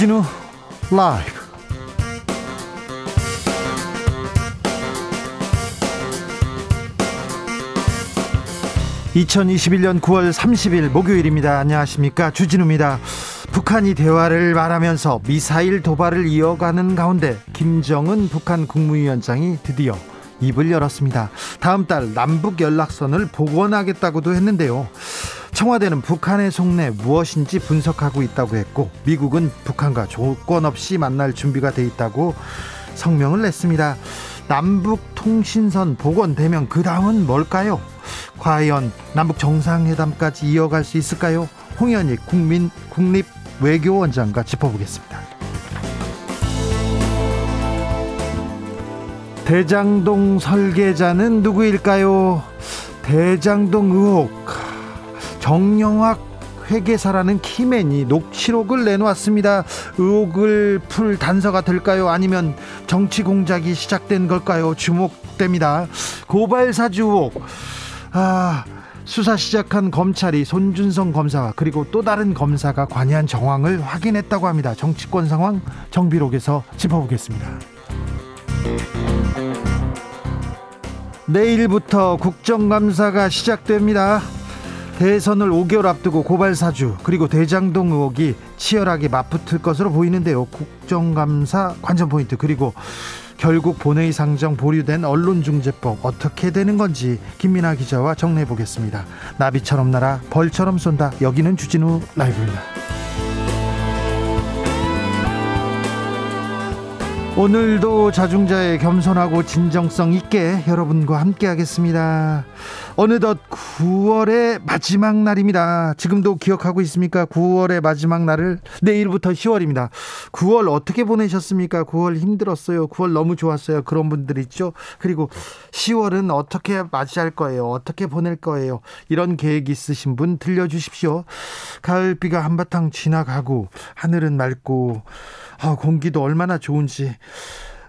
주진우 라이브 2021년 9월 30일 목요일입니다. 안녕하십니까. 주진우입니다. 북한이 대화를 말하면서 미사일 도발을 이어가는 가운데 김정은 북한 국무위원장이 드디어 입을 열었습니다. 다음 달 남북 연락선을 복원하겠다고도 했는데요. 청와대는 북한의 속내 무엇인지 분석하고 있다고 했고 미국은 북한과 조건 없이 만날 준비가 돼 있다고 성명을 냈습니다. 남북 통신선 복원되면 그 다음은 뭘까요? 과연 남북 정상회담까지 이어갈 수 있을까요? 홍현희 국민 국립 외교원장과 짚어보겠습니다. 대장동 설계자는 누구일까요? 대장동 의혹 정영학 회계사라는 키맨이 녹취록을 내놓았습니다. 의혹을 풀 단서가 될까요? 아니면 정치 공작이 시작된 걸까요? 주목됩니다. 고발 사주 의혹. 아, 수사 시작한 검찰이 손준성 검사와 그리고 또 다른 검사가 관여한 정황을 확인했다고 합니다. 정치권 상황 정비록에서 짚어보겠습니다. 내일부터 국정감사가 시작됩니다. 대선을 5개월 앞두고 고발 사주 그리고 대장동 의혹이 치열하게 맞붙을 것으로 보이는데요. 국정감사 관전 포인트 그리고 결국 본회의 상정 보류된 언론중재법 어떻게 되는 건지 김민아 기자와 정리해 보겠습니다. 나비처럼 날아 벌처럼 쏜다. 여기는 주진우 라이브입니다. 오늘도 자중자의 겸손하고 진정성 있게 여러분과 함께 하겠습니다. 어느덧 9월의 마지막 날입니다. 지금도 기억하고 있습니까? 9월의 마지막 날을 내일부터 10월입니다. 9월 어떻게 보내셨습니까? 9월 힘들었어요. 9월 너무 좋았어요. 그런 분들 있죠. 그리고 10월은 어떻게 맞이할 거예요? 어떻게 보낼 거예요? 이런 계획 있으신 분 들려주십시오. 가을비가 한바탕 지나가고 하늘은 맑고 아, 공기도 얼마나 좋은지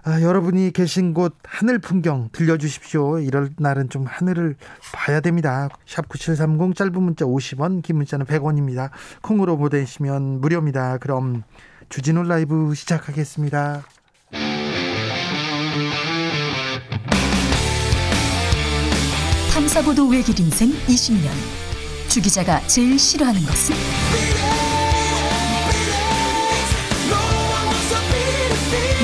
아, 여러분이 계신 곳 하늘 풍경 들려주십시오. 이럴 날은 좀 하늘을 봐야 됩니다. 샵 9730 짧은 문자 50원, 긴 문자는 100원입니다. 콩으로 보내시면 무료입니다. 그럼 주진우 라이브 시작하겠습니다. 탐사보도 외길 인생 20년. 주 기자가 제일 싫어하는 것은?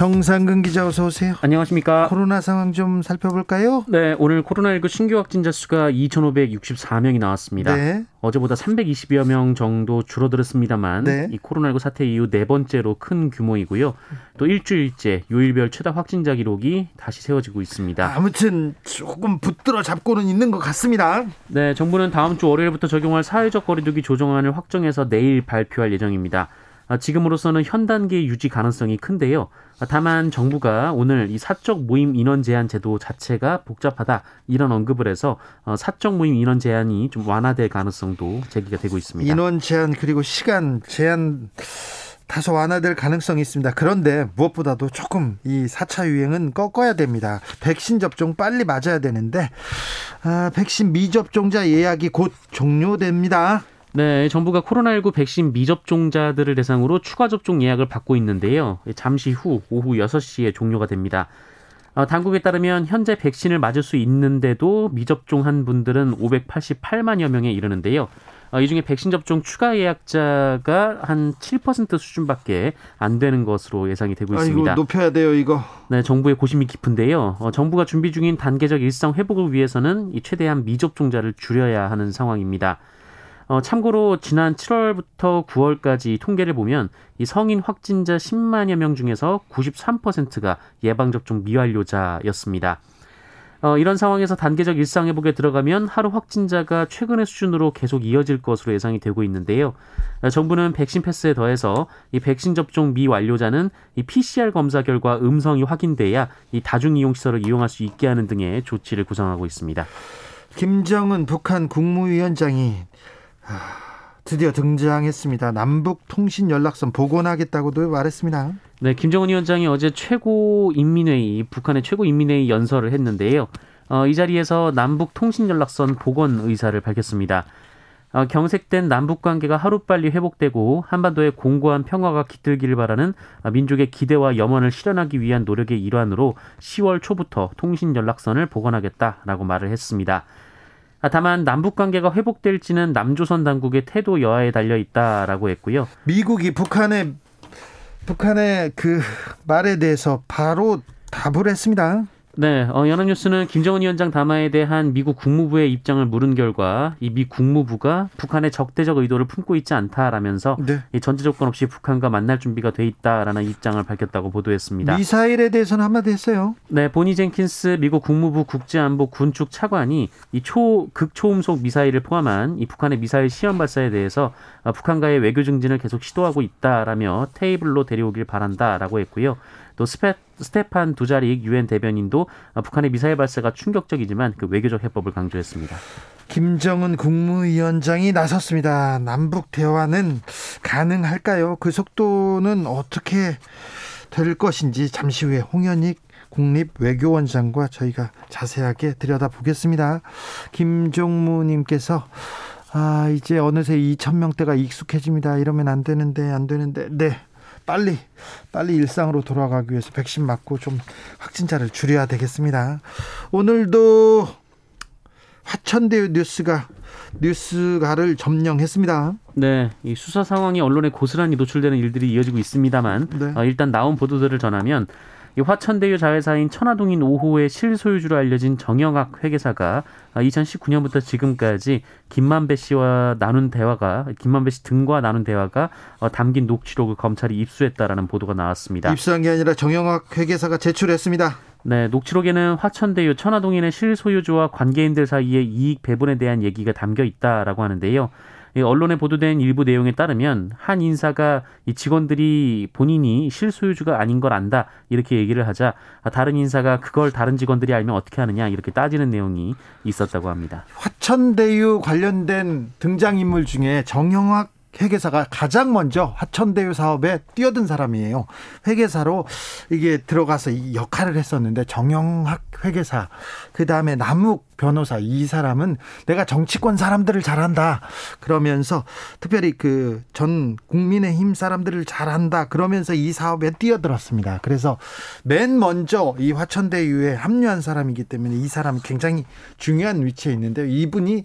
정상근 기자 어서 오세요. 안녕하십니까. 코로나 상황 좀 살펴볼까요? 네, 오늘 코로나19 신규 확진자 수가 2,564명이 나왔습니다. 네. 어제보다 320여 명 정도 줄어들었습니다만 네. 이 코로나19 사태 이후 네 번째로 큰 규모이고요. 또 일주일째 요일별 최다 확진자 기록이 다시 세워지고 있습니다. 아무튼 조금 붙들어 잡고는 있는 것 같습니다. 네, 정부는 다음 주 월요일부터 적용할 사회적 거리두기 조정안을 확정해서 내일 발표할 예정입니다. 아, 지금으로서는 현 단계 유지 가능성이 큰데요. 아, 다만 정부가 오늘 이 사적 모임 인원 제한 제도 자체가 복잡하다 이런 언급을 해서 어, 사적 모임 인원 제한이 좀 완화될 가능성도 제기가 되고 있습니다. 인원 제한 그리고 시간 제한 다소 완화될 가능성이 있습니다. 그런데 무엇보다도 조금 이 4차 유행은 꺾어야 됩니다. 백신 접종 빨리 맞아야 되는데 아, 백신 미접종자 예약이 곧 종료됩니다. 네, 정부가 코로나19 백신 미접종자들을 대상으로 추가 접종 예약을 받고 있는데요. 잠시 후 오후 6시에 종료가 됩니다. 어, 당국에 따르면 현재 백신을 맞을 수 있는데도 미접종한 분들은 588만여 명에 이르는데요. 어, 이 중에 백신 접종 추가 예약자가 한 7% 수준밖에 안 되는 것으로 예상이 되고 있습니다. 아이고, 높여야 돼요, 이거. 네, 정부의 고심이 깊은데요. 어, 정부가 준비 중인 단계적 일상 회복을 위해서는 이 최대한 미접종자를 줄여야 하는 상황입니다. 어, 참고로 지난 7월부터 9월까지 통계를 보면 이 성인 확진자 10만여 명 중에서 93%가 예방접종 미완료자였습니다. 어, 이런 상황에서 단계적 일상 회복에 들어가면 하루 확진자가 최근의 수준으로 계속 이어질 것으로 예상이 되고 있는데요. 어, 정부는 백신 패스에 더해서 이 백신 접종 미완료자는 이 PCR 검사 결과 음성이 확인돼야 이 다중 이용 시설을 이용할 수 있게 하는 등의 조치를 구상하고 있습니다. 김정은 북한 국무위원장이 드디어 등장했습니다. 남북 통신 연락선 복원하겠다고도 말했습니다. 네, 김정은 위원장이 어제 최고 인민회의 북한의 최고 인민회의 연설을 했는데요. 어, 이 자리에서 남북 통신 연락선 복원 의사를 밝혔습니다. 어, 경색된 남북 관계가 하루빨리 회복되고 한반도의 공고한 평화가 깃들기를 바라는 민족의 기대와 염원을 실현하기 위한 노력의 일환으로 10월 초부터 통신 연락선을 복원하겠다라고 말을 했습니다. 아, 다만 남북 관계가 회복될지는 남조선 당국의 태도 여하에 달려 있다라고 했고요. 미국이 북한의 북한의 그 말에 대해서 바로 답을 했습니다. 네, 어, 연합뉴스는 김정은 위원장 담화에 대한 미국 국무부의 입장을 물은 결과 이 미 국무부가 북한의 적대적 의도를 품고 있지 않다라면서 네. 이 전제 조건 없이 북한과 만날 준비가 돼 있다라는 입장을 밝혔다고 보도했습니다. 미사일에 대해서는 한마디 했어요. 네, 보니 젠킨스 미국 국무부 국제안보 군축 차관이 이 초 극초음속 미사일을 포함한 이 북한의 미사일 시험 발사에 대해서 어, 북한과의 외교 증진을 계속 시도하고 있다라며 테이블로 데려오길 바란다라고 했고요. 또 스페, 스테판 두자릭 유엔 대변인도 북한의 미사일 발사가 충격적이지만 그 외교적 해법을 강조했습니다. 김정은 국무위원장이 나섰습니다. 남북 대화는 가능할까요? 그 속도는 어떻게 될 것인지 잠시 후에 홍현익 국립외교원장과 저희가 자세하게 들여다보겠습니다. 김종무님께서 아 이제 어느새 2천 명대가 익숙해집니다. 이러면 안 되는데 안 되는데 네 빨리 빨리 일상으로 돌아가기 위해서 백신 맞고 좀 확진자를 줄여야 되겠습니다. 오늘도 화천대유 뉴스가 뉴스가를 점령했습니다. 네, 이 수사 상황이 언론에 고스란히 노출되는 일들이 이어지고 있습니다만 네. 어, 일단 나온 보도들을 전하면 이 화천대유 자회사인 천화동인 5호의 실소유주로 알려진 정영학 회계사가 2019년부터 지금까지 김만배 씨와 나눈 대화가 김만배 씨 등과 나눈 대화가 어, 담긴 녹취록을 검찰이 입수했다라는 보도가 나왔습니다. 입수한 게 아니라 정영학 회계사가 제출했습니다. 네, 녹취록에는 화천대유 천화동인의 실소유주와 관계인들 사이의 이익 배분에 대한 얘기가 담겨 있다라고 하는데요. 언론에 보도된 일부 내용에 따르면 한 인사가 이 직원들이 본인이 실소유주가 아닌 걸 안다 이렇게 얘기를 하자 다른 인사가 그걸 다른 직원들이 알면 어떻게 하느냐 이렇게 따지는 내용이 있었다고 합니다. 화천대유 관련된 등장인물 중에 정영학 회계사가 가장 먼저 하천대유 사업에 뛰어든 사람이에요. 회계사로 이게 들어가서 이 역할을 했었는데 정영학 회계사, 그 다음에 남욱 변호사 이 사람은 내가 정치권 사람들을 잘한다 그러면서 특별히 그 전 국민의힘 사람들을 잘한다 그러면서 이 사업에 뛰어들었습니다. 그래서 맨 먼저 이 화천대유에 합류한 사람이기 때문에 이 사람이 굉장히 중요한 위치에 있는데 이분이 어,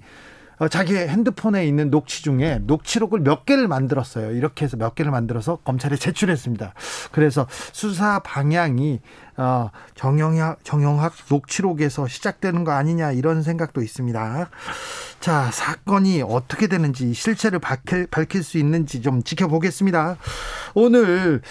자기 핸드폰에 있는 녹취 중에 녹취록을 몇 개를 만들었어요. 이렇게 해서 몇 개를 만들어서 검찰에 제출했습니다. 그래서 수사 방향이 어, 정영학, 정영학 녹취록에서 시작되는 거 아니냐 이런 생각도 있습니다. 자, 사건이 어떻게 되는지 실체를 밝힐, 밝힐 수 있는지 좀 지켜보겠습니다. 오늘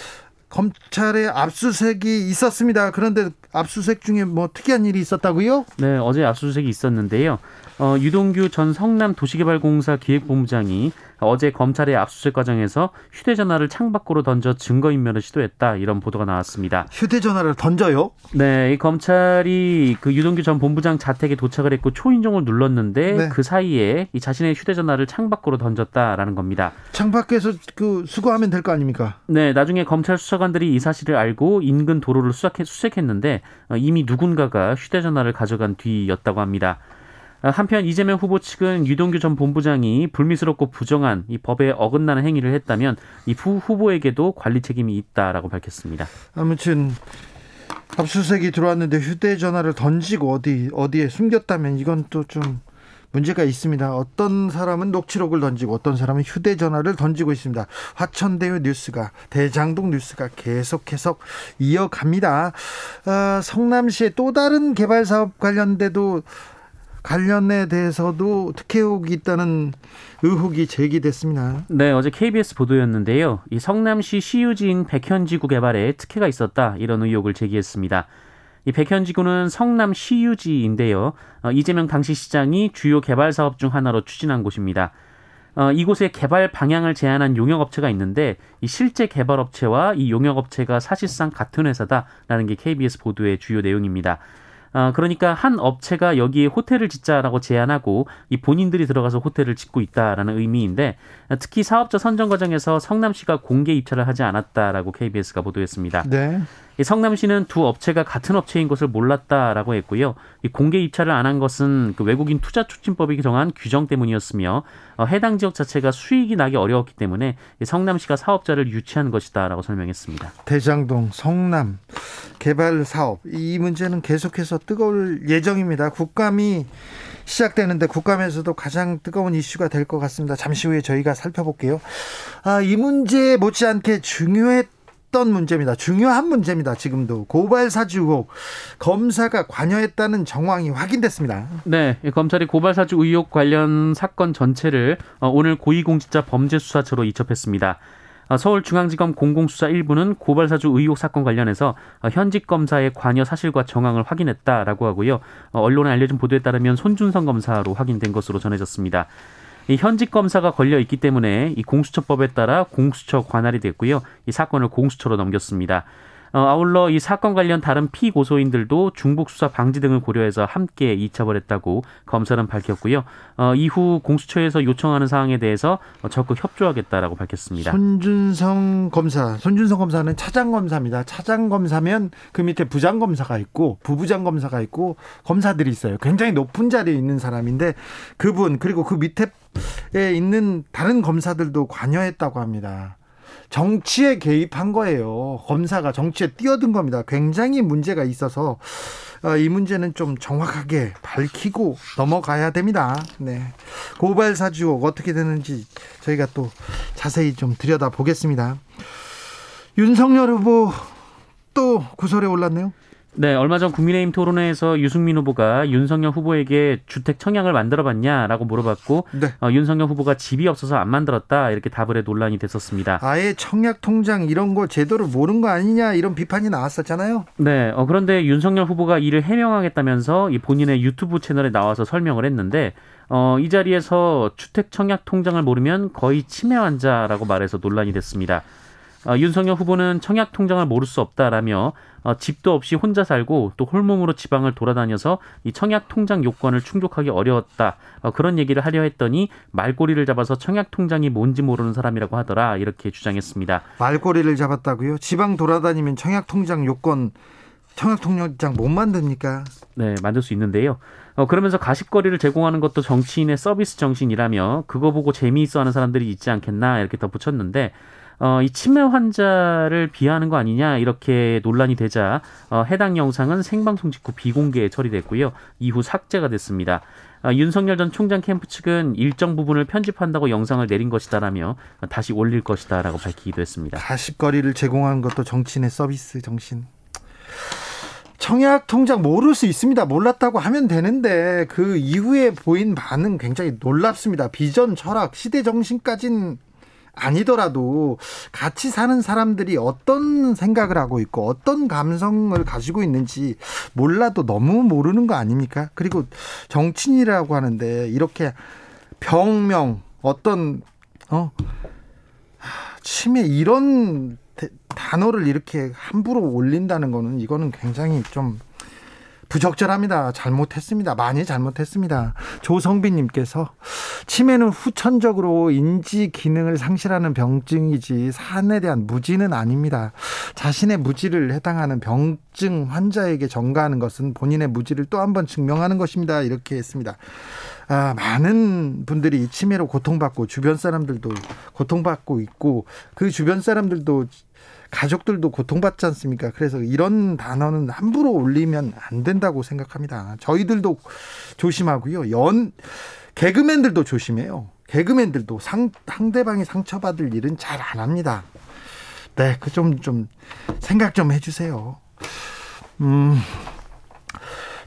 검찰의 압수수색이 있었습니다. 그런데 압수수색 중에 뭐 특이한 일이 있었다고요? 네, 어제 압수수색이 있었는데요. 어, 유동규 전 성남 도시개발공사 기획본부장이 어제 검찰의 압수수색 과정에서 휴대전화를 창밖으로 던져 증거인멸을 시도했다 이런 보도가 나왔습니다. 휴대전화를 던져요? 네, 이 검찰이 그 유동규 전 본부장 자택에 도착을 했고 초인종을 눌렀는데 네. 그 사이에 이 자신의 휴대전화를 창밖으로 던졌다라는 겁니다. 창밖에서 그 수거하면 될 거 아닙니까? 네, 나중에 검찰 수사관들이 이 사실을 알고 인근 도로를 수색했, 수색했는데 어, 이미 누군가가 휴대전화를 가져간 뒤였다고 합니다. 아, 한편 이재명 후보 측은 유동규 전 본부장이 불미스럽고 부정한 이 법에 어긋나는 행위를 했다면 이 후, 후보에게도 관리 책임이 있다라고 밝혔습니다. 아무튼 압수수색이 들어왔는데 휴대전화를 던지고 어디 어디에 숨겼다면 이건 또 좀 문제가 있습니다. 어떤 사람은 녹취록을 던지고 어떤 사람은 휴대전화를 던지고 있습니다. 화천대유 뉴스가 대장동 뉴스가 계속 해서 이어갑니다. 아, 성남시의 또 다른 개발 사업 관련돼도 관련에 대해서도 특혜 의혹이 있다는 의혹이 제기됐습니다. 네, 어제 KBS 보도였는데요. 이 성남시 시유지인 백현지구 개발에 특혜가 있었다 이런 의혹을 제기했습니다. 이 백현지구는 성남 시유지인데요. 어, 이재명 당시 시장이 주요 개발 사업 중 하나로 추진한 곳입니다. 어, 이곳에 개발 방향을 제안한 용역업체가 있는데 이 실제 개발업체와 이 용역업체가 사실상 같은 회사다라는 게 KBS 보도의 주요 내용입니다. 어, 그러니까 한 업체가 여기에 호텔을 짓자라고 제안하고 이 본인들이 들어가서 호텔을 짓고 있다라는 의미인데 특히 사업자 선정 과정에서 성남시가 공개 입찰을 하지 않았다라고 KBS가 보도했습니다. 네. 이 성남시는 두 업체가 같은 업체인 것을 몰랐다라고 했고요. 이 공개 입찰을 안 한 것은 그 외국인 투자 촉진법이 정한 규정 때문이었으며 어, 해당 지역 자체가 수익이 나기 어려웠기 때문에 성남시가 사업자를 유치한 것이다라고 설명했습니다. 대장동 성남 개발 사업 이 문제는 계속해서 뜨거울 예정입니다. 국감이 시작되는데 국감에서도 가장 뜨거운 이슈가 될 것 같습니다. 잠시 후에 저희가 살펴볼게요. 아, 이 문제 못지않게 중요했 있었던 문제입니다. 중요한 문제입니다. 지금도 고발 사주 의혹 검사가 관여했다는 정황이 확인됐습니다. 네, 검찰이 고발 사주 의혹 관련 사건 전체를 어, 오늘 고위공직자 범죄수사처로 이첩했습니다. 어, 서울중앙지검 공공수사 1부는 고발사주 의혹 사건 관련해서 어, 현직 검사의 관여 사실과 정황을 확인했다라고 하고요. 언론에 알려진 보도에 따르면 손준성 검사로 확인된 것으로 전해졌습니다. 이 현직 검사가 걸려 있기 때문에 이 공수처법에 따라 공수처 관할이 됐고요. 이 사건을 공수처로 넘겼습니다. 어, 아울러 이 사건 관련 다른 피고소인들도 중복 수사 방지 등을 고려해서 함께 이첩을 했다고 검사는 밝혔고요. 어, 이후 공수처에서 요청하는 사항에 대해서 적극 협조하겠다라고 밝혔습니다. 손준성 검사, 손준성 검사는 차장 검사입니다. 차장 검사면 그 밑에 부장 검사가 있고 부부장 검사가 있고 검사들이 있어요. 굉장히 높은 자리에 있는 사람인데 그분 그리고 그 밑에 있는 다른 검사들도 관여했다고 합니다. 정치에 개입한 거예요. 검사가 정치에 뛰어든 겁니다. 굉장히 문제가 있어서 어, 이 문제는 좀 정확하게 밝히고 넘어가야 됩니다. 네. 고발 사주 어떻게 되는지 저희가 또 자세히 좀 들여다 보겠습니다. 윤석열 후보 또 구설에 올랐네요. 네, 얼마 전 국민의힘 토론회에서 유승민 후보가 윤석열 후보에게 주택 청약을 만들어봤냐라고 물어봤고 네. 어, 윤석열 후보가 집이 없어서 안 만들었다 이렇게 답을 해 논란이 됐었습니다. 아예 청약 통장 이런 거 제도를 모른 거 아니냐 이런 비판이 나왔었잖아요. 네, 어, 그런데 윤석열 후보가 이를 해명하겠다면서 이 본인의 유튜브 채널에 나와서 설명을 했는데 어, 이 자리에서 주택 청약 통장을 모르면 거의 치매 환자라고 말해서 논란이 됐습니다. 어, 윤석열 후보는 청약 통장을 모를 수 없다라며 어, 집도 없이 혼자 살고 또 홀몸으로 지방을 돌아다녀서 이 청약 통장 요건을 충족하기 어려웠다 어, 그런 얘기를 하려 했더니 말꼬리를 잡아서 청약 통장이 뭔지 모르는 사람이라고 하더라 이렇게 주장했습니다. 말꼬리를 잡았다고요? 지방 돌아다니면 청약 통장 요건 청약 통장 못 만듭니까? 네, 만들 수 있는데요. 어, 그러면서 가십거리를 제공하는 것도 정치인의 서비스 정신이라며 그거 보고 재미있어 하는 사람들이 있지 않겠나 이렇게 덧붙였는데 어, 이 치매 환자를 비하하는 거 아니냐 이렇게 논란이 되자 어, 해당 영상은 생방송 직후 비공개 처리됐고요. 이후 삭제가 됐습니다. 어, 윤석열 전 총장 캠프 측은 일정 부분을 편집한다고 영상을 내린 것이다라며 다시 올릴 것이다라고 밝히기도 했습니다. 가십거리를 제공하는 것도 정치인의 서비스 정신. 청약 통장 모를 수 있습니다. 몰랐다고 하면 되는데 그 이후에 보인 반응 굉장히 놀랍습니다. 비전, 철학, 시대 정신까진 아니더라도 같이 사는 사람들이 어떤 생각을 하고 있고 어떤 감성을 가지고 있는지 몰라도 너무 모르는 거 아닙니까? 그리고 정치인이라고 하는데 이렇게 병명 어떤 어 치매 이런 단어를 이렇게 함부로 올린다는 거는 이거는 굉장히 좀 부적절합니다. 잘못했습니다. 많이 잘못했습니다. 조성빈님께서 치매는 후천적으로 인지 기능을 상실하는 병증이지 산에 대한 무지는 아닙니다. 자신의 무지를 해당하는 병증 환자에게 전가하는 것은 본인의 무지를 또 한 번 증명하는 것입니다. 이렇게 했습니다. 아, 많은 분들이 치매로 고통받고 주변 사람들도 고통받고 있고 그 주변 사람들도 가족들도 고통받지 않습니까? 그래서 이런 단어는 함부로 올리면 안 된다고 생각합니다. 저희들도 조심하고요. 연 개그맨들도 조심해요. 개그맨들도 상, 상대방이 상처받을 일은 잘 안 합니다. 네, 그 좀, 좀, 생각 좀 해주세요. 음,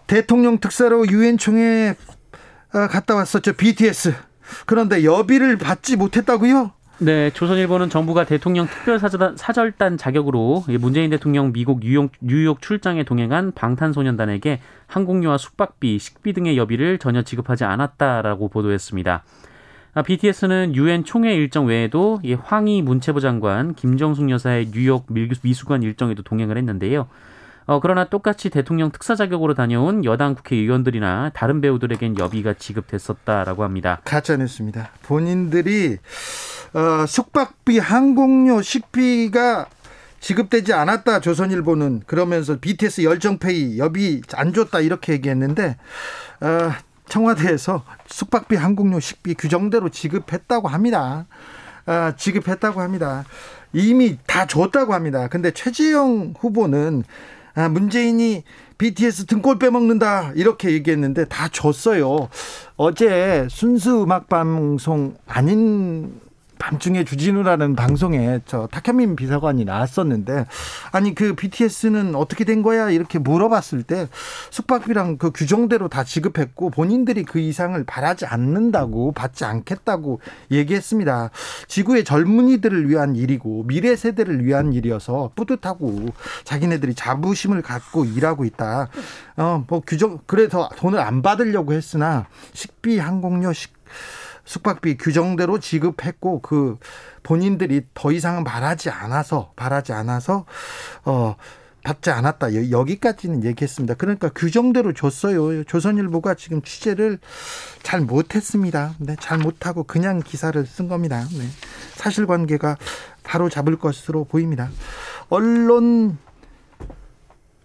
대통령 특사로 유엔 총회 아, 갔다 왔었죠. BTS. 그런데 여비를 받지 못했다고요? 네, 조선일보는 정부가 대통령 특별사절단 사절단 자격으로 문재인 대통령 미국 뉴욕, 뉴욕 출장에 동행한 방탄소년단에게 항공료와 숙박비, 식비 등의 여비를 전혀 지급하지 않았다라고 보도했습니다. BTS는 아, 유엔 총회 일정 외에도 황희 문체부 장관 김정숙 여사의 뉴욕 미수관 일정에도 동행을 했는데요. 어, 그러나 똑같이 대통령 특사 자격으로 다녀온 여당 국회의원들이나 다른 배우들에겐 여비가 지급됐었다라고 합니다. 가짜 뉴스입니다. 본인들이 어, 숙박비, 항공료, 식비가 지급되지 않았다 조선일보는 그러면서 BTS 열정페이 여비 안 줬다 이렇게 얘기했는데 어, 청와대에서 숙박비, 항공료, 식비 규정대로 지급했다고 합니다. 어, 지급했다고 합니다. 이미 다 줬다고 합니다. 근데 최재형 후보는 아, 문재인이 BTS 등골 빼먹는다 이렇게 얘기했는데 다 줬어요. 어제 순수 음악 방송 아닌 밤중에 주진우라는 방송에 저 탁현민 비서관이 나왔었는데 아니 그 BTS는 어떻게 된 거야 이렇게 물어봤을 때 숙박비랑 그 규정대로 다 지급했고 본인들이 그 이상을 바라지 않는다고 받지 않겠다고 얘기했습니다. 지구의 젊은이들을 위한 일이고 미래 세대를 위한 일이어서 뿌듯하고 자기네들이 자부심을 갖고 일하고 있다. 어뭐 규정 그래서 돈을 안 받으려고 했으나 식비 항공료 식 숙박비 규정대로 지급했고 그 본인들이 더 이상은 바라지 않아서 바라지 않아서 어 받지 않았다. 여기까지는 얘기했습니다. 그러니까 규정대로 줬어요. 조선일보가 지금 취재를 잘 못했습니다. 네, 잘 못하고 그냥 기사를 쓴 겁니다. 네. 사실관계가 바로 잡을 것으로 보입니다. 언론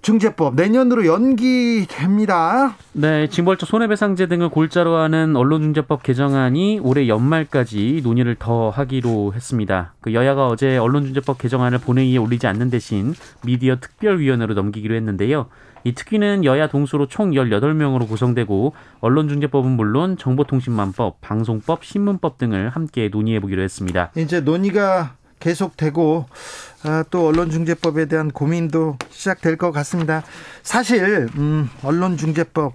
중재법 내년으로 연기됩니다. 네, 징벌적 손해배상제 등을 골자로 하는 언론중재법 개정안이 올해 연말까지 논의를 더 하기로 했습니다. 그 여야가 어제 언론중재법 개정안을 본회의에 올리지 않는 대신 미디어 특별위원회로 넘기기로 했는데요. 이 특위는 여야 동수로 총 18명으로 구성되고 언론중재법은 물론 정보통신망법, 방송법, 신문법 등을 함께 논의해 보기로 했습니다. 이제 논의가 계속되고 아, 또 언론중재법에 대한 고민도 시작될 것 같습니다. 사실 음, 언론중재법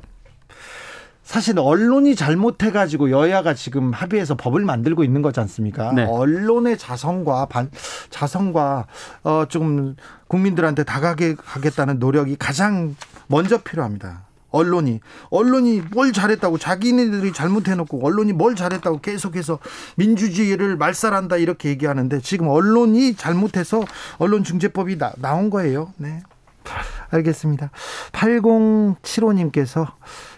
사실 언론이 잘못해가지고 여야가 지금 합의해서 법을 만들고 있는 거지 않습니까? 네. 언론의 자성과 반, 자성과 어, 좀 국민들한테 다가게 하겠다는 노력이 가장 먼저 필요합니다. 언론이 언론이 뭘 잘했다고 자기네들이 잘못해놓고 언론이 뭘 잘했다고 계속해서 민주주의를 말살한다 이렇게 얘기하는데 지금 언론이 잘못해서 언론중재법이 나, 나온 거예요. 네. 알겠습니다. 8075님께서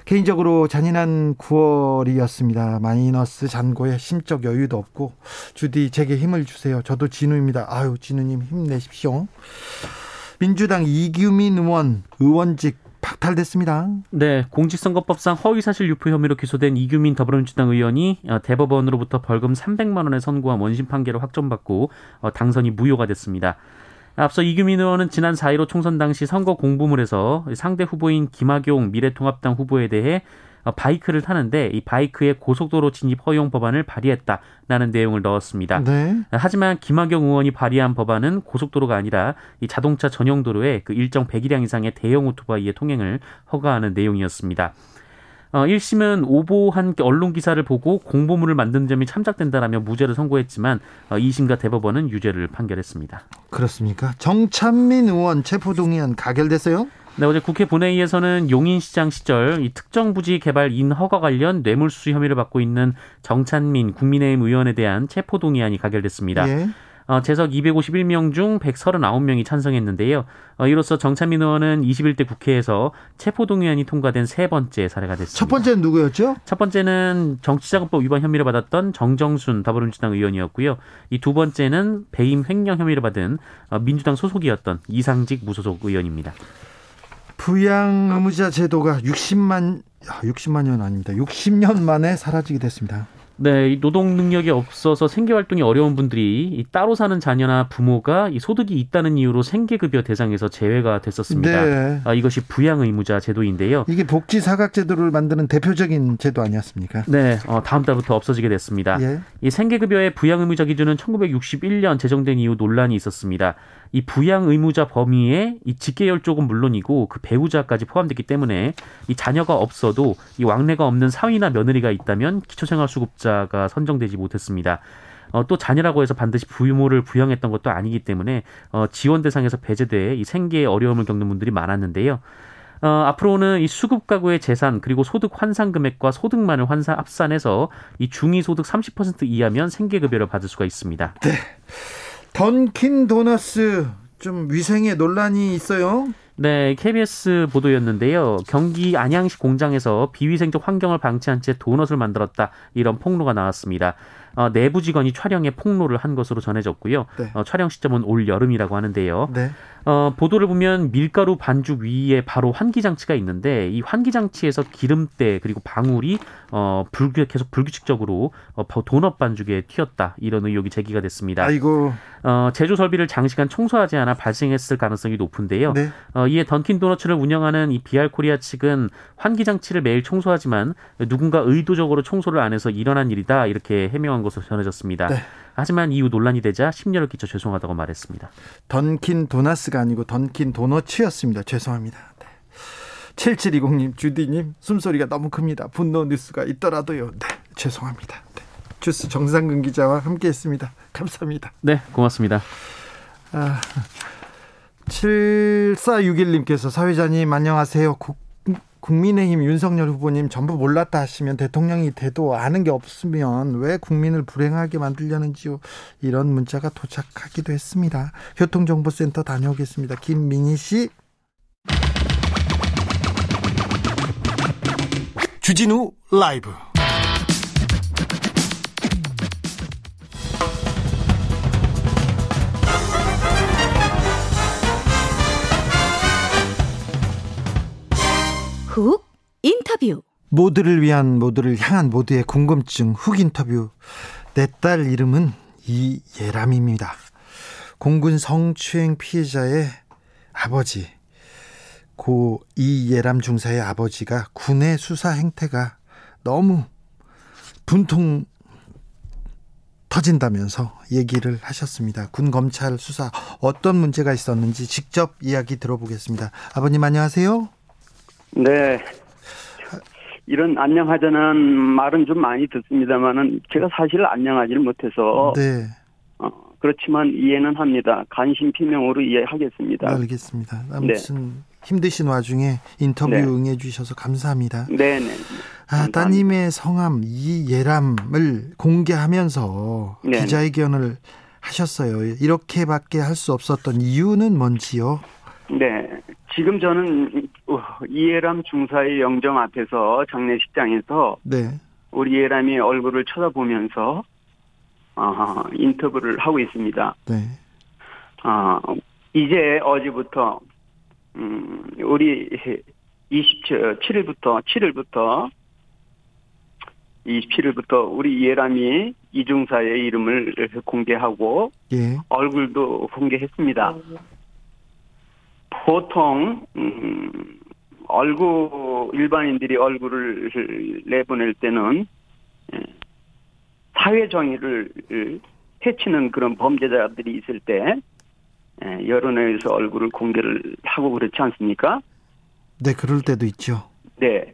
개인적으로 잔인한 9월이었습니다. 마이너스 잔고에 심적 여유도 없고 주디 제게 힘을 주세요. 저도 진우입니다. 아유 진우님 힘내십시오. 민주당 이규민 의원 의원직 박탈됐습니다. 네, 공직선거법상 허위사실 유포 혐의로 기소된 이규민 더불어민주당 의원이 어, 대법원으로부터 벌금 300만 원의 선고와 원심 판결을 확정받고 어, 당선이 무효가 됐습니다. 앞서 이규민 의원은 지난 4.15 총선 당시 선거 공부물에서 상대 후보인 김학용 미래통합당 후보에 대해 어, 바이크를 타는데 이 바이크의 고속도로 진입 허용 법안을 발의했다라는 내용을 넣었습니다. 네. 하지만 김학영 의원이 발의한 법안은 고속도로가 아니라 이 자동차 전용 도로에 그 일정 배기량 이상의 대형 오토바이의 통행을 허가하는 내용이었습니다. 어, 1심은 오보한 언론 기사를 보고 공보물을 만든 점이 참작된다라며 무죄를 선고했지만 어, 2심과 대법원은 유죄를 판결했습니다. 그렇습니까? 정찬민 의원 체포동의안 가결됐어요? 네, 어제 국회 본회의에서는 용인시장 시절 이 특정 부지 개발 인허가 관련 뇌물수수 혐의를 받고 있는 정찬민 국민의힘 의원에 대한 체포동의안이 가결됐습니다. 예. 어, 재석 251명 중 139명이 찬성했는데요. 어, 이로써 정찬민 의원은 21대 국회에서 체포동의안이 통과된 세 번째 사례가 됐습니다. 첫 번째는 누구였죠? 첫 번째는 정치자금법 위반 혐의를 받았던 정정순 더불어민주당 의원이었고요. 이 두 번째는 배임 횡령 혐의를 받은 어, 민주당 소속이었던 이상직 무소속 의원입니다. 부양 의무자 제도가 60만 60만 년 아닙니다. 60년 만에 사라지게 됐습니다. 네, 노동 능력이 없어서 생계 활동이 어려운 분들이 따로 사는 자녀나 부모가 이 소득이 있다는 이유로 생계급여 대상에서 제외가 됐었습니다. 네. 아, 이것이 부양 의무자 제도인데요. 이게 복지 사각 제도를 만드는 대표적인 제도 아니었습니까? 네, 어, 다음 달부터 없어지게 됐습니다. 예. 이 생계급여의 부양 의무자 기준은 1961년 제정된 이후 논란이 있었습니다. 이 부양 의무자 범위에 이 직계열 쪽은 물론이고 그 배우자까지 포함됐기 때문에 이 자녀가 없어도 이 왕래가 없는 사위나 며느리가 있다면 기초생활수급자가 선정되지 못했습니다. 어, 또 자녀라고 해서 반드시 부모를 부양했던 것도 아니기 때문에 어, 지원 대상에서 배제돼 이 생계에 어려움을 겪는 분들이 많았는데요. 어, 앞으로는 이 수급 가구의 재산 그리고 소득 환산 금액과 소득만을 환산 합산해서 이 중위 소득 30% 이하면 생계 급여를 받을 수가 있습니다. 네. 던킨 도너스 좀 위생에 논란이 있어요. 네, KBS 보도였는데요. 경기 안양시 공장에서 비위생적 환경을 방치한 채 도넛을 만들었다 이런 폭로가 나왔습니다. 어, 내부 직원이 촬영에 폭로를 한 것으로 전해졌고요. 네. 어, 촬영 시점은 올 여름이라고 하는데요. 네. 어, 보도를 보면 밀가루 반죽 위에 바로 환기 장치가 있는데 이 환기 장치에서 기름때 그리고 방울이 어, 불규 계속 불규칙적으로 어, 도넛 반죽에 튀었다 이런 의혹이 제기가 됐습니다. 아이고. 어, 제조 설비를 장시간 청소하지 않아 발생했을 가능성이 높은데요. 네. 어, 이에 던킨 도너츠를 운영하는 이 비알 코리아 측은 환기 장치를 매일 청소하지만 누군가 의도적으로 청소를 안 해서 일어난 일이다 이렇게 해명한 것으로 전해졌습니다. 네. 하지만 이후 논란이 되자 심려를 끼쳐 죄송하다고 말했습니다. 던킨 도나스가 아니고 던킨 도너츠였습니다. 죄송합니다. 네. 7720님, 주디님, 숨소리가 너무 큽니다. 분노 뉴스가 있더라도요. 네, 죄송합니다. 네. 주스 정상근 기자와 함께 했습니다. 감사합니다. 네, 고맙습니다. 아, 7461님께서 사회자님 안녕하세요. 국, 국민의힘 윤석열 후보님 전부 몰랐다 하시면 대통령이 돼도 아는 게 없으면 왜 국민을 불행하게 만들려는지요. 이런 문자가 도착하기도 했습니다. 교통정보센터 다녀오겠습니다. 김민희 씨. 주진우 라이브. 훅 인터뷰. 모두를 위한 모두를 향한 모두의 궁금증 훅 인터뷰. 내 딸 이름은 이예람입니다. 공군 성추행 피해자의 아버지 고 이예람 중사의 아버지가 군의 수사 행태가 너무 분통 터진다면서 얘기를 하셨습니다. 군 검찰 수사 어떤 문제가 있었는지 직접 이야기 들어보겠습니다. 아버님 안녕하세요. 네. 이런 안녕하자는 말은 좀 많이 듣습니다만은 제가 사실 안녕하지를 못해서 네. 어, 그렇지만 이해는 합니다. 관심 피명으로 이해하겠습니다. 알겠습니다. 아무튼 힘드신 와중에 인터뷰 네. 응해 주셔서 감사합니다. 네 네. 아, 감사합니다. 따님의 성함 이예람을 공개하면서 네네. 기자회견을 하셨어요. 이렇게밖에 할 수 없었던 이유는 뭔지요? 네. 지금 저는 어, 이해람 중사의 영정 앞에서 장례식장에서 네. 우리 이해람이 얼굴을 쳐다보면서 어, 인터뷰를 하고 있습니다. 네. 어, 이제 어제부터 음, 우리 27일부터 7일부터 27일부터 우리 이해람이 이중사의 이름을 공개하고 예. 얼굴도 공개했습니다. 보통 음, 얼굴 일반인들이 얼굴을 내보낼 때는 예, 사회 정의를 해치는 그런 범죄자들이 있을 때 예, 여론에서 얼굴을 공개를 하고 그렇지 않습니까? 네, 그럴 때도 있죠. 네,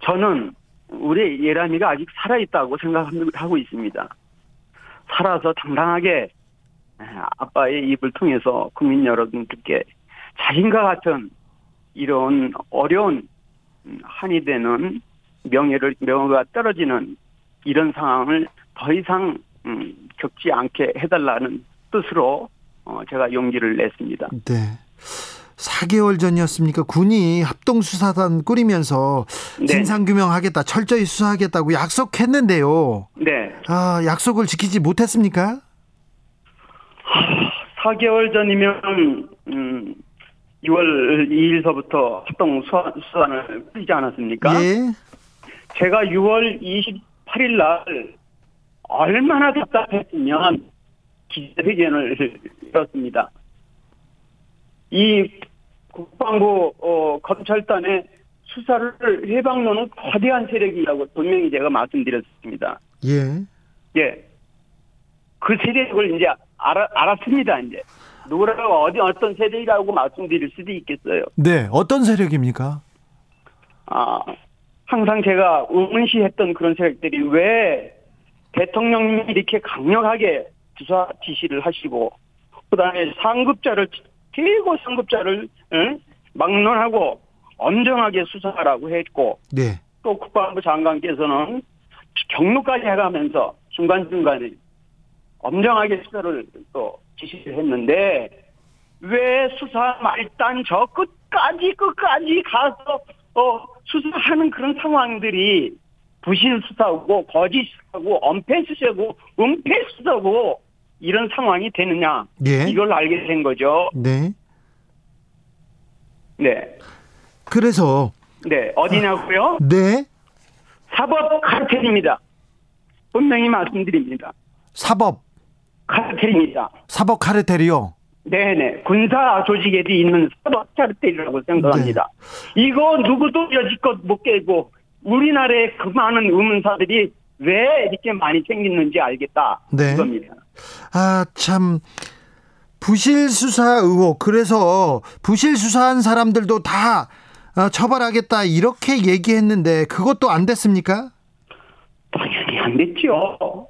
저는 우리 예람이가 아직 살아 있다고 생각하고 있습니다. 살아서 당당하게 예, 아빠의 입을 통해서 국민 여러분들께 자신과 같은 이런 어려운 음, 한이 되는 명예를 명예가 떨어지는 이런 상황을 더 이상 음, 겪지 않게 해달라는 뜻으로 어, 제가 용기를 냈습니다. 네. 4개월 전이었습니까? 군이 합동수사단 꾸리면서 네. 진상규명하겠다, 철저히 수사하겠다고 약속했는데요. 네, 아, 약속을 지키지 못했습니까? 4개월 전이면 음, 6월 2일서부터 합동 수사, 수사를 뿌리지 않았습니까? 예. 제가 6월 28일 날 얼마나 답답했으면 기자회견을 열었습니다. 이 국방부 어, 검찰단의 수사를 해방로는 거대한 세력이라고 분명히 제가 말씀드렸습니다. 예. 예. 그 세력을 이제 알아, 알았습니다, 이제. 누구라고 어디 어떤 세력이라고 말씀드릴 수도 있겠어요. 네, 어떤 세력입니까? 아, 항상 제가 의문시했던 그런 세력들이 왜 대통령님이 이렇게 강력하게 수사 지시를 하시고 그다음에 상급자를 최고 상급자를 응? 막론하고 엄정하게 수사하라고 했고 네. 또 국방부 장관께서는 경로까지 해가면서 중간중간에 엄정하게 수사를 또 지시를 했는데 왜 수사 말단 저 끝까지 끝까지 가서 어 수사하는 그런 상황들이 부실 수사고 거짓 수사고 엄폐 수사고 은폐 수사고 이런 상황이 되느냐 예. 이걸 알게 된 거죠. 네. 네, 그래서 네 어디냐고요? 네. 사법 카르텔입니다. 분명히 말씀드립니다. 사법 카르텔입니다. 사법 카르텔이요. 네네. 군사 조직에 있는 사법 카르텔이라고 생각합니다. 네. 이거 누구도 여지껏 못 깨고 우리나라에 그 많은 의문사들이 왜 이렇게 많이 생겼는지 알겠다. 네. 이겁니다. 아, 참 부실 수사 의혹. 그래서 부실 수사한 사람들도 다 어, 처벌하겠다 이렇게 얘기했는데 그것도 안 됐습니까? 당연히 안 됐죠.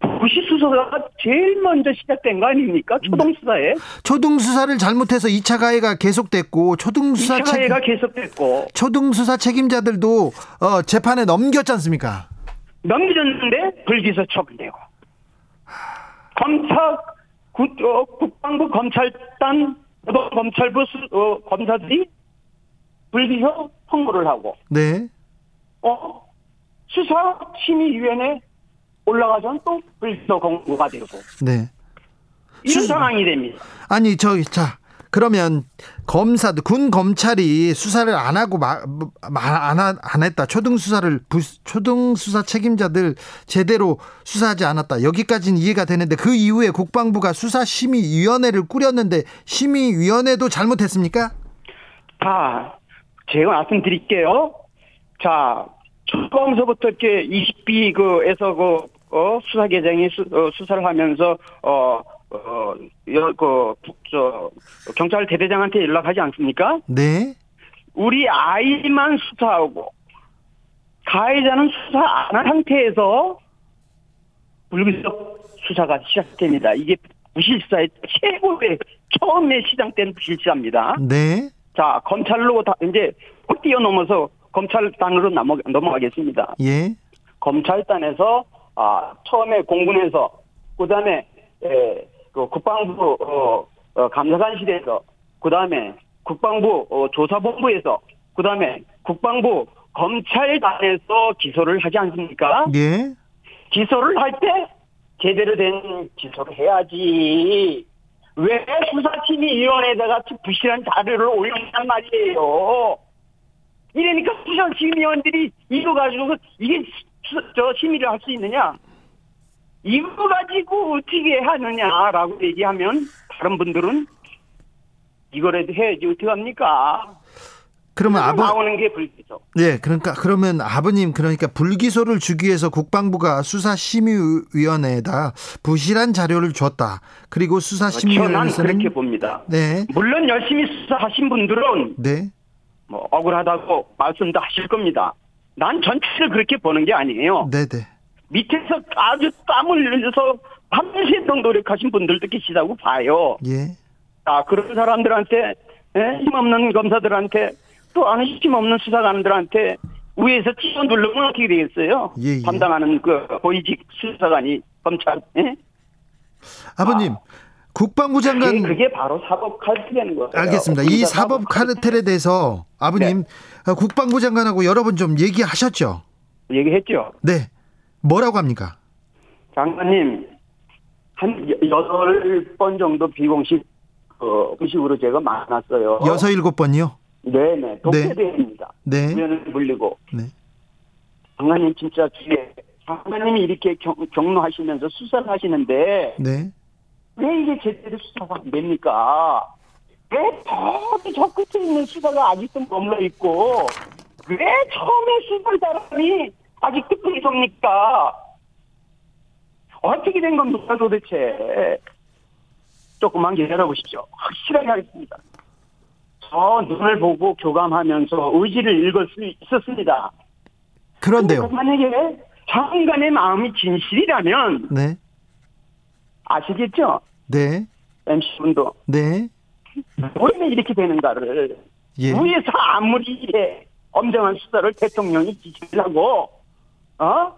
부시 수사가 제일 먼저 시작된 거 아닙니까? 초동 수사에. 초등 수사를 잘못해서 2차 가해가 계속됐고 초등 수사 2차 책 가해가 계속됐고 초등 수사 책임자들도 어, 재판에 넘겼지 않습니까? 넘겨졌는데 불기소 처분되고 검찰 구, 어, 국방부 검찰단 검찰부 수, 어, 검사들이 불기소 통보를 하고 네. 어 수사 심의위원회 올라가선 또 불기소 공고가 되고 네. 이런 수- 상황이 됩니다. 아니 저기 자 그러면 검사들 군 검찰이 수사를 안 하고 말안안 했다 초등 수사를 부, 초등 수사 책임자들 제대로 수사하지 않았다 여기까지는 이해가 되는데 그 이후에 국방부가 수사 심의위원회를 꾸렸는데 심의위원회도 잘못했습니까? 자, 제가 말씀드릴게요. 자, 처음서부터 이렇게 20B 그에서 그, 어, 수사 계장이 수, 어, 수사를 하면서, 어, 어, 여, 그, 부- 저, 경찰 대대장한테 연락하지 않습니까? 네, 우리 아이만 수사하고, 가해자는 수사 안 한 상태에서, 불기소 수사가 시작됩니다. 이게 부실사의 최고의, 처음에 시작된 부실사입니다. 네, 자, 검찰로 다, 이제, 꼭 뛰어넘어서 검찰단으로 넘어, 넘어가겠습니다. 예, 검찰단에서, 아, 처음에 공군에서, 그 다음에, 에, 그 국방부, 어, 어, 감사관실에서, 그 다음에 국방부, 어, 조사본부에서, 그 다음에 국방부 검찰단에서 기소를 하지 않습니까? 예, 기소를 할 때 제대로 된 기소를 해야지. 왜 수사심의위원회에다가 부실한 자료를 올렸단 말이에요. 이러니까 수사심의위원들이 이거 가지고 이게 수- 저 심의를 할 수 있느냐? 이거 가지고 어떻게 하느냐라고 얘기하면 다른 분들은 이거라도 해야지 어떻게 합니까? 그러면 아버 나오는 게 불기죠. 네, 그러니까 그러면 아버님 그러니까 불기소를 주기 위해서 국방부가 수사 심의위원회에다 부실한 자료를 줬다. 그리고 난 수사 심의위원회에서는 그렇게 봅니다. 네, 물론 열심히 수사하신 분들은 네, 뭐 억울하다고 말씀도 하실 겁니다. 난 전체를 그렇게 보는 게 아니에요. 네, 네, 밑에서 아주 땀을 흘려서 밤새도록 노력하신 분들도 계시다고 봐요. 예, 아 그런 사람들한테 예? 힘없는 검사들한테 또 아는 힘없는 수사관들한테 위에서 찍어 누르면 어떻게 되겠어요? 예, 예. 담당하는 그 고위직 수사관이 검찰 예? 아버님 국방부 장관 그게, 그게 바로 사법 칼퇴되는 거예요. 알겠습니다. 이 사법 카르텔에 대해서 아버님 어, 국방부 장관하고 여러 번 좀 얘기하셨죠? 얘기했죠. 네, 뭐라고 합니까? 장관님, 한 여- 여덟 번 정도 비공식, 어, 의식으로 제가 만났어요. 여섯 일곱 번이요? 네네, 독재대입니다. 네, 위원을 물리고. 네, 장관님 진짜 뒤에, 장관님이 이렇게 경, 경로하시면서 수사를 하시는데, 네, 왜 이게 제대로 수사가 안 됩니까? 왜 저기 저 끝에 있는 수사가 아직도 머물러 있고, 왜 처음에 수사한 사람이 아직 듣고 있습니까? 어떻게 된 겁니까 도대체? 조금만 기다려보십시오. 확실하게 하겠습니다. 저 눈을 보고 교감하면서 의지를 읽을 수 있었습니다. 그런데요. 만약에 장관의 마음이 진실이라면 네. 아시겠죠? 네. MC분도 네. 왜 이렇게 되는가를 예. 위에서 아무리 이래 엄정한 수사를 대통령이 지시를 하고 어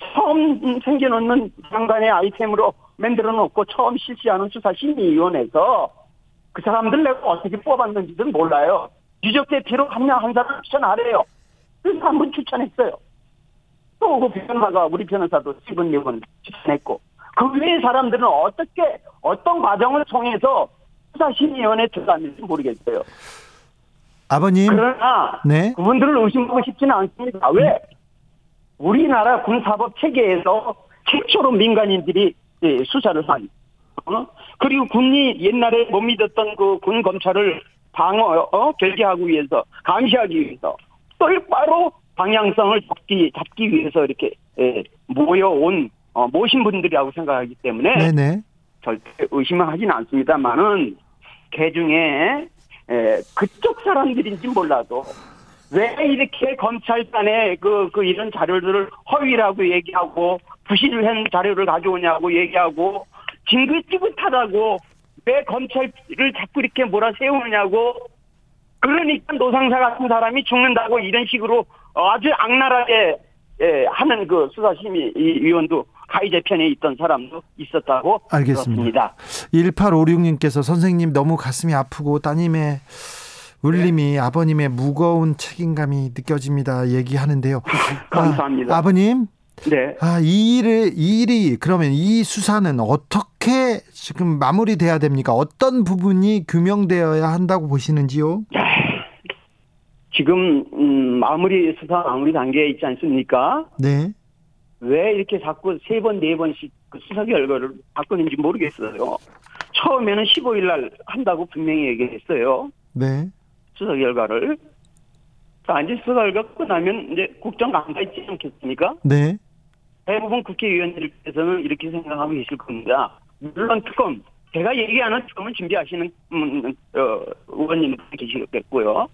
처음 생겨놓는 장관의 아이템으로 만들어 놓고 처음 실시하는 수사심의위원회에서 그 사람들 내가 어떻게 뽑았는지도 몰라요. 유적 대표로 한 명 한 사람 추천하래요. 그래서 한 분 추천했어요. 또 그 변호사가 우리 변호사도 세번 네번 추천했고 그 외의 사람들은 어떻게 어떤 과정을 통해서 수사심의위원회에 들어갔는지 모르겠어요. 아버님. 그러나 네. 그분들을 의심하고 싶지는 않습니다. 왜? 우리나라 군사법 체계에서 최초로 민간인들이 예, 수사를 한 어? 그리고 군이 옛날에 못 믿었던 그 군 검찰을 방어 어? 결계하기 위해서 감시하기 위해서 똑바로 방향성을 잡기 잡기 위해서 이렇게 예, 모여온 어, 모신 분들이라고 생각하기 때문에 네네. 절대 하진 않습니다만은 개 중에 에, 그쪽 사람들인지 몰라도 왜 이렇게 검찰단에 그, 그 이런 자료들을 허위라고 얘기하고 부실을 한 자료를 가져오냐고 얘기하고 징긋지긋하다고 왜 검찰을 자꾸 이렇게 몰아 세우느냐고 그러니까 노상사 같은 사람이 죽는다고 이런 식으로 아주 악랄하게 예, 하는 그 수사심의위원도 가해자 편에 있던 사람도 있었다고 알겠습니다. 들었습니다. 1856님께서 선생님 너무 가슴이 아프고 따님의 울림이 아버님의 무거운 책임감이 느껴집니다. 얘기하는데요. 감사합니다. 아, 아버님, 네. 아, 이 일을, 이 일이, 그러면 이 수사는 어떻게 지금 마무리돼야 됩니까? 어떤 부분이 규명되어야 한다고 보시는지요? 지금 음, 마무리 수사 마무리 단계에 있지 않습니까? 네. 왜 이렇게 자꾸 세 번 네 번씩 그 수사 결과를 바꾸는지 모르겠어요. 처음에는 15일 날 한다고 분명히 얘기했어요. 네. 수사 결과를. 자, 이제 수사 결과 끝나면 이제 국정 감사 있지 않겠습니까? 네. 대부분 국회의원들께서는 이렇게 생각하고 계실 겁니다. 물론 특검, 제가 얘기하는 특검은 준비하시는 음, 어, 의원님들 계시겠고요.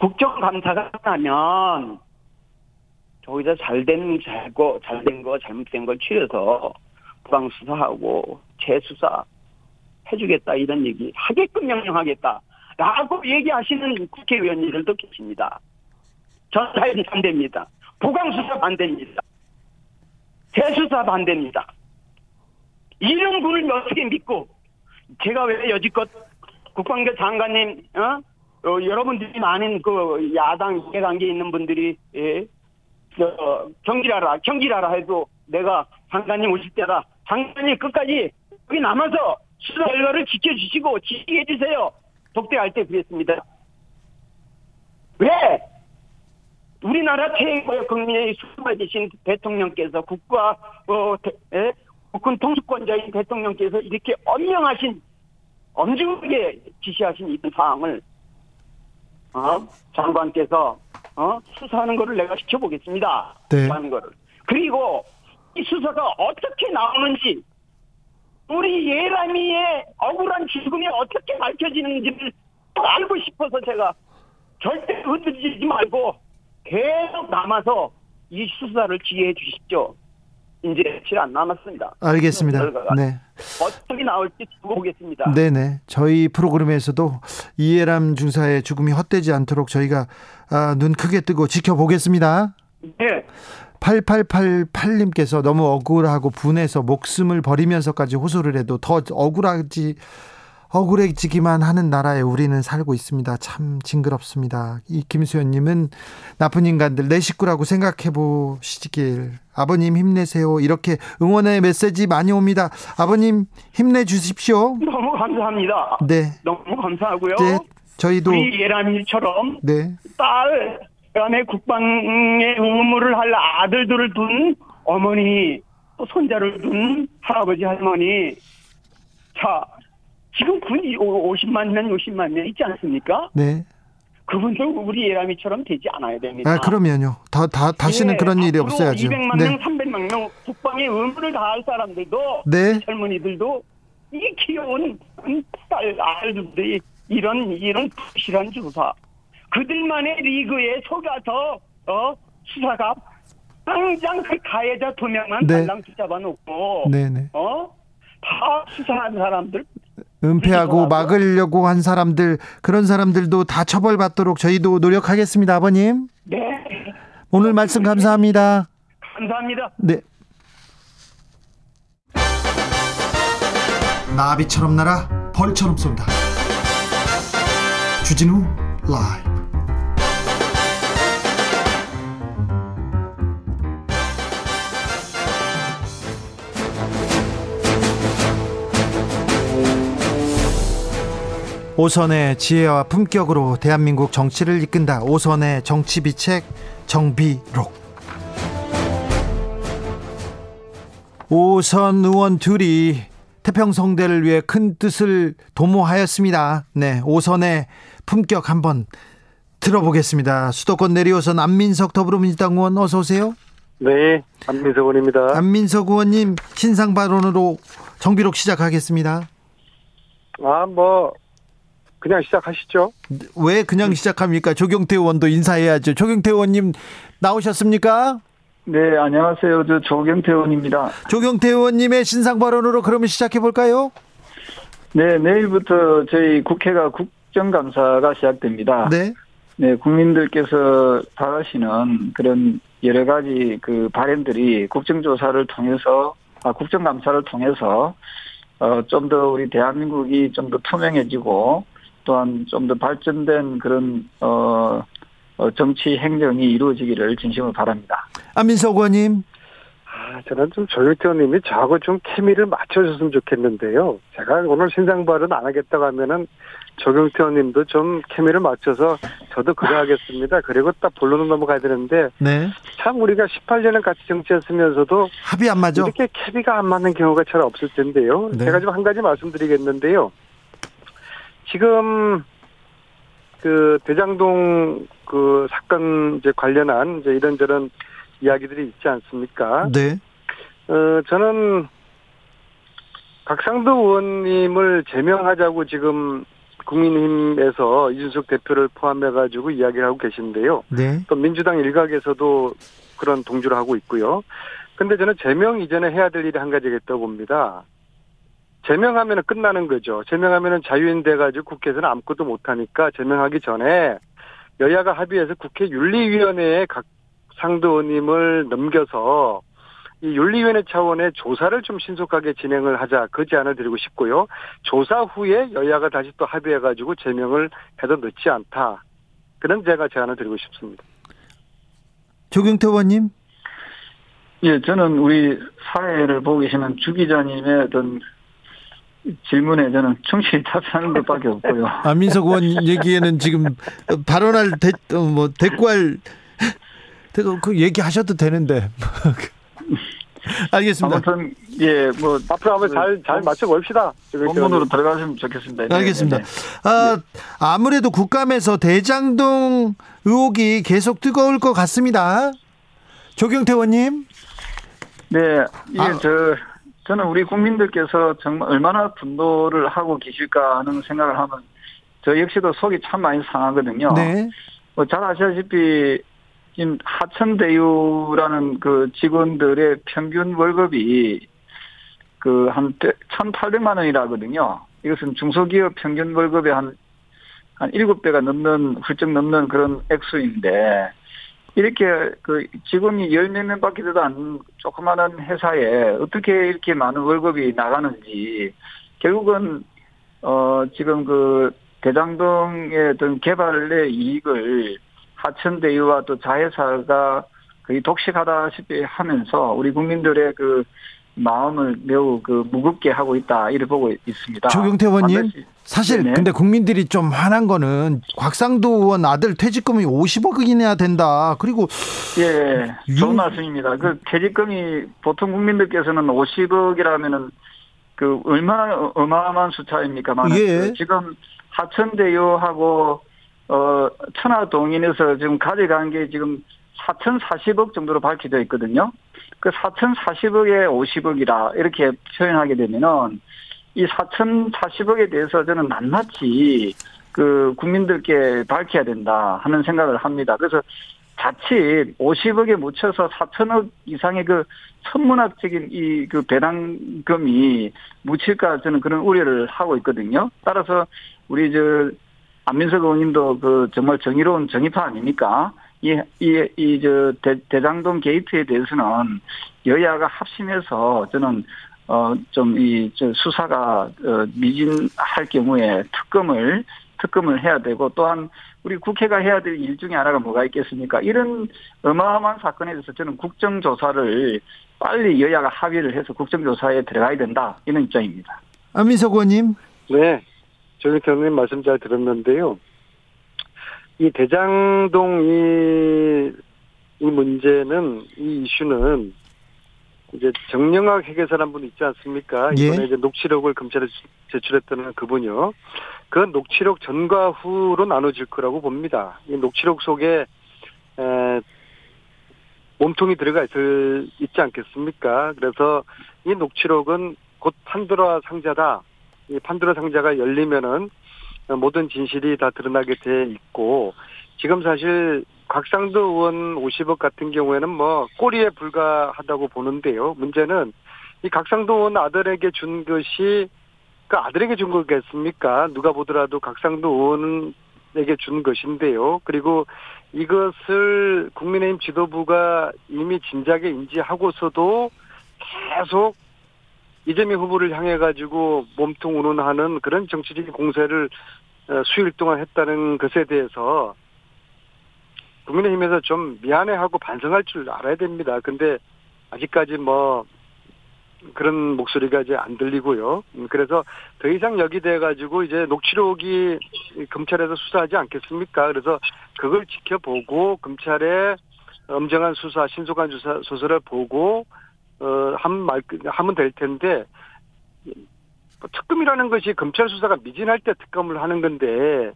국정감사가 끝나면 저기다 잘된 잘거 잘된 거 잘못된 걸 추려서 부당 수사하고 재수사 해주겠다 이런 얘기 하게끔 명령하겠다라고 얘기하시는 국회의원님들도 계십니다. 전사인 반대입니다. 보강 수사 반대입니다. 재수사 반대입니다. 이런 분을 어떻게 믿고 제가 왜 여지껏 국방부 장관님 어? 어, 여러분들이 많은 그 야당 이해관계 있는 분들이 예, 어, 경질하라 경질하라 해도 내가 장관님 오실 때라 장관님 끝까지 여기 남아서 수사 결과를 지켜주시고 지휘해 주세요. 독대할 때 그랬습니다. 왜? 우리나라 최고의 국민의 수많으신 대통령께서 국가 어, 대, 에? 국군 통수권자인 대통령께서 이렇게 엄명하신 엄중하게 지시하신 이런 사항을 어? 장관께서 어? 수사하는 거를 내가 지켜보겠습니다. 네. 수사하는 거를. 그리고 이 수사가 어떻게 나오는지 우리 예람이의 억울한 죽음이 어떻게 밝혀지는지를 꼭 알고 싶어서 제가 절대 흔들리지 말고 계속 남아서 이 수사를 지휘해 주십시오. 이제 며칠 안 남았습니다. 알겠습니다. 결과가 네. 어떻게 나올지 두고 보겠습니다. 네네. 저희 프로그램에서도 이해람 중사의 죽음이 헛되지 않도록 저희가 아, 눈 크게 뜨고 지켜보겠습니다. 네. 8888님께서 너무 억울하고 분해서 목숨을 버리면서까지 호소를 해도 더 억울하지 억울해지기만 하는 나라에 우리는 살고 있습니다. 참 징그럽습니다. 이 김수현님은 나쁜 인간들 내 식구라고 생각해 보시길 아버님 힘내세요. 이렇게 응원의 메시지 많이 옵니다. 아버님 힘내 주십시오. 너무 감사합니다. 네, 너무 감사하고요. 네, 저희도 우리 예람이처럼 네, 딸, 그다음에 국방의 의무를 할 아들들을 둔 어머니, 또 손자를 둔 할아버지 할머니. 자, 지금 군이 50만 명, 60만 명 있지 않습니까? 네. 그분들 우리 예람이처럼 되지 않아야 됩니다. 아 그러면요. 다, 다 다시는 예, 그런 일이 없어야죠. 200만 네, 명, 300만 명 국방의 의무를 다할 사람들도 네, 젊은이들도 이 귀여운 딸 아이들이 이런 이런 부실한 조사 그들만의 리그에 속아서 어 수사가 당장 그 가해자 두 명만 네. 달랑 붙잡아 놓고 네네. 어? 다 수사한 사람들 은폐하고. 막으려고 한 사람들 그런 사람들도 다 처벌받도록 저희도 노력하겠습니다, 아버님. 네 오늘 말씀 감사합니다. 감사합니다. 네. 나비처럼 날아 벌처럼 쏜다. 주진우 라이 오선의 지혜와 품격으로 대한민국 정치를 이끈다. 오선의 정치 비책 정비록. 오선 의원 둘이 태평성대를 위해 큰 뜻을 도모하였습니다. 네, 오선의 품격 한번 들어보겠습니다. 수도권 내리오선 안민석 더불어민주당 의원 어서 오세요. 네, 안민석 의원입니다. 안민석 의원님 신상 발언으로 정비록 시작하겠습니다. 아, 뭐 그냥 시작하시죠. 왜 그냥 시작합니까? 조경태 의원도 인사해야죠. 조경태 의원님 나오셨습니까? 네, 안녕하세요. 저 조경태 의원입니다. 조경태 의원님의 신상 발언으로 그러면 시작해 볼까요? 네, 내일부터 저희 국회가 국정감사가 시작됩니다. 네. 네, 국민들께서 바라시는 그런 여러 가지 그 발언들이 국정조사를 통해서, 아, 국정감사를 통해서, 어, 좀 더 우리 대한민국이 좀 더 투명해지고, 또한 좀 더 발전된 그런, 어, 어, 정치 행정이 이루어지기를 진심으로 바랍니다. 안민석 의원님. 아, 저는 좀 조영태 의원님이 저하고 좀 케미를 맞춰줬으면 좋겠는데요. 제가 오늘 신상 발언 안 하겠다고 하면은 조경태 의원님도 좀 케미를 맞춰서 저도 그래 하겠습니다. 그리고 딱 본론으로 넘어가야 되는데 네. 참 우리가 18년을 같이 정치했으면서도 합의 안 맞아? 이렇게 케미가 안 맞는 경우가 잘 없을 텐데요. 네. 제가 좀 한 가지 말씀드리겠는데요. 지금 그 대장동 그 사건 이제 관련한 이제 이런저런 이야기들이 있지 않습니까? 네. 어 저는 각상도 의원님을 제명하자고 지금 국민의힘에서 이준석 대표를 포함해 가지고 이야기를 하고 계신데요. 네. 또 민주당 일각에서도 그런 동조를 하고 있고요. 근데 저는 제명 이전에 해야 될 일이 한 가지가 있다고 봅니다. 제명하면 끝나는 거죠. 제명하면 자유인 돼가지고 국회에서는 아무것도 못하니까 제명하기 전에 여야가 합의해서 국회 윤리위원회에 각 상도 의원님을 넘겨서 이 윤리위원회 차원의 조사를 좀 신속하게 진행을 하자 그 제안을 드리고 싶고요. 조사 후에 여야가 다시 또 합의해가지고 제명을 해도 늦지 않다. 그런 제가 제안을 드리고 싶습니다. 조경태 의원님. 예, 저는 우리 사회를 보고 계시는 주 기자님의 어떤 질문에 저는 충실히 답하는 것밖에 없고요. 안민석 의원 얘기에는 지금 발언할 대, 어, 뭐 대꾸할 대꾸 그 얘기하셔도 되는데. 알겠습니다. 아무튼 예, 뭐 앞으로 한번 잘, 잘 맞춰 봅시다. 본문으로 들어가시면 좋겠습니다. 네, 알겠습니다. 네, 네. 아, 아무래도 국감에서 대장동 의혹이 계속 뜨거울 것 같습니다. 조경태 의원님. 네, 이게 아. 저 저는 우리 국민들께서 정말 얼마나 분노를 하고 계실까 하는 생각을 하면 저 역시도 속이 참 많이 상하거든요. 네. 뭐 잘 아시다시피 지금 하천대유라는 그 직원들의 평균 월급이 그 한 1,800만 원이라거든요. 이것은 중소기업 평균 월급의 한, 한 7배가 넘는, 훌쩍 넘는 그런 액수인데, 이렇게 그 직원이 열몇 명밖에 되도 않는 조그마한 회사에 어떻게 이렇게 많은 월급이 나가는지, 결국은, 어, 지금 그 대장동의 어떤 개발의 이익을 하천대유와 또 자회사가 거의 독식하다시피 하면서 우리 국민들의 그 마음을 매우 그 무겁게 하고 있다 이를 보고 있습니다. 조경태 의원님. 사실 네네. 근데 국민들이 좀 화난 거는 곽상도 의원 아들 퇴직금이 50억이나 된다. 그리고 예, 유- 좋은 말씀입니다. 그 퇴직금이 보통 국민들께서는 50억이라면은 그 얼마나 어- 어마어마한 숫자입니까만 예. 지금 하천대유하고 어 천하동인에서 지금 가져간 게 지금 4,040억 정도로 밝혀져 있거든요. 그 4,040억에 50억이라 이렇게 표현하게 되면은 이 4,040억에 대해서 저는 낱낱이 그 국민들께 밝혀야 된다 하는 생각을 합니다. 그래서 자칫 50억에 묻혀서 4천억 이상의 그 천문학적인 이 그 배당금이 묻힐까 저는 그런 우려를 하고 있거든요. 따라서 우리 저 안민석 의원님도 그 정말 정의로운 정의파 아닙니까? 이, 이, 이, 저, 대, 대장동 게이트에 대해서는 여야가 합심해서 저는, 어, 좀, 이, 저, 수사가, 어, 미진할 경우에 특검을, 특검을 해야 되고 또한 우리 국회가 해야 될 일 중에 하나가 뭐가 있겠습니까? 이런 어마어마한 사건에 대해서 저는 국정조사를 빨리 여야가 합의를 해서 국정조사에 들어가야 된다. 이런 입장입니다. 안민석 의원님. 네. 조경태 의원님 말씀 잘 들었는데요. 이 대장동 이, 이 문제는, 이 이슈는 이제 정영학 회계사란 분 있지 않습니까? 예. 이번에 이제 녹취록을 검찰에 제출했다는 그분이요. 그 녹취록 전과 후로 나눠질 거라고 봅니다. 이 녹취록 속에 에, 몸통이 들어가 있을 있지 않겠습니까? 그래서 이 녹취록은 곧 판도라 상자다. 이 판도라 상자가 열리면은 모든 진실이 다 드러나게 돼 있고 지금 사실 곽상도 의원 50억 같은 경우에는 뭐 꼬리에 불과하다고 보는데요. 문제는 이 곽상도 의원 아들에게 준 것이 그 아들에게 준 거겠습니까? 누가 보더라도 곽상도 의원에게 준 것인데요. 그리고 이것을 국민의힘 지도부가 이미 진작에 인지하고서도 계속 이재명 후보를 향해 가지고 몸통 운운하는 그런 정치적인 공세를 어, 수일 동안 했다는 것에 대해서 국민의힘에서 좀 미안해하고 반성할 줄 알아야 됩니다. 근데 아직까지 뭐 그런 목소리가 이제 안 들리고요. 음, 그래서 더 이상 여기 돼 가지고 이제 녹취록이 검찰에서 수사하지 않겠습니까? 그래서 그걸 지켜보고 검찰의 엄정한 수사, 신속한 수사 수사를 보고 어 한말 하면 될 텐데 뭐 특검이라는 것이 검찰 수사가 미진할 때 특검을 하는 건데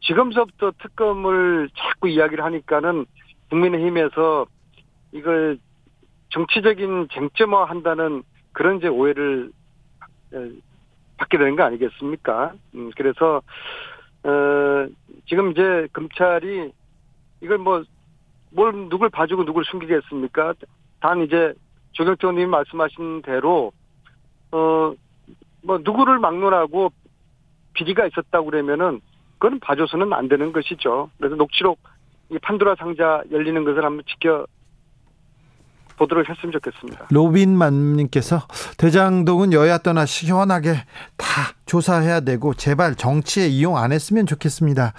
지금서부터 특검을 자꾸 이야기를 하니까는 국민의힘에서 이걸 정치적인 쟁점화 한다는 그런 이제 오해를 받게 되는 거 아니겠습니까? 음, 그래서, 어, 지금 이제 검찰이 이걸 뭐, 뭘, 누굴 봐주고 누굴 숨기겠습니까? 단 이제 조경태 의원님이 말씀하신 대로, 어, 뭐, 누구를 막론하고 비리가 있었다고 그러면은, 그건 봐줘서는 안 되는 것이죠. 그래서 녹취록, 이 판도라 상자 열리는 것을 한번 지켜, 보도록 했으면 좋겠습니다. 로빈만님께서 대장동은 여야 떠나 시원하게 다 조사해야 되고 제발 정치에 이용 안 했으면 좋겠습니다.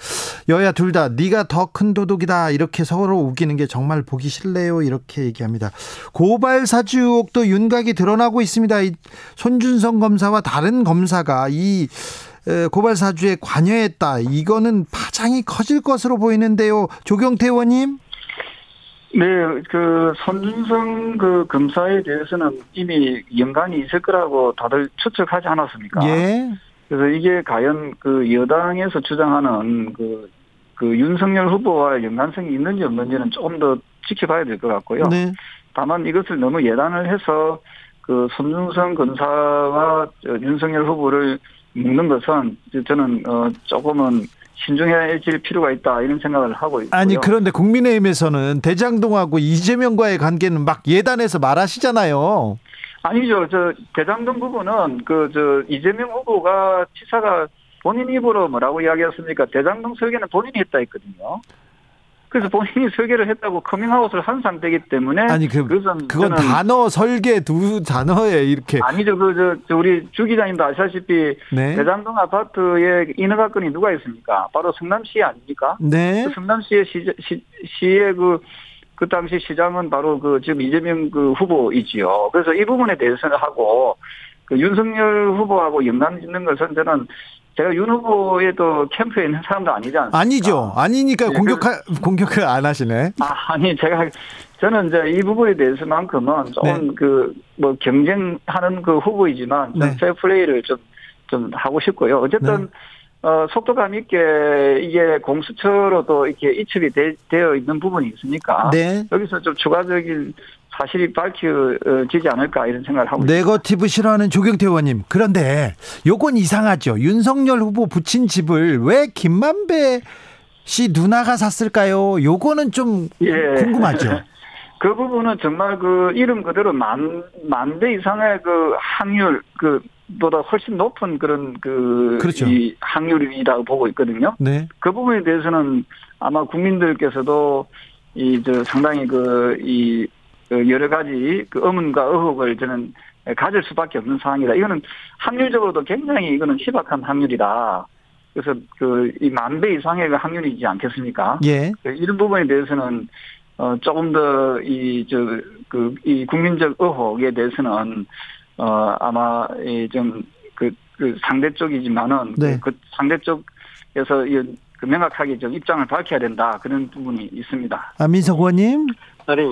여야 둘 다 네가 더 큰 도둑이다 이렇게 서로 우기는 게 정말 보기 싫네요 이렇게 얘기합니다. 고발 사주 의혹도 윤곽이 드러나고 있습니다. 이 손준성 검사와 다른 검사가 이 고발 사주에 관여했다. 이거는 파장이 커질 것으로 보이는데요. 조경태 의원님. 네, 그 손준성 그 검사에 대해서는 이미 연관이 있을 거라고 다들 추측하지 않았습니까? 예. 그래서 이게 과연 그 여당에서 주장하는 그, 그 윤석열 후보와 연관성이 있는지 없는지는 조금 더 지켜봐야 될 것 같고요. 네. 다만 이것을 너무 예단을 해서 그 손준성 검사와 윤석열 후보를 묶는 것은 저는 어 조금은 신중해질 필요가 있다 이런 생각을 하고 있고요. 아니 그런데 국민의힘에서는 대장동하고 이재명과의 관계는 막 예단해서 말하시잖아요. 아니죠. 저 대장동 부분은 그 저 이재명 후보가 치사가 본인 입으로 뭐라고 이야기했습니까? 대장동 설계는 본인이 했다 했거든요. 그래서 본인이 설계를 했다고 커밍아웃을 한 상태이기 때문에 아니 그 그것은 그건 단어 설계 두 단어에 이렇게 아니죠 그저 저 우리 주 기자님도 아시다시피 네. 대장동 아파트에 인허가권이 누가 있습니까? 바로 성남시 아닙니까? 네. 그 성남시의 시, 시, 시의 그, 그 당시 시장은 바로 그 지금 이재명 그 후보이지요. 그래서 이 부분에 대해서는 하고 그 윤석열 후보하고 연관 짓는 것은 저는 제가 윤 후보에도 캠프에 있는 사람도 아니지 않습니까? 아니죠. 아니니까 네, 공격할 공격을 안 하시네. 아, 아니 제가 저는 이제 이 부분에 대해서만큼은 좀 네. 그뭐 경쟁하는 그 후보이지만 좀 네. 페어 플레이를 좀 좀 하고 싶고요. 어쨌든 네. 어, 속도감 있게 이게 공수처로도 이렇게 이첩이 되, 되어 있는 부분이 있으니까 네. 여기서 좀 추가적인 사실이 밝혀지지 않을까 이런 생각을 하고 있습니다. 네거티브 싫어하는 조경태 의원님. 그런데 요건 이상하죠. 윤석열 후보 부친 집을 왜 김만배 씨 누나가 샀을까요? 요거는 좀 예. 궁금하죠. 그 부분은 정말 그 이름 그대로 만, 만대 이상의 그 확률, 그, 보다 훨씬 높은 그런 그, 그렇죠. 이 확률이라고 보고 있거든요. 네. 그 부분에 대해서는 아마 국민들께서도 이, 저, 상당히 그, 이, 그 여러 가지 그 의문과 의혹을 저는 가질 수밖에 없는 상황이다. 이거는 확률적으로도 굉장히 이거는 희박한 확률이다. 그래서 그, 이 만 배 이상의 그 확률이지 않겠습니까? 예. 그 이런 부분에 대해서는 어 조금 더 이 저 그 이 국민적 의혹에 대해서는 어 아마 이좀그 그 상대 쪽이지만은 네. 그 상대 쪽에서 이, 그 명확하게 좀 입장을 밝혀야 된다 그런 부분이 있습니다. 아, 민석 의원님. 아니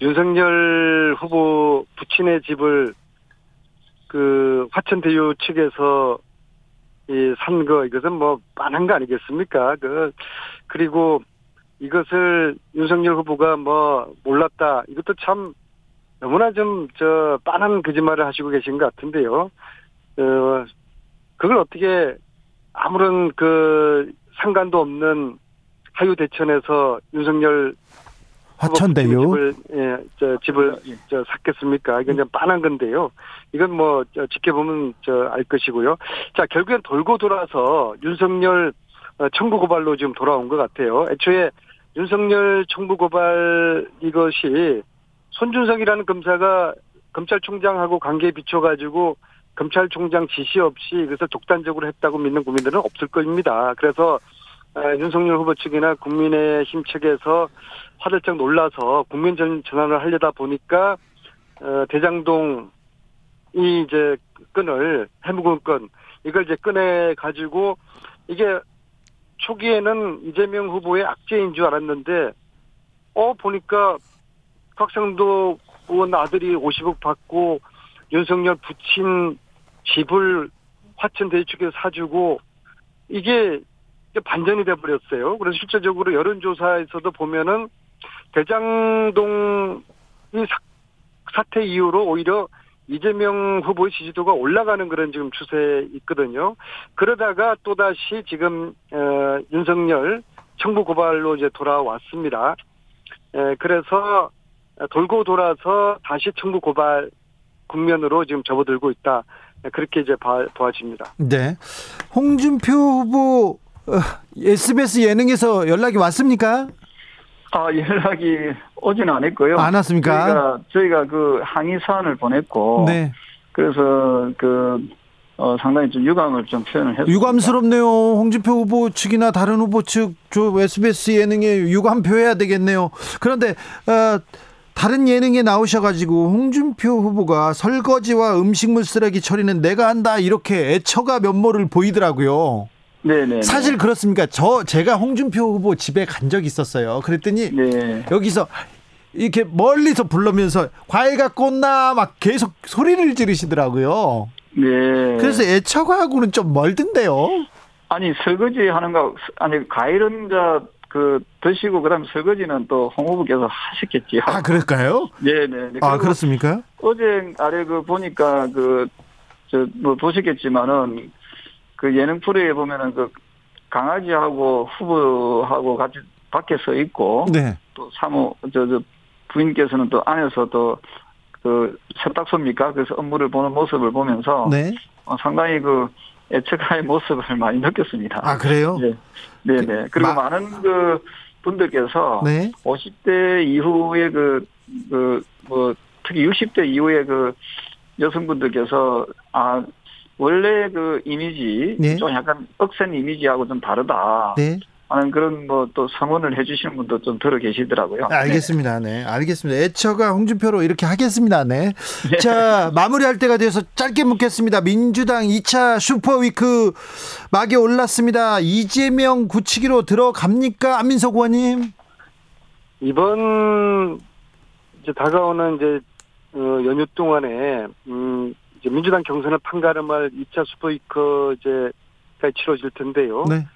윤석열 후보 부친의 집을 그 화천대유 측에서 이산 거 이것은 뭐 빤한 거 아니겠습니까? 그 그리고 이것을 윤석열 후보가 뭐 몰랐다 이것도 참 너무나 좀 저 빤한 거짓말을 하시고 계신 것 같은데요. 어 그걸 어떻게 아무런 그 상관도 없는 하유 대천에서 윤석열 화천대유. 집을 예, 저 집을 예. 저 샀겠습니까? 이건 좀 빤한 건데요. 이건 뭐 저, 지켜보면 저 알 것이고요. 자 결국엔 돌고 돌아서 윤석열 어, 청구 고발로 지금 돌아온 것 같아요. 애초에 윤석열 청구 고발 이것이 손준성이라는 검사가 검찰총장하고 관계에 비춰가지고 검찰총장 지시 없이 그래서 독단적으로 했다고 믿는 국민들은 없을 겁니다. 그래서 어, 윤석열 후보 측이나 국민의힘 측에서 화들짝 놀라서 국민 전 전환을 하려다 보니까 어, 대장동 이 이제 끈을 해묵은 끈 이걸 이제 꺼내 가지고 이게 초기에는 이재명 후보의 악재인 줄 알았는데 어 보니까 곽상도 의원 아들이 50억 받고 윤석열 부친 집을 화천 대축에서 사주고 이게 반전이 돼 버렸어요. 그래서 실제적으로 여론조사에서도 보면은 대장동 이 사- 사태 이후로 오히려 이재명 후보의 지지도가 올라가는 그런 지금 추세에 있거든요. 그러다가 또 다시 지금 어, 윤석열 청구 고발로 이제 돌아왔습니다. 에, 그래서 돌고 돌아서 다시 청구 고발 국면으로 지금 접어들고 있다. 그렇게 이제 봐, 보아집니다. 네. 홍준표 후보 어, SBS 예능에서 연락이 왔습니까? 아 연락이 오진 않았고요. 안 왔습니까? 저희가 저희가 그 항의 사안을 보냈고 네. 그래서 그 어, 상당히 좀 유감을 좀 표현을 했습니다. 유감스럽네요. 홍준표 후보 측이나 다른 후보 측, 저 SBS 예능에 유감 표해야 되겠네요. 그런데, 어, 다른 예능에 나오셔가지고 홍준표 후보가 설거지와 음식물 쓰레기 처리는 내가 한다 이렇게 애처가 면모를 보이더라고요. 네네. 사실 그렇습니까? 저 제가 홍준표 후보 집에 간 적이 있었어요. 그랬더니 네. 여기서 이렇게 멀리서 불러면서 과일 갖고 온나 막 계속 소리를 지르시더라고요. 네. 그래서 애처가하고는 좀 멀던데요. 아니 설거지 하는 거 아니 과일은 저그 드시고 그다음 에 설거지는 또 홍 후보께서 하셨겠지요. 아 그럴까요? 네네. 아 그렇습니까? 어제 아래 그 보니까 그 저뭐 보셨겠지만은 그 예능 프로에 보면은 그 강아지하고 후보하고 같이 밖에 서 있고 네. 또 사모 저저 부인께서는 또 안에서 또그 세탁소입니까? 그래서 업무를 보는 모습을 보면서 네. 어, 상당히 그 애처가의 모습을 많이 느꼈습니다. 아 그래요? 네, 네, 네. 그리고 마- 많은 그 분들께서 네. 50대 이후에 그, 그, 뭐, 특히 60대 이후에 그 여성분들께서, 아, 원래 그 이미지, 네. 좀 약간 억센 이미지하고 좀 다르다. 네. 하는 그런 뭐 또 성원을 해주시는 분도 좀 들어 계시더라고요. 알겠습니다. 네. 알겠습니다. 애처가 홍준표로 이렇게 하겠습니다. 네. 자, 마무리할 때가 돼서 짧게 묻겠습니다. 민주당 2차 super week 막에 올랐습니다. 이재명 굳히기로 들어갑니까? 안민석 의원님? 이번 이제 다가오는 이제 어, 연휴 동안에 음 이제 민주당 경선을 판가름할 2차 super week 이제가 치러질 텐데요. 네.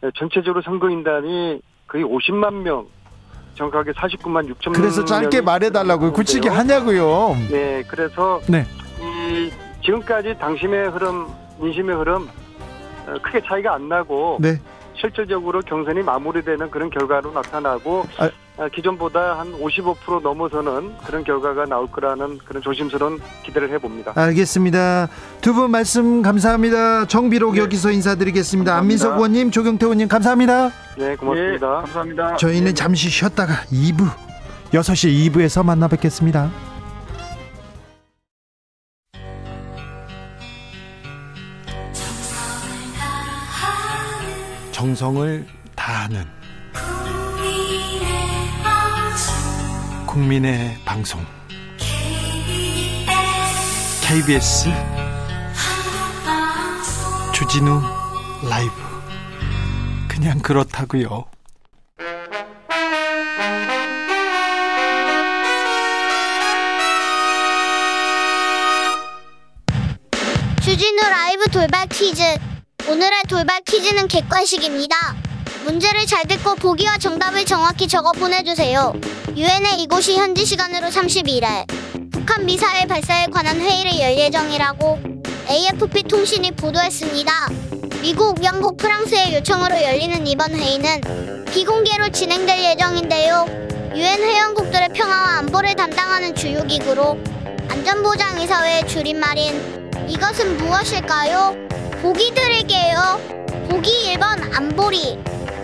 네, 전체적으로 선거인단이 거의 50만 명, 정확하게 49만 6천 명. 그래서 짧게 말해달라고요. 굳히기 하냐고요. 네, 그래서 네. 이 지금까지 당심의 흐름, 민심의 흐름 어, 크게 차이가 안 나고 네. 실질적으로 경선이 마무리되는 그런 결과로 나타나고 아. 아, 기존보다 한 55% 넘어서는 그런 결과가 나올 거라는 그런 조심스러운 기대를 해봅니다. 알겠습니다. 두 분 말씀 감사합니다. 정비록 네. 여기서 인사드리겠습니다. 감사합니다. 안민석 의원님, 조경태 의원님 감사합니다. 네, 고맙습니다. 예, 감사합니다. 저희는 잠시 쉬었다가 2부 6시 2부에서 만나 뵙겠습니다. 정성을 다하는 국민의 방송 KBS 주진우 라이브 그냥 그렇다고요. 주진우 라이브 돌발 퀴즈. 오늘의 돌발 퀴즈는 객관식입니다. 문제를 잘 듣고 보기와 정답을 정확히 적어 보내주세요. 유엔의 이곳이 현지 시간으로 31일 북한 미사일 발사에 관한 회의를 열 예정이라고 AFP 통신이 보도했습니다. 미국, 영국, 프랑스의 요청으로 열리는 이번 회의는 비공개로 진행될 예정인데요. 유엔 회원국들의 평화와 안보를 담당하는 주요 기구로 안전보장이사회의 줄임말인 이것은 무엇일까요? 보기 드릴게요. 보기 1번 안보리,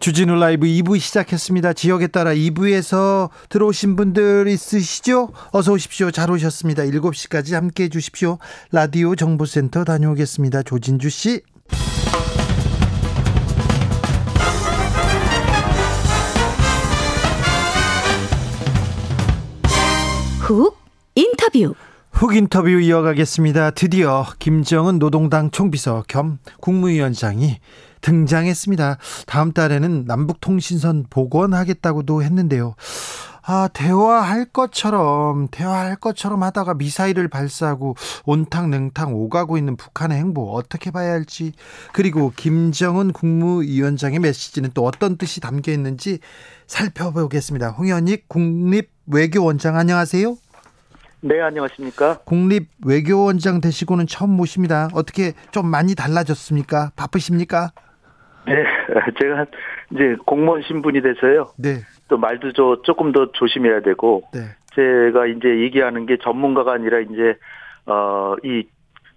주진우 라이브 2부 시작했습니다. 지역에 따라 2부에서 들어오신 분들 있으시죠? 어서 오십시오. 잘 오셨습니다. 7시까지 함께 해 주십시오. 라디오 정보센터 다녀오겠습니다. 조진주 씨. 훅 인터뷰 훅 인터뷰 이어가겠습니다. 드디어 김정은 노동당 총비서 겸 국무위원장이 등장했습니다. 다음 달에는 남북통신선 복원하겠다고도 했는데요. 아, 대화할 것처럼, 대화할 것처럼 하다가 미사일을 발사하고 온탕 냉탕 오가고 있는 북한의 행보 어떻게 봐야 할지, 그리고 김정은 국무위원장의 메시지는 또 어떤 뜻이 담겨 있는지 살펴보겠습니다. 홍현익 국립외교원장 안녕하세요. 네, 안녕하십니까. 국립외교원장 되시고는 처음 모십니다. 어떻게 좀 많이 달라졌습니까? 바쁘십니까? 네, 제가 이제 공무원 신분이 돼서요. 네, 또 말도 저 조금 더 조심해야 되고, 네, 제가 이제 얘기하는 게 전문가가 아니라 이제, 어, 이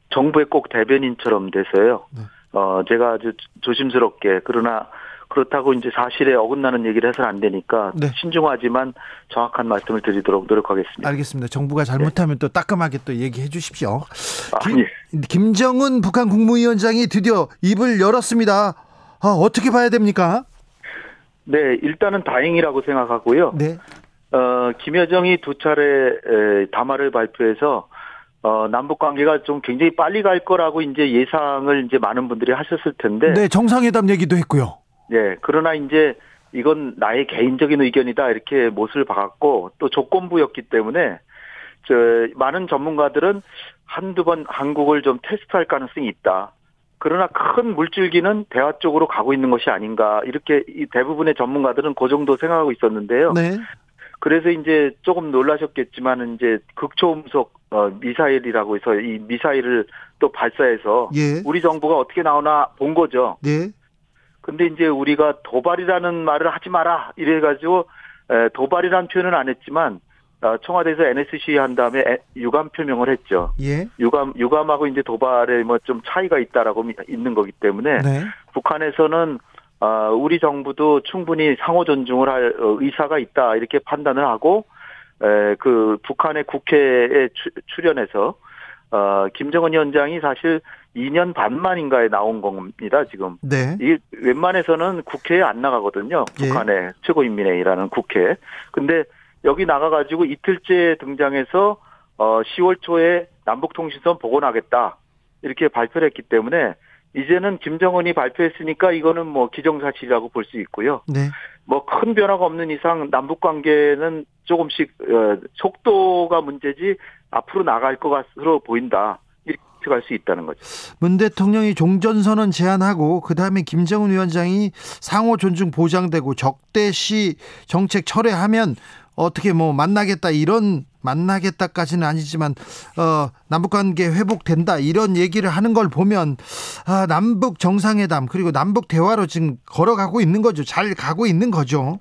정부의 꼭 대변인처럼 돼서요. 네. 어, 제가 아주 조심스럽게, 그러나 그렇다고 이제 사실에 어긋나는 얘기를 해서는 안 되니까 네. 신중하지만 정확한 말씀을 드리도록 노력하겠습니다. 알겠습니다. 정부가 잘못하면 또 따끔하게 또 얘기해 주십시오. 아니, 김정은 북한 국무위원장이 드디어 입을 열었습니다. 아, 어떻게 봐야 됩니까? 네, 일단은 다행이라고 생각하고요. 네, 어, 김여정이 두 차례 에, 담화를 발표해서 어, 남북 관계가 좀 굉장히 빨리 갈 거라고 이제 예상을 이제 많은 분들이 하셨을 텐데, 네, 정상회담 얘기도 했고요. 네, 그러나 이제 이건 나의 개인적인 의견이다 이렇게 못을 박았고 또 조건부였기 때문에 저 많은 전문가들은 한두 번 한국을 좀 테스트할 가능성이 있다. 그러나 큰 물줄기는 대화 쪽으로 가고 있는 것이 아닌가 이렇게 이 대부분의 전문가들은 그 정도 생각하고 있었는데요. 네, 그래서 이제 조금 놀라셨겠지만 이제 극초음속 어, 미사일이라고 해서 이 미사일을 또 발사해서 예, 우리 정부가 어떻게 나오나 본 거죠. 네, 근데 이제 우리가 도발이라는 말을 하지 마라 이래 가지고 에, 도발이라는 표현은 안 했지만 어, 청와대에서 NSC 한 다음에 에, 유감 표명을 했죠. 예, 유감 유감하고 이제 도발에 뭐 좀 차이가 있다라고 미- 있는 거기 때문에 네, 북한에서는 어, 우리 정부도 충분히 상호 존중을 할 어, 의사가 있다 이렇게 판단을 하고 에, 그 북한의 국회에 추, 출연해서 어, 김정은 위원장이 사실 2년 반 만인가에 나온 겁니다 지금. 네, 이 웬만해서는 국회에 안 나가거든요. 예. 북한의 최고인민회의라는 국회. 근데 여기 나가가지고 이틀째 등장해서 어 10월 초에 남북통신선 복원하겠다 이렇게 발표를 했기 때문에 이제는 김정은이 발표했으니까 이거는 뭐 기정사실이라고 볼 수 있고요. 네. 뭐 큰 변화가 없는 이상 남북 관계는 조금씩 어, 속도가 문제지 앞으로 나갈 것 같으로 보인다. 이렇게 갈 수 있다는 거죠. 문 대통령이 종전선언 제안하고 그다음에 김정은 위원장이 상호 존중 보장되고 적대시 정책 철회하면 어떻게 뭐 만나겠다 이런 만나겠다까지는 아니지만 어 남북 관계 회복된다 이런 얘기를 하는 걸 보면 아 남북 정상회담 그리고 남북 대화로 지금 걸어가고 있는 거죠. 잘 가고 있는 거죠.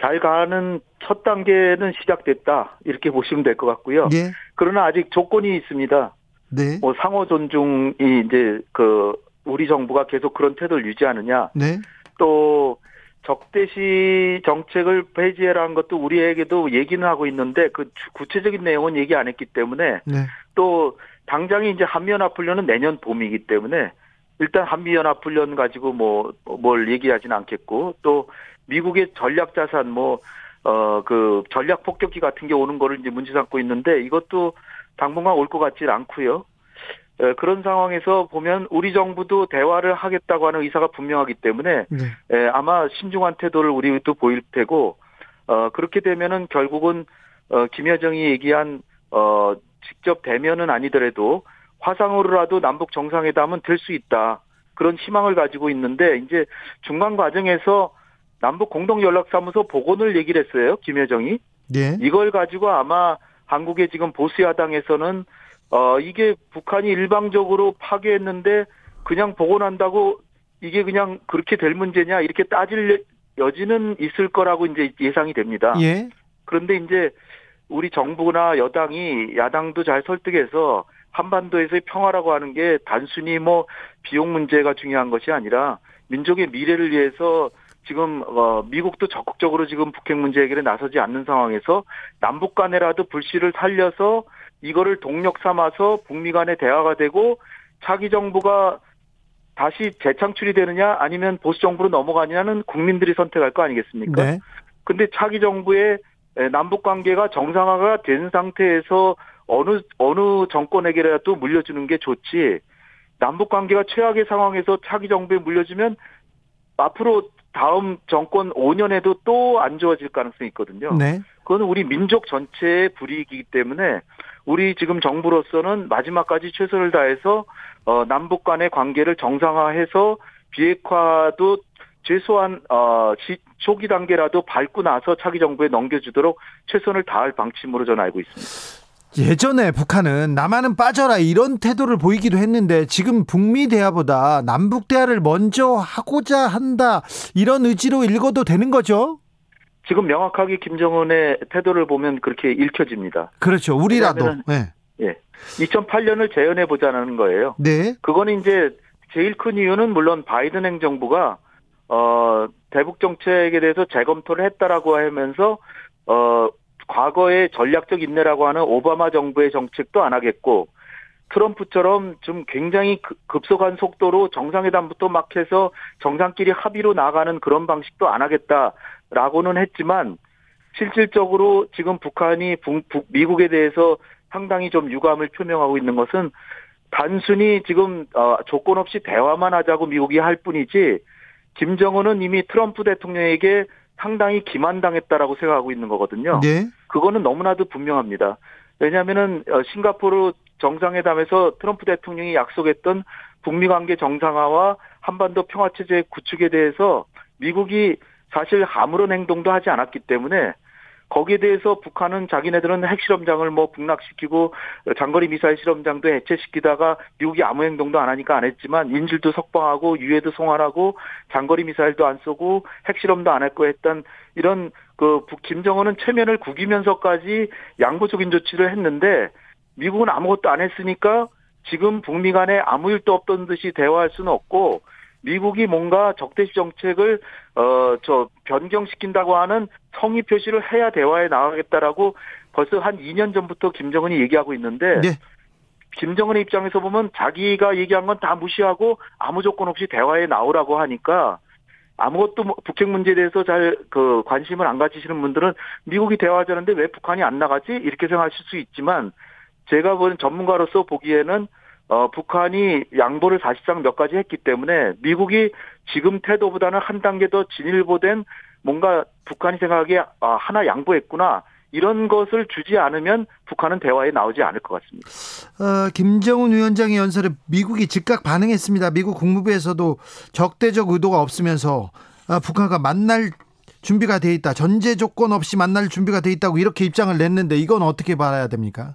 잘 가는 첫 단계는 시작됐다. 이렇게 보시면 될 것 같고요. 예. 그러나 아직 조건이 있습니다. 네. 뭐 상호 존중이 이제 그 우리 정부가 계속 그런 태도를 유지하느냐. 네. 또 적대시 정책을 폐지해라는 것도 우리에게도 얘기는 하고 있는데 그 구체적인 내용은 얘기 안 했기 때문에 네. 또 당장이 이제 한미연합훈련은 내년 봄이기 때문에 일단 한미연합훈련 가지고 뭐 뭘 얘기하지는 않겠고 또 미국의 전략 자산 뭐 어 그 전략 폭격기 같은 게 오는 거를 이제 문제 삼고 있는데 이것도 당분간 올 것 같지 않고요. 에, 그런 상황에서 보면 우리 정부도 대화를 하겠다고 하는 의사가 분명하기 때문에 네. 에, 아마 신중한 태도를 우리도 보일 테고 어 그렇게 되면은 결국은 어 김여정이 얘기한 어 직접 대면은 아니더라도 화상으로라도 남북 정상회담은 될 수 있다. 그런 희망을 가지고 있는데 이제 중간 과정에서 남북 공동 연락사무소 복원을 얘기를 했어요. 김여정이. 네. 이걸 가지고 아마 한국의 지금 보수 야당에서는 어 이게 북한이 일방적으로 파괴했는데 그냥 복원한다고 이게 그냥 그렇게 될 문제냐 이렇게 따질 여지는 있을 거라고 이제 예상이 됩니다. 예. 그런데 이제 우리 정부나 여당이 야당도 잘 설득해서 한반도에서의 평화라고 하는 게 단순히 뭐 비용 문제가 중요한 것이 아니라 민족의 미래를 위해서 지금 어 미국도 적극적으로 지금 북핵 문제 해결에 나서지 않는 상황에서 남북 간에라도 불씨를 살려서 이거를 동력 삼아서 북미 간의 대화가 되고 차기 정부가 다시 재창출이 되느냐 아니면 보수 정부로 넘어가느냐는 국민들이 선택할 거 아니겠습니까? 네. 근데 차기 정부의 남북 관계가 정상화가 된 상태에서 어느 어느 정권에게라도 물려주는 게 좋지. 남북 관계가 최악의 상황에서 차기 정부에 물려주면 앞으로 다음 정권 5년에도 또 안 좋아질 가능성이 있거든요. 네. 그건 우리 민족 전체의 불이익이기 때문에 우리 지금 정부로서는 마지막까지 최선을 다해서 어 남북 간의 관계를 정상화해서 비핵화도 최소한 어 시, 초기 단계라도 밟고 나서 차기 정부에 넘겨주도록 최선을 다할 방침으로 저는 알고 있습니다. 예전에 북한은 남한은 빠져라 이런 태도를 보이기도 했는데 지금 북미 대화보다 남북 대화를 먼저 하고자 한다 이런 의지로 읽어도 되는 거죠? 지금 명확하게 김정은의 태도를 보면 그렇게 읽혀집니다. 그렇죠. 우리라도. 네. 예. 2008년을 재현해 보자는 거예요. 네. 그거는 이제 제일 큰 이유는 물론 바이든 행정부가 어 대북 정책에 대해서 재검토를 했다라고 하면서 어 과거의 전략적 인내라고 하는 오바마 정부의 정책도 안 하겠고 트럼프처럼 좀 굉장히 급- 급속한 속도로 정상회담부터 막 해서 정상끼리 합의로 나가는 그런 방식도 안 하겠다라고는 했지만 실질적으로 지금 북한이 미국에 대해서 상당히 좀 유감을 표명하고 있는 것은 단순히 지금 어, 조건 없이 대화만 하자고 미국이 할 뿐이지 김정은은 이미 트럼프 대통령에게 상당히 기만당했다라고 생각하고 있는 거거든요. 네. 그거는 너무나도 분명합니다. 왜냐하면은 어, 싱가포르 정상회담에서 트럼프 대통령이 약속했던 북미 관계 정상화와 한반도 평화 체제 구축에 대해서 미국이 사실 아무런 행동도 하지 않았기 때문에 거기에 대해서 북한은 자기네들은 핵실험장을 뭐 북락시키고 장거리 미사일 실험장도 해체시키다가 미국이 아무 행동도 안 하니까 안 했지만 인질도 석방하고 유해도 송환하고 장거리 미사일도 안 쏘고 핵실험도 안 했고 했던 이런 그 북- 김정은은 체면을 구기면서까지 양보적인 조치를 했는데 미국은 아무것도 안 했으니까 지금 북미 간에 아무 일도 없던 듯이 대화할 수는 없고 미국이 뭔가 적대시 정책을 어 저 변경시킨다고 하는 성의 표시를 해야 대화에 나가겠다라고 벌써 한 2년 전부터 김정은이 얘기하고 있는데 네. 김정은의 입장에서 보면 자기가 얘기한 건 다 무시하고 아무 조건 없이 대화에 나오라고 하니까 아무것도 뭐 북핵 문제에 대해서 잘 그 관심을 안 가지시는 분들은 미국이 대화하자는데 왜 북한이 안 나가지 이렇게 생각하실 수 있지만 제가 보는 전문가로서 보기에는 어, 북한이 양보를 사실상 몇 가지 했기 때문에 미국이 지금 태도보다는 한 단계 더 진일보된 뭔가 북한이 생각하기에 아, 하나 양보했구나. 이런 것을 주지 않으면 북한은 대화에 나오지 않을 것 같습니다. 어, 김정은 위원장의 연설에 미국이 즉각 반응했습니다. 미국 국무부에서도 적대적 의도가 없으면서 아, 북한과 만날 준비가 돼 있다. 전제 조건 없이 만날 준비가 돼 있다고 이렇게 입장을 냈는데 이건 어떻게 봐야 됩니까?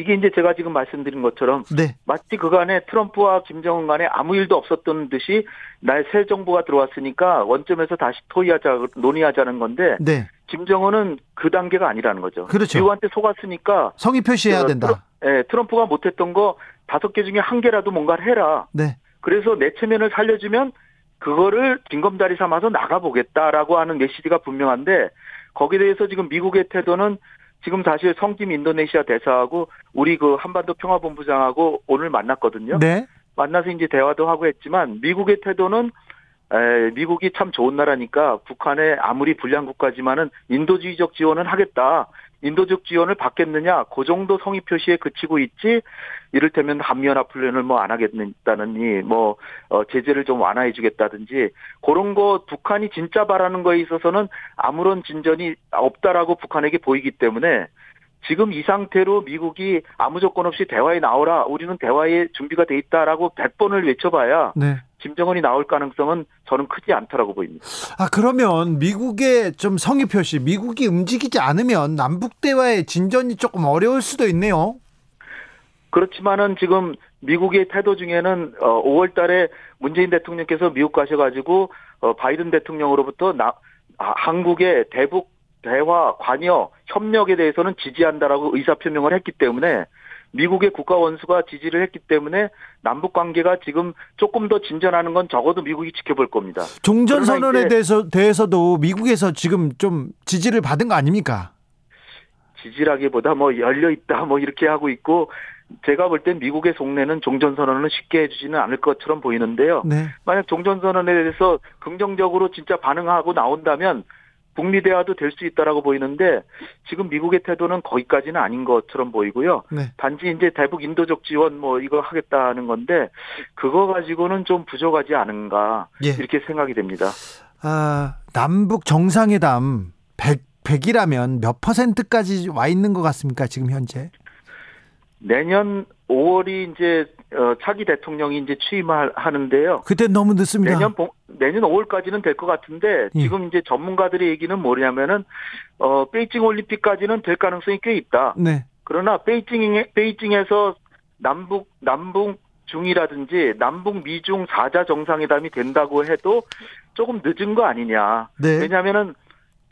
이게 이제 제가 지금 말씀드린 것처럼 네. 마치 그간에 트럼프와 김정은 간에 아무 일도 없었던 듯이 나의 새 정부가 들어왔으니까 원점에서 다시 토의하자 논의하자는 건데 네. 김정은은 그 단계가 아니라는 거죠. 그렇죠. 미국한테 속았으니까 성의 표시해야 그 된다. 트럼, 예, 트럼프가 못했던 거 다섯 개 중에 한 개라도 뭔가를 해라. 네. 그래서 내 체면을 살려주면 그거를 징검다리 삼아서 나가보겠다라고 하는 메시지가 분명한데 거기에 대해서 지금 미국의 태도는 지금 사실 성김 인도네시아 대사하고 우리 그 한반도 평화본부장하고 오늘 만났거든요. 네. 만나서 이제 대화도 하고 했지만 미국의 태도는 에, 미국이 참 좋은 나라니까 북한에 아무리 불량 국가지만은 인도주의적 지원은 하겠다. 인도적 지원을 받겠느냐? 그 정도 성의 표시에 그치고 있지. 이를테면 한미연합 훈련을 뭐 안 하겠다느니 뭐 어, 제재를 좀 완화해 주겠다든지 그런 거 북한이 진짜 바라는 거에 있어서는 아무런 진전이 없다라고 북한에게 보이기 때문에 지금 이 상태로 미국이 아무 조건 없이 대화에 나오라. 우리는 대화에 준비가 돼 있다라고 100번을 외쳐봐야 네. 김정은이 나올 가능성은 저는 크지 않다라고 보입니다. 아 그러면 미국의 좀 성의 표시, 미국이 움직이지 않으면 남북 대화의 진전이 조금 어려울 수도 있네요. 그렇지만은 지금 미국의 태도 중에는 어 5월 달에 문재인 대통령께서 미국 가셔가지고 어 바이든 대통령으로부터 나 아, 한국의 대북 대화 관여 협력에 대해서는 지지한다라고 의사 표명을 했기 때문에 미국의 국가 원수가 지지를 했기 때문에 남북 관계가 지금 조금 더 진전하는 건 적어도 미국이 지켜볼 겁니다. 종전 선언에 대해서 대해서도 미국에서 지금 좀 지지를 받은 거 아닙니까? 지지라기보다 뭐 열려 있다 뭐 이렇게 하고 있고 제가 볼 땐 미국의 속내는 종전 선언을 쉽게 해주지는 않을 것처럼 보이는데요. 네. 만약 종전 선언에 대해서 긍정적으로 진짜 반응하고 나온다면 북미 대화도 될 수 있다라고 보이는데 지금 미국의 태도는 거기까지는 아닌 것처럼 보이고요. 네. 단지 이제 대북 인도적 지원 뭐 이거 하겠다는 건데 그거 가지고는 좀 부족하지 않은가 예. 이렇게 생각이 됩니다. 아, 남북 정상회담 100, 100이라면 몇 퍼센트까지 와 있는 것 같습니까? 지금 현재? 내년 5월이 이제 어, 차기 대통령이 이제 취임하는데요. 그때 너무 늦습니다. 내년 봄- 내년 5월까지는 될 것 같은데 예. 지금 이제 전문가들의 얘기는 뭐냐면은 어 베이징 올림픽까지는 될 가능성이 꽤 있다. 네. 그러나 베이징에 베이징에서 남북 남북 중이라든지 남북 미중 4자 정상회담이 된다고 해도 조금 늦은 거 아니냐. 네. 왜냐하면은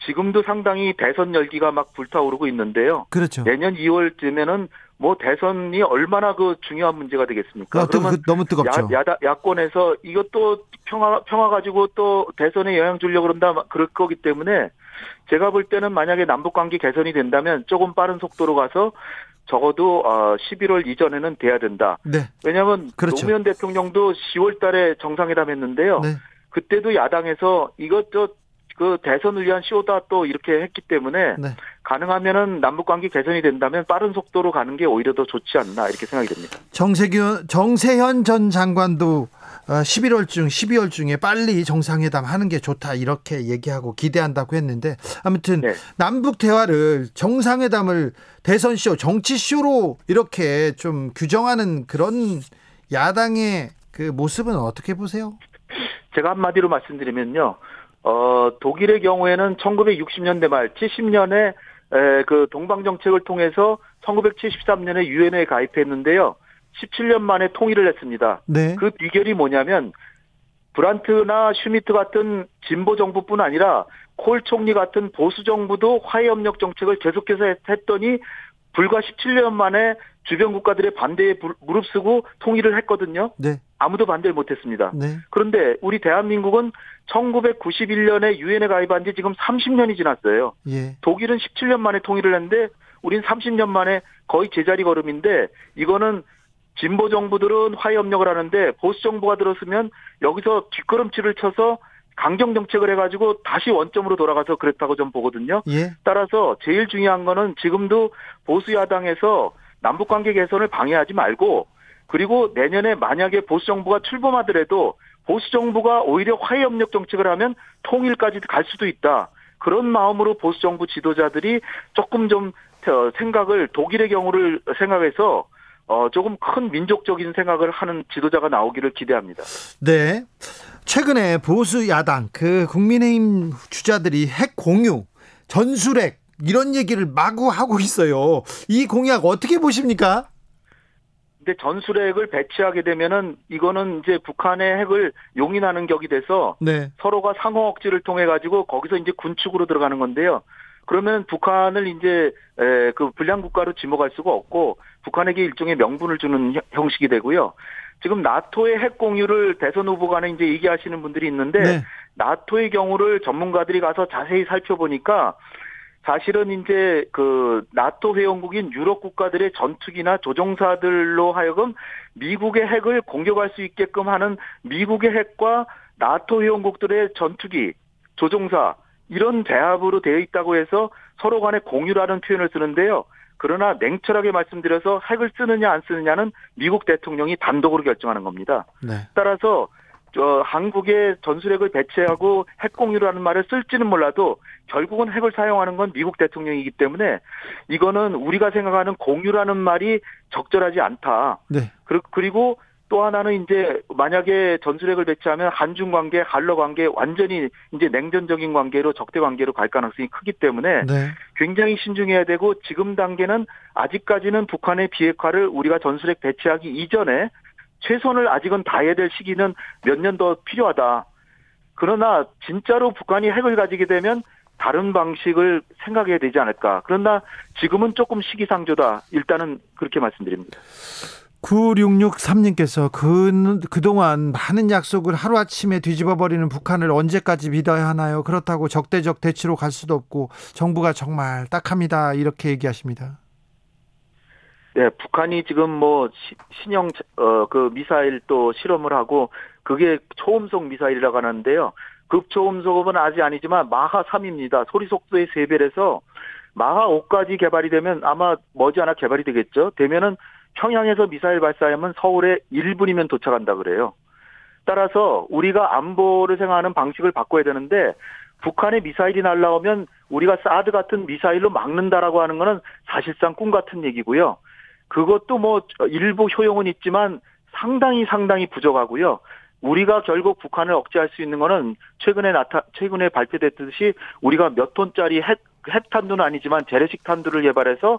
지금도 상당히 대선 열기가 막 불타오르고 있는데요. 그렇죠. 내년 2월쯤에는 뭐 대선이 얼마나 그 중요한 문제가 되겠습니까? 아, 또 그- 너무 뜨겁죠. 야, 야다, 야권에서 이것도 평화 평화 가지고 또 대선에 영향 주려고 그런다 막 그럴 거기 때문에 제가 볼 때는 만약에 남북 관계 개선이 된다면 조금 빠른 속도로 가서 적어도 어 11월 이전에는 돼야 된다. 네. 왜냐하면 그렇죠. 노무현 대통령도 10월달에 정상회담 했는데요. 네. 그때도 야당에서 이것 저 그 대선을 위한 쇼다 또 이렇게 했기 때문에 네. 가능하면은 남북 관계 개선이 된다면 빠른 속도로 가는 게 오히려 더 좋지 않나 이렇게 생각이 됩니다. 정세균 정세현 전 장관도 11월 중 12월 중에 빨리 정상회담 하는 게 좋다 이렇게 얘기하고 기대한다고 했는데 아무튼 네. 남북 대화를 정상회담을 대선 쇼 정치 쇼로 이렇게 좀 규정하는 그런 야당의 그 모습은 어떻게 보세요? 제가 한마디로 말씀드리면요. 어, 독일의 경우에는 1960년대 말 70년에 에, 그 동방 정책을 통해서 1973년에 유엔에 가입했는데요. 17년 만에 통일을 했습니다. 네. 그 비결이 뭐냐면 브란트나 슈미트 같은 진보 정부뿐 아니라 콜 총리 같은 보수 정부도 화해 협력 정책을 계속해서 했- 했더니 불과 17년 만에 주변 국가들의 반대에 부- 무릅쓰고 통일을 했거든요. 네. 아무도 반대를 못했습니다. 네. 그런데 우리 대한민국은 1991년에 유엔에 가입한 지 지금 30년이 지났어요. 예. 독일은 17년 만에 통일을 했는데 우린 30년 만에 거의 제자리 걸음인데 이거는 진보 정부들은 화해 협력을 하는데 보수 정부가 들었으면 여기서 뒷걸음질을 쳐서 강경 정책을 해가지고 다시 원점으로 돌아가서 그랬다고 좀 보거든요. 예. 따라서 제일 중요한 거는 지금도 보수 야당에서 남북 관계 개선을 방해하지 말고 그리고 내년에 만약에 보수 정부가 출범하더라도 보수 정부가 오히려 화해 협력 정책을 하면 통일까지 갈 수도 있다. 그런 마음으로 보수 정부 지도자들이 조금 좀 어, 생각을 독일의 경우를 생각해서 어, 조금 큰 민족적인 생각을 하는 지도자가 나오기를 기대합니다. 네. 최근에 보수 야당 그 국민의힘 주자들이 핵 공유, 전술핵 이런 얘기를 마구 하고 있어요. 이 공약 어떻게 보십니까? 근데 전술핵을 배치하게 되면은 이거는 이제 북한의 핵을 용인하는 격이 돼서 네. 서로가 상호 억지를 통해 가지고 거기서 이제 군축으로 들어가는 건데요. 그러면 북한을 이제 에, 그 불량 국가로 지목할 수가 없고 북한에게 일종의 명분을 주는 형- 형식이 되고요. 지금 나토의 핵 공유를 대선 후보 간에 이제 얘기하시는 분들이 있는데 네. 나토의 경우를 전문가들이 가서 자세히 살펴보니까 사실은 이제 그 나토 회원국인 유럽 국가들의 전투기나 조종사들로 하여금 미국의 핵을 공격할 수 있게끔 하는 미국의 핵과 나토 회원국들의 전투기, 조종사 이런 대합으로 되어 있다고 해서 서로 간에 공유라는 표현을 쓰는데요. 그러나 냉철하게 말씀드려서 핵을 쓰느냐 안 쓰느냐는 미국 대통령이 단독으로 결정하는 겁니다. 네. 따라서 저 한국에 전술핵을 배치하고 핵 공유라는 말을 쓸지는 몰라도 결국은 핵을 사용하는 건 미국 대통령이기 때문에 이거는 우리가 생각하는 공유라는 말이 적절하지 않다. 네. 그리- 그리고 또 하나는 이제 만약에 전술핵을 배치하면 한중 관계, 한러 관계 완전히 이제 냉전적인 관계로 적대 관계로 갈 가능성이 크기 때문에 네. 굉장히 신중해야 되고 지금 단계는 아직까지는 북한의 비핵화를 우리가 전술핵 배치하기 이전에 최선을 아직은 다해야 될 시기는 몇 년 더 필요하다. 그러나 진짜로 북한이 핵을 가지게 되면 다른 방식을 생각해야 되지 않을까. 그러나 지금은 조금 시기상조다. 일단은 그렇게 말씀드립니다. 9663님께서 그, 그동안 많은 약속을 하루아침에 뒤집어버리는 북한을 언제까지 믿어야 하나요? 그렇다고 적대적 대치로 갈 수도 없고 정부가 정말 딱합니다. 이렇게 얘기하십니다. 네, 북한이 지금 뭐 시- 신형 어 그 미사일 또 실험을 하고 그게 초음속 미사일이라고 하는데요. 급초음속은 아직 아니지만 마하 3입니다. 소리 속도의 3배라서 마하 5까지 개발이 되면 아마 머지않아 개발이 되겠죠. 되면은 평양에서 미사일 발사하면 서울에 1분이면 도착한다 그래요. 따라서 우리가 안보를 생각하는 방식을 바꿔야 되는데 북한의 미사일이 날라오면 우리가 사드 같은 미사일로 막는다라고 하는 거는 사실상 꿈 같은 얘기고요. 그것도 뭐 일부 효용은 있지만 상당히 상당히 부족하고요. 우리가 결국 북한을 억제할 수 있는 거는 최근에 나타 최근에 발표됐듯이 우리가 몇 톤짜리 핵 핵탄두는 아니지만 재래식 탄두를 개발해서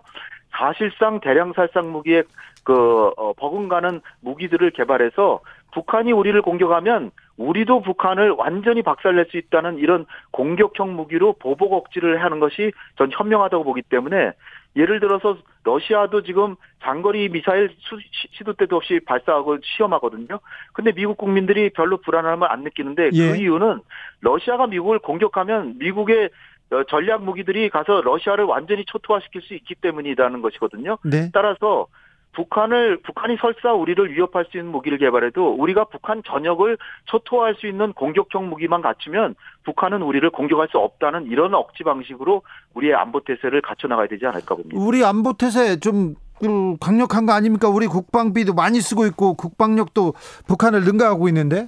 사실상 대량 살상 무기에 그 어, 버금가는 무기들을 개발해서 북한이 우리를 공격하면 우리도 북한을 완전히 박살낼 수 있다는 이런 공격형 무기로 보복 억지를 하는 것이 전 현명하다고 보기 때문에 예를 들어서 러시아도 지금 장거리 미사일 수- 시- 시도 때도 없이 발사하고 시험하거든요. 근데 미국 국민들이 별로 불안함을 안 느끼는데 예. 그 이유는 러시아가 미국을 공격하면 미국의 어, 전략 무기들이 가서 러시아를 완전히 초토화시킬 수 있기 때문이라는 것이거든요. 네. 따라서 북한을 북한이 설사 우리를 위협할 수 있는 무기를 개발해도 우리가 북한 전역을 초토화할 수 있는 공격형 무기만 갖추면 북한은 우리를 공격할 수 없다는 이런 억지 방식으로 우리의 안보 태세를 갖춰 나가야 되지 않을까 봅니다. 우리 안보 태세 좀 음, 강력한 거 아닙니까? 우리 국방비도 많이 쓰고 있고 국방력도 북한을 능가하고 있는데.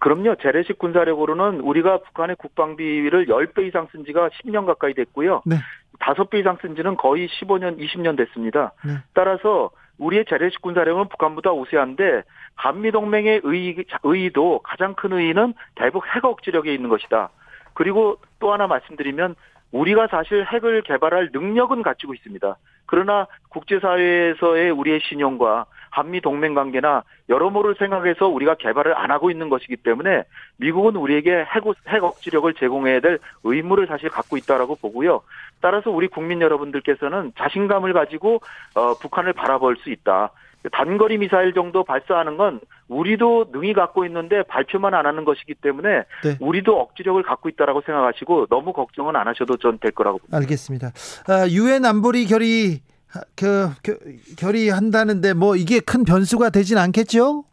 그럼요. 재래식 군사력으로는 우리가 북한의 국방비를 10배 이상 쓴 지가 10년 가까이 됐고요. 네. 5배 이상 쓴 지는 거의 15년, 20년 됐습니다. 네. 따라서 우리의 재래식 군사력은 북한보다 우세한데 한미동맹의 의, 의의도 가장 큰 의의는 대북 핵 억지력에 있는 것이다. 그리고 또 하나 말씀드리면 우리가 사실 핵을 개발할 능력은 갖추고 있습니다. 그러나 국제사회에서의 우리의 신용과 한미 동맹 관계나 여러모를 생각해서 우리가 개발을 안 하고 있는 것이기 때문에 미국은 우리에게 핵, 핵 억지력을 제공해야 될 의무를 사실 갖고 있다라고 보고요. 따라서 우리 국민 여러분들께서는 자신감을 가지고 어, 북한을 바라볼 수 있다. 단거리 미사일 정도 발사하는 건 우리도 능히 갖고 있는데 발표만 안 하는 것이기 때문에 네. 우리도 억지력을 갖고 있다라고 생각하시고 너무 걱정은 안 하셔도 전 될 거라고 봅니다. 알겠습니다. 아, 유엔 안보리 결의 그 겨- 결의한다는데 뭐 이게 큰 변수가 되진 않겠죠?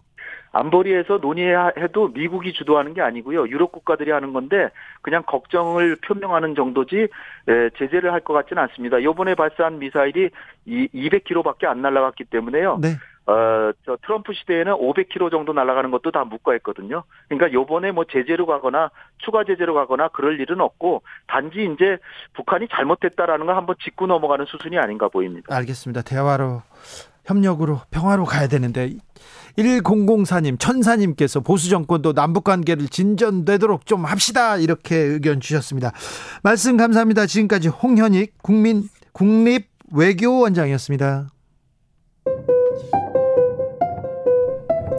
안보리에서 논의해도 미국이 주도하는 게 아니고요. 유럽 국가들이 하는 건데 그냥 걱정을 표명하는 정도지 에, 제재를 할 것 같지는 않습니다. 이번에 발사한 미사일이 이 200km밖에 안 날아갔기 때문에요. 네. 어, 저 트럼프 시대에는 500km 정도 날아가는 것도 다 묵과했거든요. 그러니까 요번에 뭐 제재로 가거나 추가 제재로 가거나 그럴 일은 없고 단지 이제 북한이 잘못했다라는 걸 한번 짚고 넘어가는 수순이 아닌가 보입니다. 알겠습니다. 대화로 협력으로 평화로 가야 되는데 1004님 천사님께서 보수 정권도 남북 관계를 진전되도록 좀 합시다 이렇게 의견 주셨습니다. 말씀 감사합니다. 지금까지 홍현익 국민 국립 외교원장이었습니다.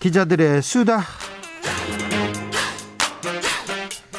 기자들의 수다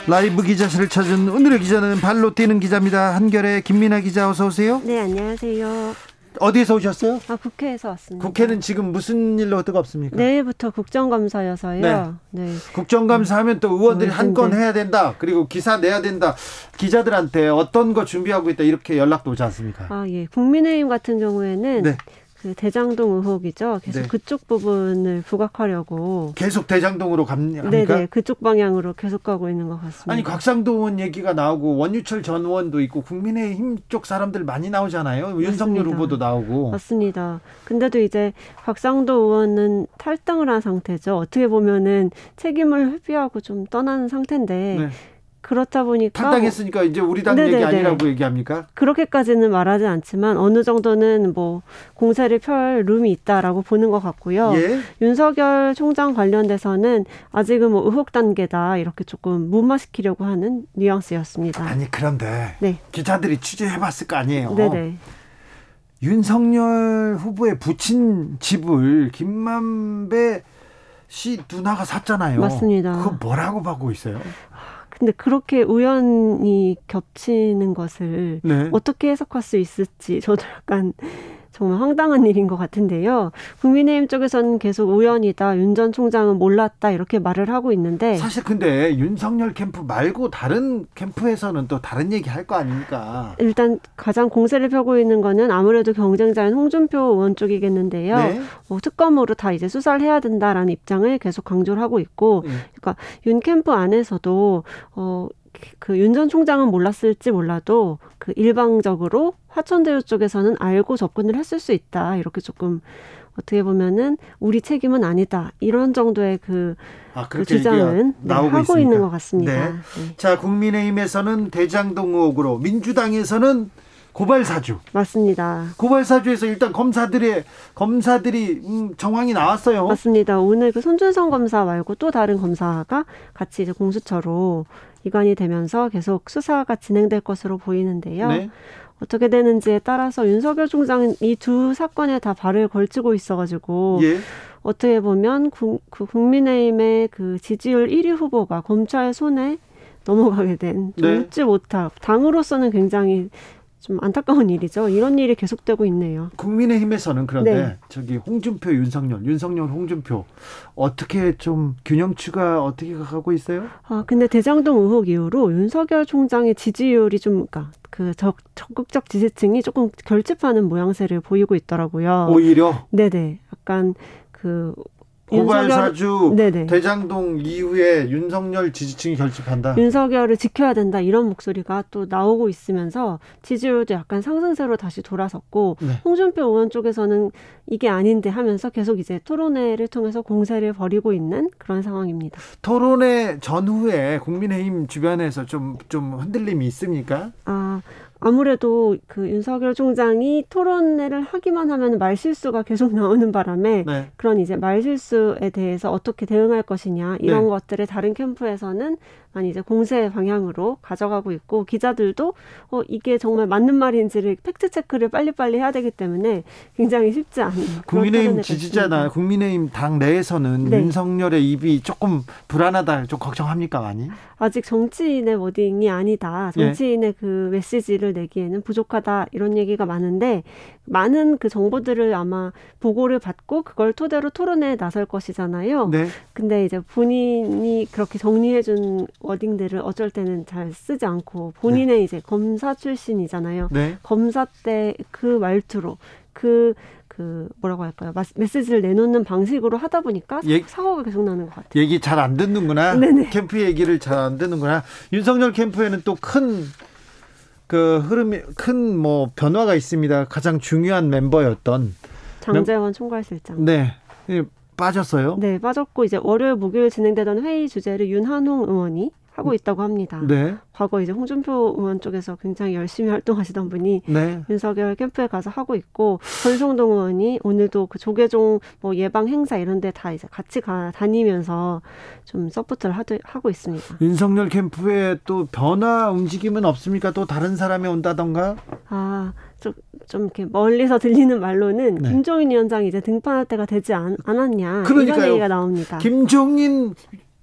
라이브 기자실을 찾은 오늘의 기자는 발로 뛰는 기자입니다. 한결의 김민아 기자 어서 오세요. 네, 안녕하세요. 어디에서 오셨어요? 아, 국회에서 왔습니다. 국회는 지금 무슨 일로 뜨겁습니까? 내일부터 국정감사여서요. 네. 네. 국정감사하면 또 의원들이 네, 한건 네. 해야 된다. 그리고 기사 내야 된다. 기자들한테 어떤 거 준비하고 있다. 이렇게 연락도 오지 않습니까? 아, 예. 국민의힘 같은 경우에는 네. 그 대장동 의혹이죠. 계속 네. 그쪽 부분을 부각하려고 계속 대장동으로 갑니까? 네네 그쪽 방향으로 계속 가고 있는 것 같습니다. 아니 곽상도 의원 얘기가 나오고 원유철 전 의원도 있고 국민의힘 쪽 사람들 많이 나오잖아요. 맞습니다. 윤석열 후보도 나오고 맞습니다. 근데도 이제 곽상도 의원은 탈당을 한 상태죠. 어떻게 보면은 책임을 회피하고 좀 떠나는 상태인데. 네. 그렇다 보니까 탈당했으니까 이제 우리 당 네네네. 얘기 아니라고 얘기합니까? 그렇게까지는 말하지 않지만 어느 정도는 뭐 공세를 펼 룸이 있다라고 보는 것 같고요. 예? 윤석열 총장 관련돼서는 아직은 뭐 의혹 단계다 이렇게 조금 무마시키려고 하는 뉘앙스였습니다. 아니 그런데 네. 기자들이 취재해봤을 거 아니에요. 네네. 윤석열 후보의 부친 집을 김만배 씨 누나가 샀잖아요. 맞습니다. 그거 뭐라고 보고 있어요? 근데 그렇게 우연히 겹치는 것을 네. 어떻게 해석할 수 있을지 저도 약간 정말 황당한 일인 것 같은데요. 국민의힘 쪽에서는 계속 우연이다. 윤 전 총장은 몰랐다. 이렇게 말을 하고 있는데. 사실 근데 윤석열 캠프 말고 다른 캠프에서는 또 다른 얘기 할 거 아닙니까? 일단 가장 공세를 펴고 있는 거는 아무래도 경쟁자인 홍준표 의원 쪽이겠는데요. 네. 뭐 특검으로 다 이제 수사를 해야 된다라는 입장을 계속 강조를 하고 있고. 네. 그러니까 윤 캠프 안에서도 어, 그 윤 전 총장은 몰랐을지 몰라도 그 일방적으로 화천대유 쪽에서는 알고 접근을 했을 수 있다. 이렇게 조금 어떻게 보면은 우리 책임은 아니다. 이런 정도의 그, 아, 그 주장은 네, 하고 있습니까? 있는 것 같습니다. 네. 네. 자, 국민의힘에서는 대장동 의혹으로 민주당에서는 고발 사주. 맞습니다. 고발 사주에서 일단 검사들의 검사들이 음, 정황이 나왔어요. 맞습니다. 오늘 그 손준성 검사 말고 또 다른 검사가 같이 이제 공수처로 이관이 되면서 계속 수사가 진행될 것으로 보이는데요. 네. 어떻게 되는지에 따라서 윤석열 총장은 이 두 사건에 다 발을 걸치고 있어가지고 예. 어떻게 보면 구, 그 국민의힘의 그 지지율 1위 후보가 검찰 손에 넘어가게 된, 좀 네. 웃지 못할, 당으로서는 굉장히 좀 안타까운 일이죠. 이런 일이 계속되고 있네요. 국민의힘에서는 그런데 네. 저기 홍준표, 윤석열, 윤석열, 홍준표 어떻게 좀 균형추가 어떻게 가고 있어요? 아 근데 대장동 의혹 이후로 윤석열 총장의 지지율이 좀 그러니까 그 적, 적극적 지지층이 조금 결집하는 모양새를 보이고 있더라고요. 오히려 네네 약간 그 고발 사주 대장동 이후에 윤석열 지지층이 결집한다. 윤석열을 지켜야 된다 이런 목소리가 또 나오고 있으면서 지지율도 약간 상승세로 다시 돌아섰고 네. 홍준표 의원 쪽에서는 이게 아닌데 하면서 계속 이제 토론회를 통해서 공세를 벌이고 있는 그런 상황입니다. 토론회 전후에 국민의힘 주변에서 좀좀 흔들림이 있습니까? 아 아무래도 그 윤석열 총장이 토론회를 하기만 하면 말실수가 계속 나오는 바람에 네. 그런 이제 말실수에 대해서 어떻게 대응할 것이냐 이런 네. 것들을 다른 캠프에서는 많이 이제 공세 방향으로 가져가고 있고 기자들도 어 이게 정말 맞는 말인지를 fact check를 빨리빨리 해야 되기 때문에 굉장히 쉽지 않은 국민의힘 지지자나 국민의힘 당 내에서는 네. 윤석열의 입이 조금 불안하다 좀 걱정합니까 많이? 아직 정치인의 wording이 아니다. 정치인의 네. 그 메시지를 결론을 내기에는 부족하다 이런 얘기가 많은데 많은 그 정보들을 아마 보고를 받고 그걸 토대로 토론에 나설 것이잖아요. 네. 근데 이제 본인이 그렇게 정리해준 워딩들을 어쩔 때는 잘 쓰지 않고 본인의 네. 이제 검사 출신이잖아요. 네. 검사 때 그 말투로 그그 뭐라고 할까요? 메시지를 내놓는 방식으로 하다 보니까 얘, 사고가 계속 나는 것 같아요. 얘기 잘 안 듣는구나. 네네. 캠프 얘기를 잘 안 듣는구나. 윤석열 캠프에는 또 큰 그 흐름이 큰 뭐 변화가 있습니다. 가장 중요한 멤버였던 장제원 총괄실장. 네. 빠졌어요? 네, 빠졌고 이제 월요일 목요일 진행되던 회의 주재를 윤한홍 의원이 하고 있다고 합니다. 네. 과거 이제 홍준표 의원 쪽에서 굉장히 열심히 활동하시던 분이 네. 윤석열 캠프에 가서 하고 있고 권성동 의원이 오늘도 그 조계종 뭐 예방 행사 이런 데 다 이제 같이 가 다니면서 좀 support를 하드, 하고 있습니다. 윤석열 캠프에 또 변화 움직임은 없습니까? 또 다른 사람이 온다던가? 아, 좀, 좀 이렇게 멀리서 들리는 말로는 네. 김종인 위원장이 이제 등판할 때가 되지 않, 않았냐 그러니까요. 이런 얘기가 나옵니다. 김종인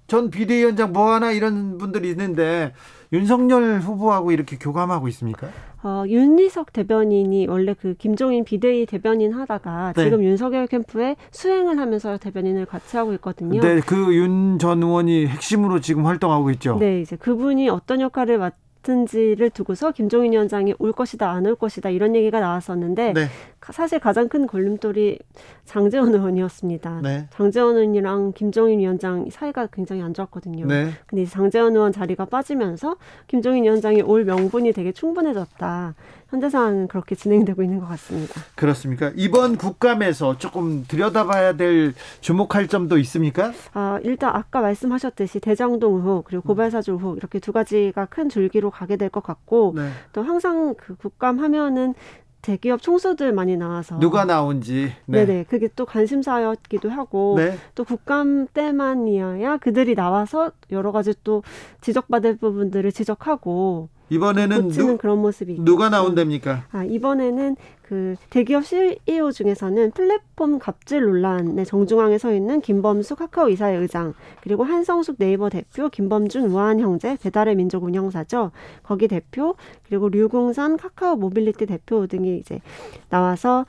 전 비대위원장 뭐 하나 이런 분들이 있는데 윤석열 후보하고 이렇게 교감하고 있습니까? 어, 윤리석 대변인이 원래 그 김종인 비대위 대변인 하다가 네. 지금 윤석열 캠프에 수행을 하면서 대변인을 같이 하고 있거든요. 네, 그 윤 전 의원이 핵심으로 지금 활동하고 있죠. 네, 이제 그분이 어떤 역할을 맡 같은지를 두고서 김종인 위원장이 올 것이다 안 올 것이다 이런 얘기가 나왔었는데 네. 사실 가장 큰 걸림돌이 장재원 의원이었습니다. 네. 장재원 의원이랑 김종인 위원장 사이가 굉장히 안 좋았거든요. 네. 근데 장재원 의원 자리가 빠지면서 김종인 위원장이 올 명분이 되게 충분해졌다. 현재 상황은 그렇게 진행되고 있는 것 같습니다. 그렇습니까? 이번 국감에서 조금 들여다봐야 될 주목할 점도 있습니까? 아, 일단 아까 말씀하셨듯이 대장동 의혹 그리고 고발사주 의혹 이렇게 두 가지가 큰 줄기로 가게 될 것 같고 네. 또 항상 그 국감 하면은 대기업 총수들 많이 나와서 누가 나온지 네. 네 그게 또 관심사였기도 하고 네. 또 국감 때만이어야 그들이 나와서 여러 가지 또 지적받을 부분들을 지적하고 이번에는 누, 그런 모습이 누가 나온답니까? 아 이번에는 그 대기업 CEO 중에서는 플랫폼 갑질 논란의 정중앙에 서 있는 김범수 카카오 이사회 의장 그리고 한성숙 네이버 대표 김범준 우아한형제 배달의 민족 운영사죠 거기 대표 그리고 류긍선 카카오 모빌리티 대표 등이 이제 나와서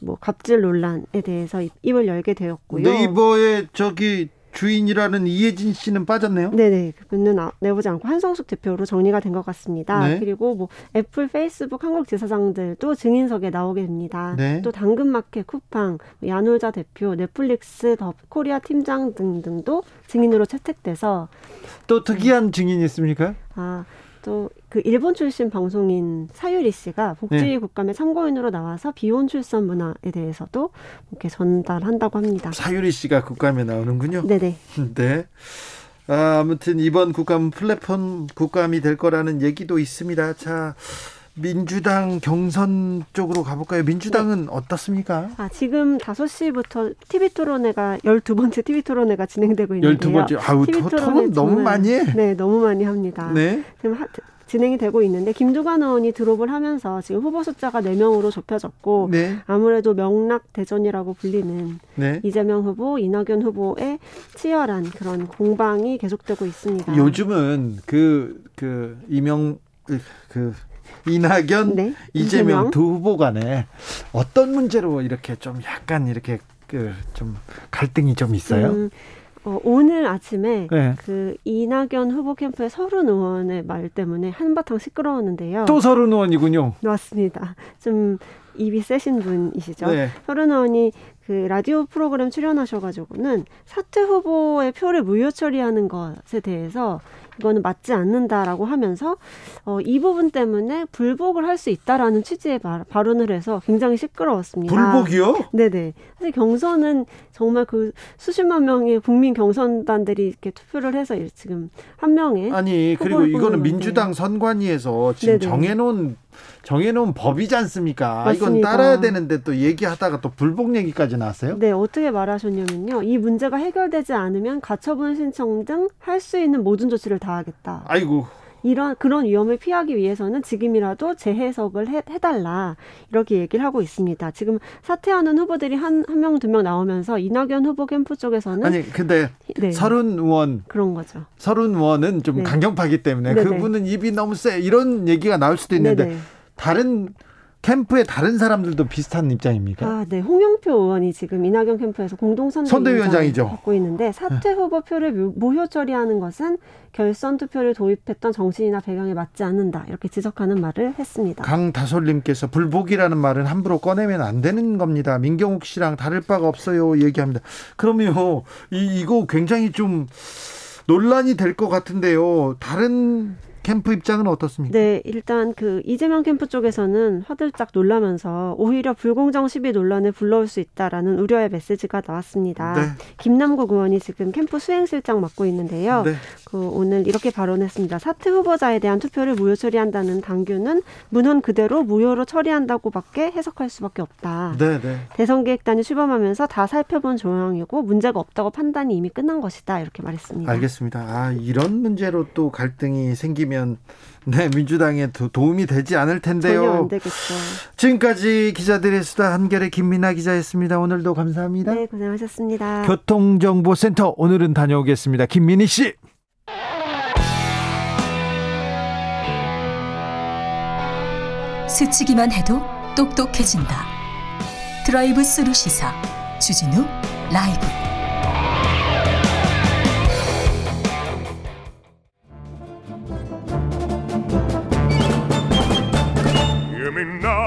뭐 갑질 논란에 대해서 입을 열게 되었고요. 네이버에 저기 주인이라는 이해진 씨는 빠졌네요. 네네. 그분은 아, 내보지 않고 한성숙 대표로 정리가 된 것 같습니다. 네. 그리고 뭐 애플, 페이스북 한국 지사장들도 증인석에 나오게 됩니다. 네. 또 당근마켓, 쿠팡, 뭐 야놀자 대표, 넷플릭스, 더 코리아 팀장 등등도 증인으로 채택돼서 또 특이한 증인이 있습니까? 아 또 그 일본 출신 방송인 사유리 씨가 복지 네. 국감에 참고인으로 나와서 비혼 출산 문화에 대해서도 이렇게 전달한다고 합니다. 사유리 씨가 국감에 나오는군요. 네네. 네. 아, 아무튼 이번 국감 플랫폼 국감이 될 거라는 얘기도 있습니다. 자, 민주당 경선 쪽으로 가볼까요? 민주당은 네. 어떻습니까? 아, 지금 5시부터 TV 토론회가 12번째 TV 토론회가 진행되고 있는데요. 12번째. 아우, TV 토론 너무 많이 해. 네, 너무 많이 합니다. 네. 지금 하, 진행이 되고 있는데 김두관 의원이 드롭을 하면서 지금 후보 숫자가 4명으로 좁혀졌고 네. 아무래도 명락 대전이라고 불리는 네. 이재명 후보, 이낙연 후보의 치열한 그런 공방이 계속되고 있습니다. 요즘은 그, 그, 이명, 그, 이낙연, 네. 이재명 두 후보 간에 어떤 문제로 이렇게 좀 약간 이렇게 그 좀 갈등이 좀 있어요? 음, 어, 오늘 아침에 네. 그 이낙연 후보 캠프의 서른 의원의 말 때문에 한바탕 시끄러웠는데요. 또 서른 의원이군요. 맞습니다. 좀 입이 세신 분이시죠. 네. 서른 의원이 그 라디오 프로그램 출연하셔가지고는 사퇴 후보의 표를 무효 처리하는 것에 대해서 이거는 맞지 않는다라고 하면서 어, 이 부분 때문에 불복을 할 수 있다라는 취지의 말, 발언을 해서 굉장히 시끄러웠습니다. 불복이요? 네네. 사실 경선은 정말 그 수십만 명의 국민 경선단들이 이렇게 투표를 해서 지금 한 명의 아니 그리고 이거는 민주당 선관위에서 지금 네네. 정해놓은 정해놓은 법이지 않습니까? 맞습니다. 이건 따라야 되는데 또 얘기하다가 또 불복 얘기까지 나왔어요? 네, 어떻게 말하셨냐면요. 이 문제가 해결되지 않으면 가처분 신청 등 할 수 있는 모든 조치를 다 하겠다. 아이고. 이런 그런 위험을 피하기 위해서는 지금이라도 재해석을 해, 해달라 이렇게 얘기를 하고 있습니다. 지금 사퇴하는 후보들이 한 한 명두명 나오면서 이낙연 후보 캠프 쪽에서는 아니 근데 네. 서른 의원 그런 거죠. 서른 의원은 좀 네. 강경파기 때문에 네네. 그분은 입이 너무 세 이런 얘기가 나올 수도 있는데 네네. 다른 캠프의 다른 사람들도 비슷한 입장입니까? 아, 네. 홍영표 의원이 지금 이낙연 캠프에서 공동 선대위원장이죠. 갖고 있는데 사퇴 후보 표를 모효 처리하는 것은 결선 투표를 도입했던 정신이나 배경에 맞지 않는다. 이렇게 지적하는 말을 했습니다. 강다솔님께서 불복이라는 말은 함부로 꺼내면 안 되는 겁니다. 민경욱 씨랑 다를 바가 없어요. 얘기합니다. 그러면 이 이거 굉장히 좀 논란이 될 것 같은데요. 다른 캠프 입장은 어떻습니까? 네, 일단 그 이재명 캠프 쪽에서는 화들짝 놀라면서 오히려 불공정 시비 논란을 불러올 수 있다라는 우려의 메시지가 나왔습니다. 네. 김남국 의원이 지금 캠프 수행실장 맡고 있는데요. 네. 그 오늘 이렇게 발언했습니다. 사퇴 후보자에 대한 투표를 무효 처리한다는 당규는 문헌 그대로 무효로 처리한다고밖에 해석할 수밖에 없다. 네, 네. 대선 계획단이 출범하면서 다 살펴본 조항이고 문제가 없다고 판단이 이미 끝난 것이다. 이렇게 말했습니다. 알겠습니다. 아, 이런 문제로 또 갈등이 생기면 되면 네 민주당에 도, 도움이 되지 않을 텐데요. 전혀 안 되겠죠. 지금까지 기자들의 수다 한결의 김민아 기자였습니다. 오늘도 감사합니다. 네 고생하셨습니다. 교통정보센터 오늘은 다녀오겠습니다. 김민희 씨. 스치기만 해도 똑똑해진다. 드라이브 스루 시사 주진우 라이브.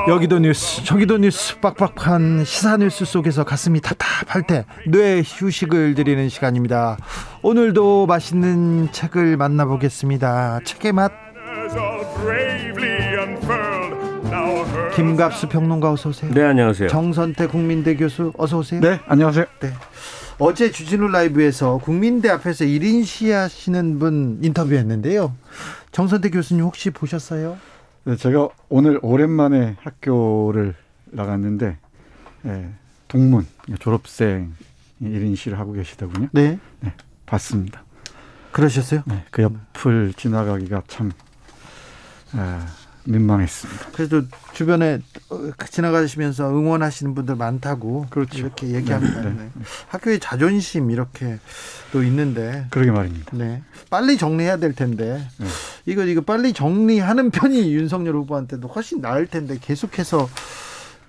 여기도 뉴스 저기도 뉴스 빡빡한 시사 뉴스 속에서 가슴이 답답할 때 뇌 휴식을 드리는 시간입니다. 오늘도 맛있는 책을 만나보겠습니다. 책의 맛. 김갑수 평론가 어서 오세요. 네 안녕하세요. 정선태 국민대 교수 어서 오세요. 네 안녕하세요. 네. 어제 주진우 라이브에서 국민대 앞에서 1인 시하시는 분 인터뷰했는데요. 정선태 교수님 혹시 보셨어요? 네, 제가 오늘 오랜만에 학교를 나갔는데 예, 동문 졸업생 1인 시를 하고 계시더군요. 네. 네 봤습니다. 그러셨어요? 네, 그 옆을 지나가기가 참 아, 민망했습니다. 그래도 주변에 어, 지나가시면서 응원하시는 분들 많다고 그렇죠. 이렇게 얘기합니다. 네, 네. 네. 학교의 자존심 이렇게 또 있는데 그러게 말입니다. 네, 빨리 정리해야 될 텐데 네. 이거 이거 빨리 정리하는 편이 윤석열 후보한테도 훨씬 나을 텐데 계속해서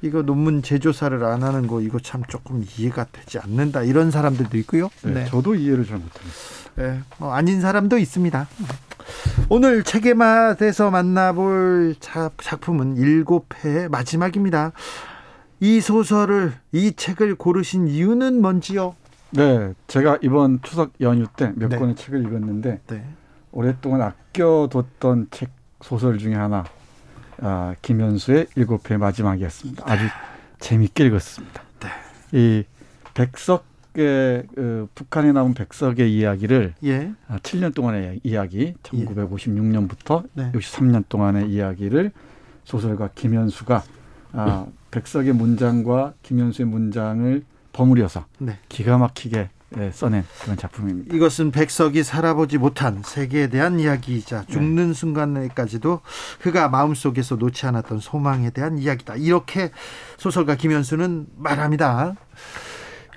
이거 논문 재조사를 안 하는 거 이거 참 조금 이해가 되지 않는다 이런 사람들도 있고요. 네, 네. 저도 이해를 잘 못합니다. 네, 뭐 아닌 사람도 있습니다. 오늘 책의 맛에서 만나볼 작품은 일곱 회 마지막입니다. 이 소설을 이 책을 고르신 이유는 뭔지요? 네, 제가 이번 추석 연휴 때몇 권의 책을 읽었는데 네. 오랫동안 아껴뒀던 책 소설 중에 하나 아, 김현수의 일곱 회 마지막이었습니다. 아주 재밌게 읽었습니다. 네. 이 백석 의그 북한에 나온 백석의 이야기를 예. 7년 아, 동안의 이야기, 1956년부터 네. 63년 동안의 이야기를 소설가 김현수가 아, 백석의 문장과 김현수의 문장을 버무려서 네. 기가 막히게 네, 써낸 그런 작품입니다. 이것은 백석이 살아보지 못한 세계에 대한 이야기이자 네. 죽는 네. 순간에까지도 그가 마음속에서 놓지 않았던 소망에 대한 이야기다. 이렇게 소설가 김현수는 말합니다.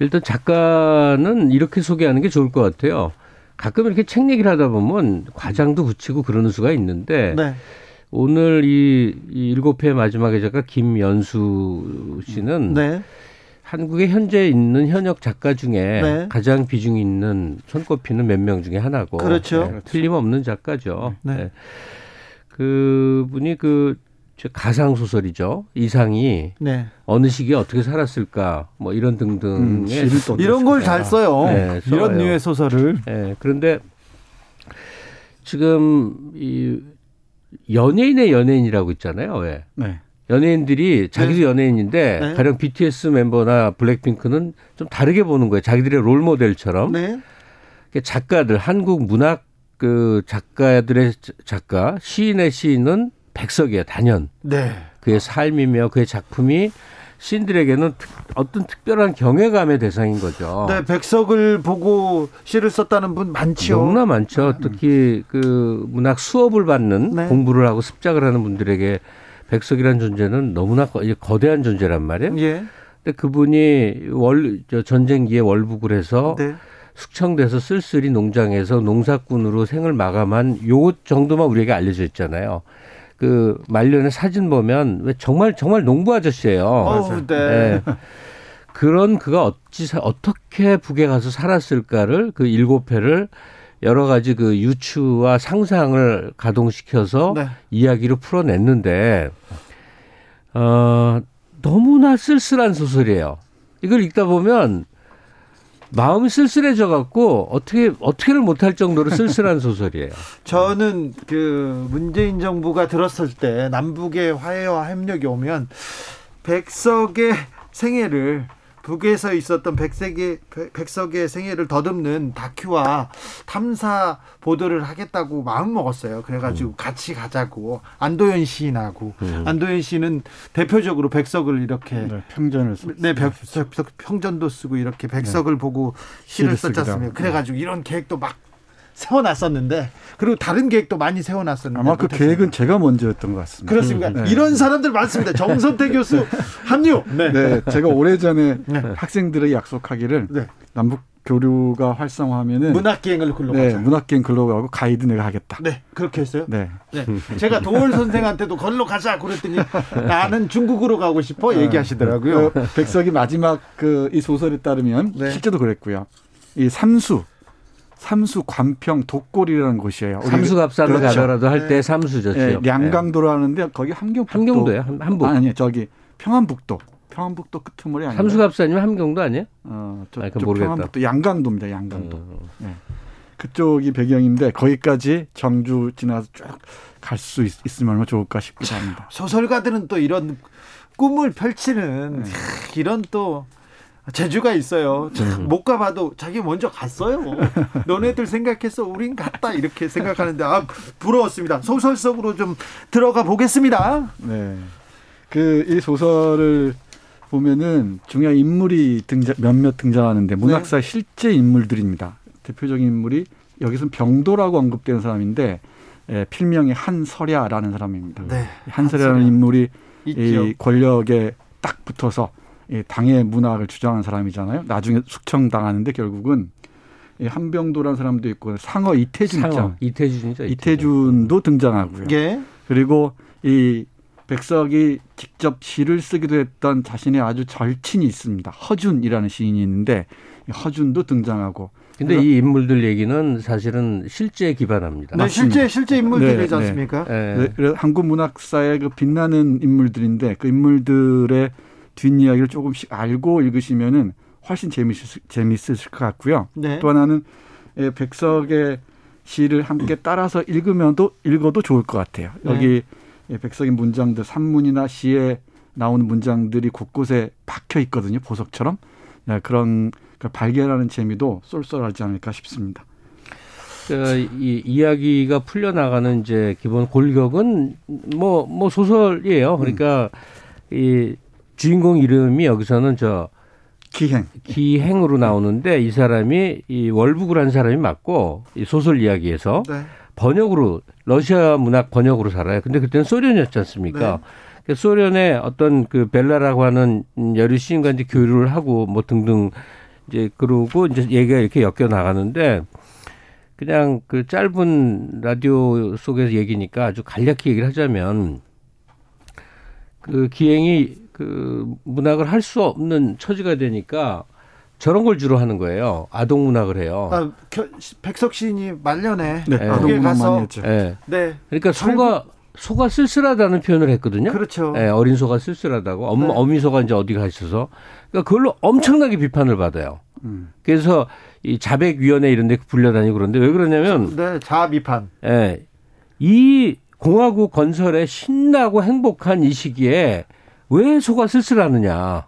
일단 작가는 이렇게 소개하는 게 좋을 것 같아요. 가끔 이렇게 책 얘기를 하다 보면 과장도 붙이고 그러는 수가 있는데 네. 오늘 이, 이 일곱 회 마지막에 작가 김연수 씨는 네. 한국에 현재 있는 현역 작가 중에 네. 가장 비중 있는 손꼽히는 몇 명 중에 하나고 그렇죠. 네, 틀림없는 작가죠. 네. 네. 그분이 그 가상 소설이죠. 이상이 네. 어느 시기에 어떻게 살았을까 뭐 이런 등등의 음, 이런 걸 잘 써요. 네, 이런 류의 소설을. 네, 그런데 지금 이 연예인의 연예인이라고 있잖아요. 왜? 네. 연예인들이 자기도 네. 연예인인데 네. 가령 BTS 멤버나 블랙핑크는 좀 다르게 보는 거예요. 자기들의 롤 모델처럼. 네. 작가들 한국 문학 그 작가들의 작가 시인의 시인은 백석이에요. 단연. 네. 그의 삶이며 그의 작품이 시인들에게는 어떤 특별한 경외감의 대상인 거죠. 네, 백석을 보고 시를 썼다는 분 많죠. 너무나 많죠. 특히 그 문학 수업을 받는 네. 공부를 하고 습작을 하는 분들에게 백석이라는 존재는 너무나 거대한 존재란 말이에요. 예. 근데 그분이 월 전쟁기에 월북을 해서 네. 숙청돼서 쓸쓸히 농장에서 농사꾼으로 생을 마감한 요 정도만 우리에게 알려져 있잖아요. 그 말년에 사진 보면 왜 정말 정말 농부 아저씨예요. 어, 네. 네. 그런 그가 어찌 어떻게 북에 가서 살았을까를 그 일곱 회를 여러 가지 그 유추와 상상을 가동시켜서 네. 이야기로 풀어냈는데 어 너무나 쓸쓸한 소설이에요. 이걸 읽다 보면 마음이 쓸쓸해져 갖고 어떻게 어떻게를 못할 정도로 쓸쓸한 소설이에요. 저는 그 문재인 정부가 들었을 때 남북의 화해와 협력이 오면 백석의 생애를 북에서 있었던 백색의 백석의 생애를 더듬는 다큐와 탐사 보도를 하겠다고 마음 먹었어요. 그래가지고 음. 같이 가자고 안도현 시인하고 음. 안도현 시는 대표적으로 백석을 이렇게 네, 평전을 쓰, 네 백석 평전도 쓰고 이렇게 백석을 네. 보고 시를 썼지 않습니까? 그래가지고 이런 계획도 막 세워놨었는데 그리고 다른 계획도 많이 세워놨었는데 아마 그 계획은 제가 먼저였던 것 같습니다. 그렇습니까? 네. 이런 사람들 많습니다. 정선태 교수 합류. 네. 네 제가 오래전에 네. 학생들에게 약속하기를 네. 남북 교류가 활성화하면은 문학기행을 글로 네, 문학기행 글로 가고 가이드 내가 하겠다. 네, 그렇게 했어요. 네. 네. 제가 도월 선생한테도 걸로 가자 그랬더니 나는 중국으로 가고 싶어 네. 얘기하시더라고요. 그 백석이 마지막 그 이 소설에 따르면 네. 실제도 그랬고요. 이 삼수 삼수 관평 독골이라는 곳이에요. 삼수갑산을 그렇죠. 가더라도 할때 네. 삼수죠. 네, 량강도로 하는데 거기 함경북도. 함경도예요. 한북. 아니, 아니 저기 평안북도. 평안북도 끄트머리 아니에요? 삼수갑산이면 함경도 아니에요? 어, 저, 아, 저 모르겠다. 평안북도 양강도입니다. 양강도. 어. 네. 그쪽이 배경인데 거기까지 정주 지나서 쭉 갈 수 있으면 얼마나 좋을까 싶기도 합니다. 소설가들은 또 이런 꿈을 펼치는 네. 이런 또 재주가 있어요. 음. 못 가봐도 자기 먼저 갔어요. 너네들 생각해서 우린 갔다 이렇게 생각하는데 아 부러웠습니다. 소설 속으로 좀 들어가 보겠습니다. 네. 그 이 소설을 보면은 중요한 인물이 등장 몇몇 등장하는데 문학사 네. 실제 인물들입니다. 대표적인 인물이 여기서는 병도라고 언급되는 사람인데 예, 필명이 한설야라는 사람입니다. 네. 한설야라는 인물이 있죠. 이 권력에 딱 붙어서 당의 문학을 주장하는 사람이잖아요. 나중에 숙청당하는데 결국은 한병도라는 사람도 있고 상어 이태준 상어 이태준이죠. 이태준. 도 등장하고요. 예. 그리고 이 백석이 직접 시를 쓰기도 했던 자신의 아주 절친이 있습니다. 허준이라는 시인이 있는데 허준도 등장하고. 근데 이 인물들 얘기는 사실은 실제에 기반합니다. 네, 실제 실제 인물들이지 네, 네. 않습니까? 네. 네. 한국 문학사의 그 빛나는 인물들인데 그 인물들의 뒷이야기를 조금씩 알고 읽으시면은 훨씬 재미있을, 재미있으실 것 같고요. 네. 또 하나는 예, 백석의 시를 함께 따라서 읽으면도 읽어도 좋을 것 같아요. 네. 여기 네. 백석의 문장들 산문이나 시에 나오는 문장들이 곳곳에 박혀 있거든요. 보석처럼 네, 그런 발견하는 재미도 쏠쏠하지 않을까 싶습니다. 그, 이 이야기가 풀려나가는 이제 기본 골격은 뭐뭐 뭐 소설이에요. 그러니까 음. 이 주인공 이름이 여기서는 저 기행 기행으로 나오는데 이 사람이 이 월북을 사람이 맞고 이 소설 이야기에서 네. 번역으로 러시아 문학 번역으로 살아요. 근데 그때는 소련이었지 않습니까? 네. 소련의 어떤 그 벨라라고 하는 여류 시인과 이제 교류를 하고 뭐 등등 이제 그러고 이제 얘기가 이렇게 엮여 나가는데 그냥 그 짧은 라디오 속에서 얘기니까 아주 간략히 얘기를 하자면 그 기행이 그 문학을 할 수 없는 처지가 되니까 저런 걸 주로 하는 거예요. 아동 문학을 해요. 아, 백석 시인이 말년에 네, 아동 문학 가서 많이 했죠. 네. 네. 그러니까 소가 소가 쓸쓸하다는 표현을 했거든요. 그렇죠. 네, 어린 소가 쓸쓸하다고. 엄, 네. 어미 소가 이제 어디 가 있어서. 그러니까 그걸로 엄청나게 비판을 받아요. 음. 그래서 이 자백위원회 이런 데 불려다니고 그런데 왜 그러냐면. 네, 자아 비판. 예. 네, 이 공화국 건설에 신나고 행복한 이 시기에 왜 소가 쓸쓸하느냐?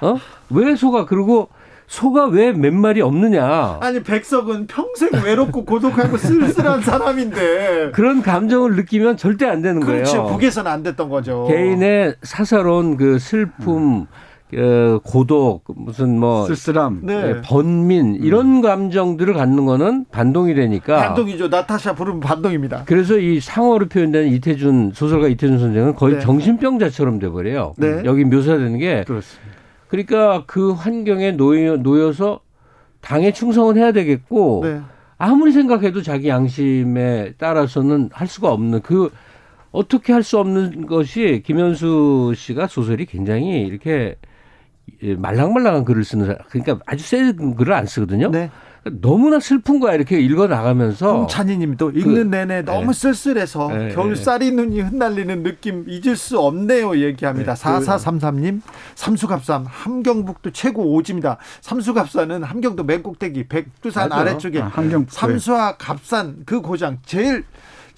어? 왜 소가 그리고 소가 왜 몇 마리 없느냐? 아니 백석은 평생 외롭고 고독하고 쓸쓸한 사람인데 그런 감정을 느끼면 절대 안 되는 그렇죠. 거예요. 북에서는 안 됐던 거죠. 개인의 사사로운 그 슬픔, 음. 어, 고독, 무슨 뭐 쓸쓸함, 네. 네. 번민 이런 음. 감정들을 갖는 거는 반동이 되니까 반동이죠. 나타샤 부르면 반동입니다. 그래서 이 상어로 표현되는 이태준 소설가 이태준 선생은 거의 네. 정신병자처럼 돼버려요. 네. 여기 묘사되는 게 그렇습니다. 그러니까 그 환경에 놓여, 놓여서 당에 충성을 해야 되겠고 네. 아무리 생각해도 자기 양심에 따라서는 할 수가 없는 그 어떻게 할 수 없는 것이 김현수 씨가 소설이 굉장히 이렇게 말랑말랑한 글을 쓰는 사람, 그러니까 아주 센 글을 안 쓰거든요. 네. 너무나 슬픈 거야 이렇게 읽어 나가면서 홍찬희님도 읽는 그, 내내 너무 네. 쓸쓸해서 네. 겨울쌀이 눈이 흩날리는 느낌 잊을 수 없네요 얘기합니다. 네. 4433님 삼수갑산 함경북도 최고 오지입니다. 삼수갑산은 함경도 맨 꼭대기 백두산 맞아. 아래쪽에 아, 함경 삼수와 갑산 그 고장 제일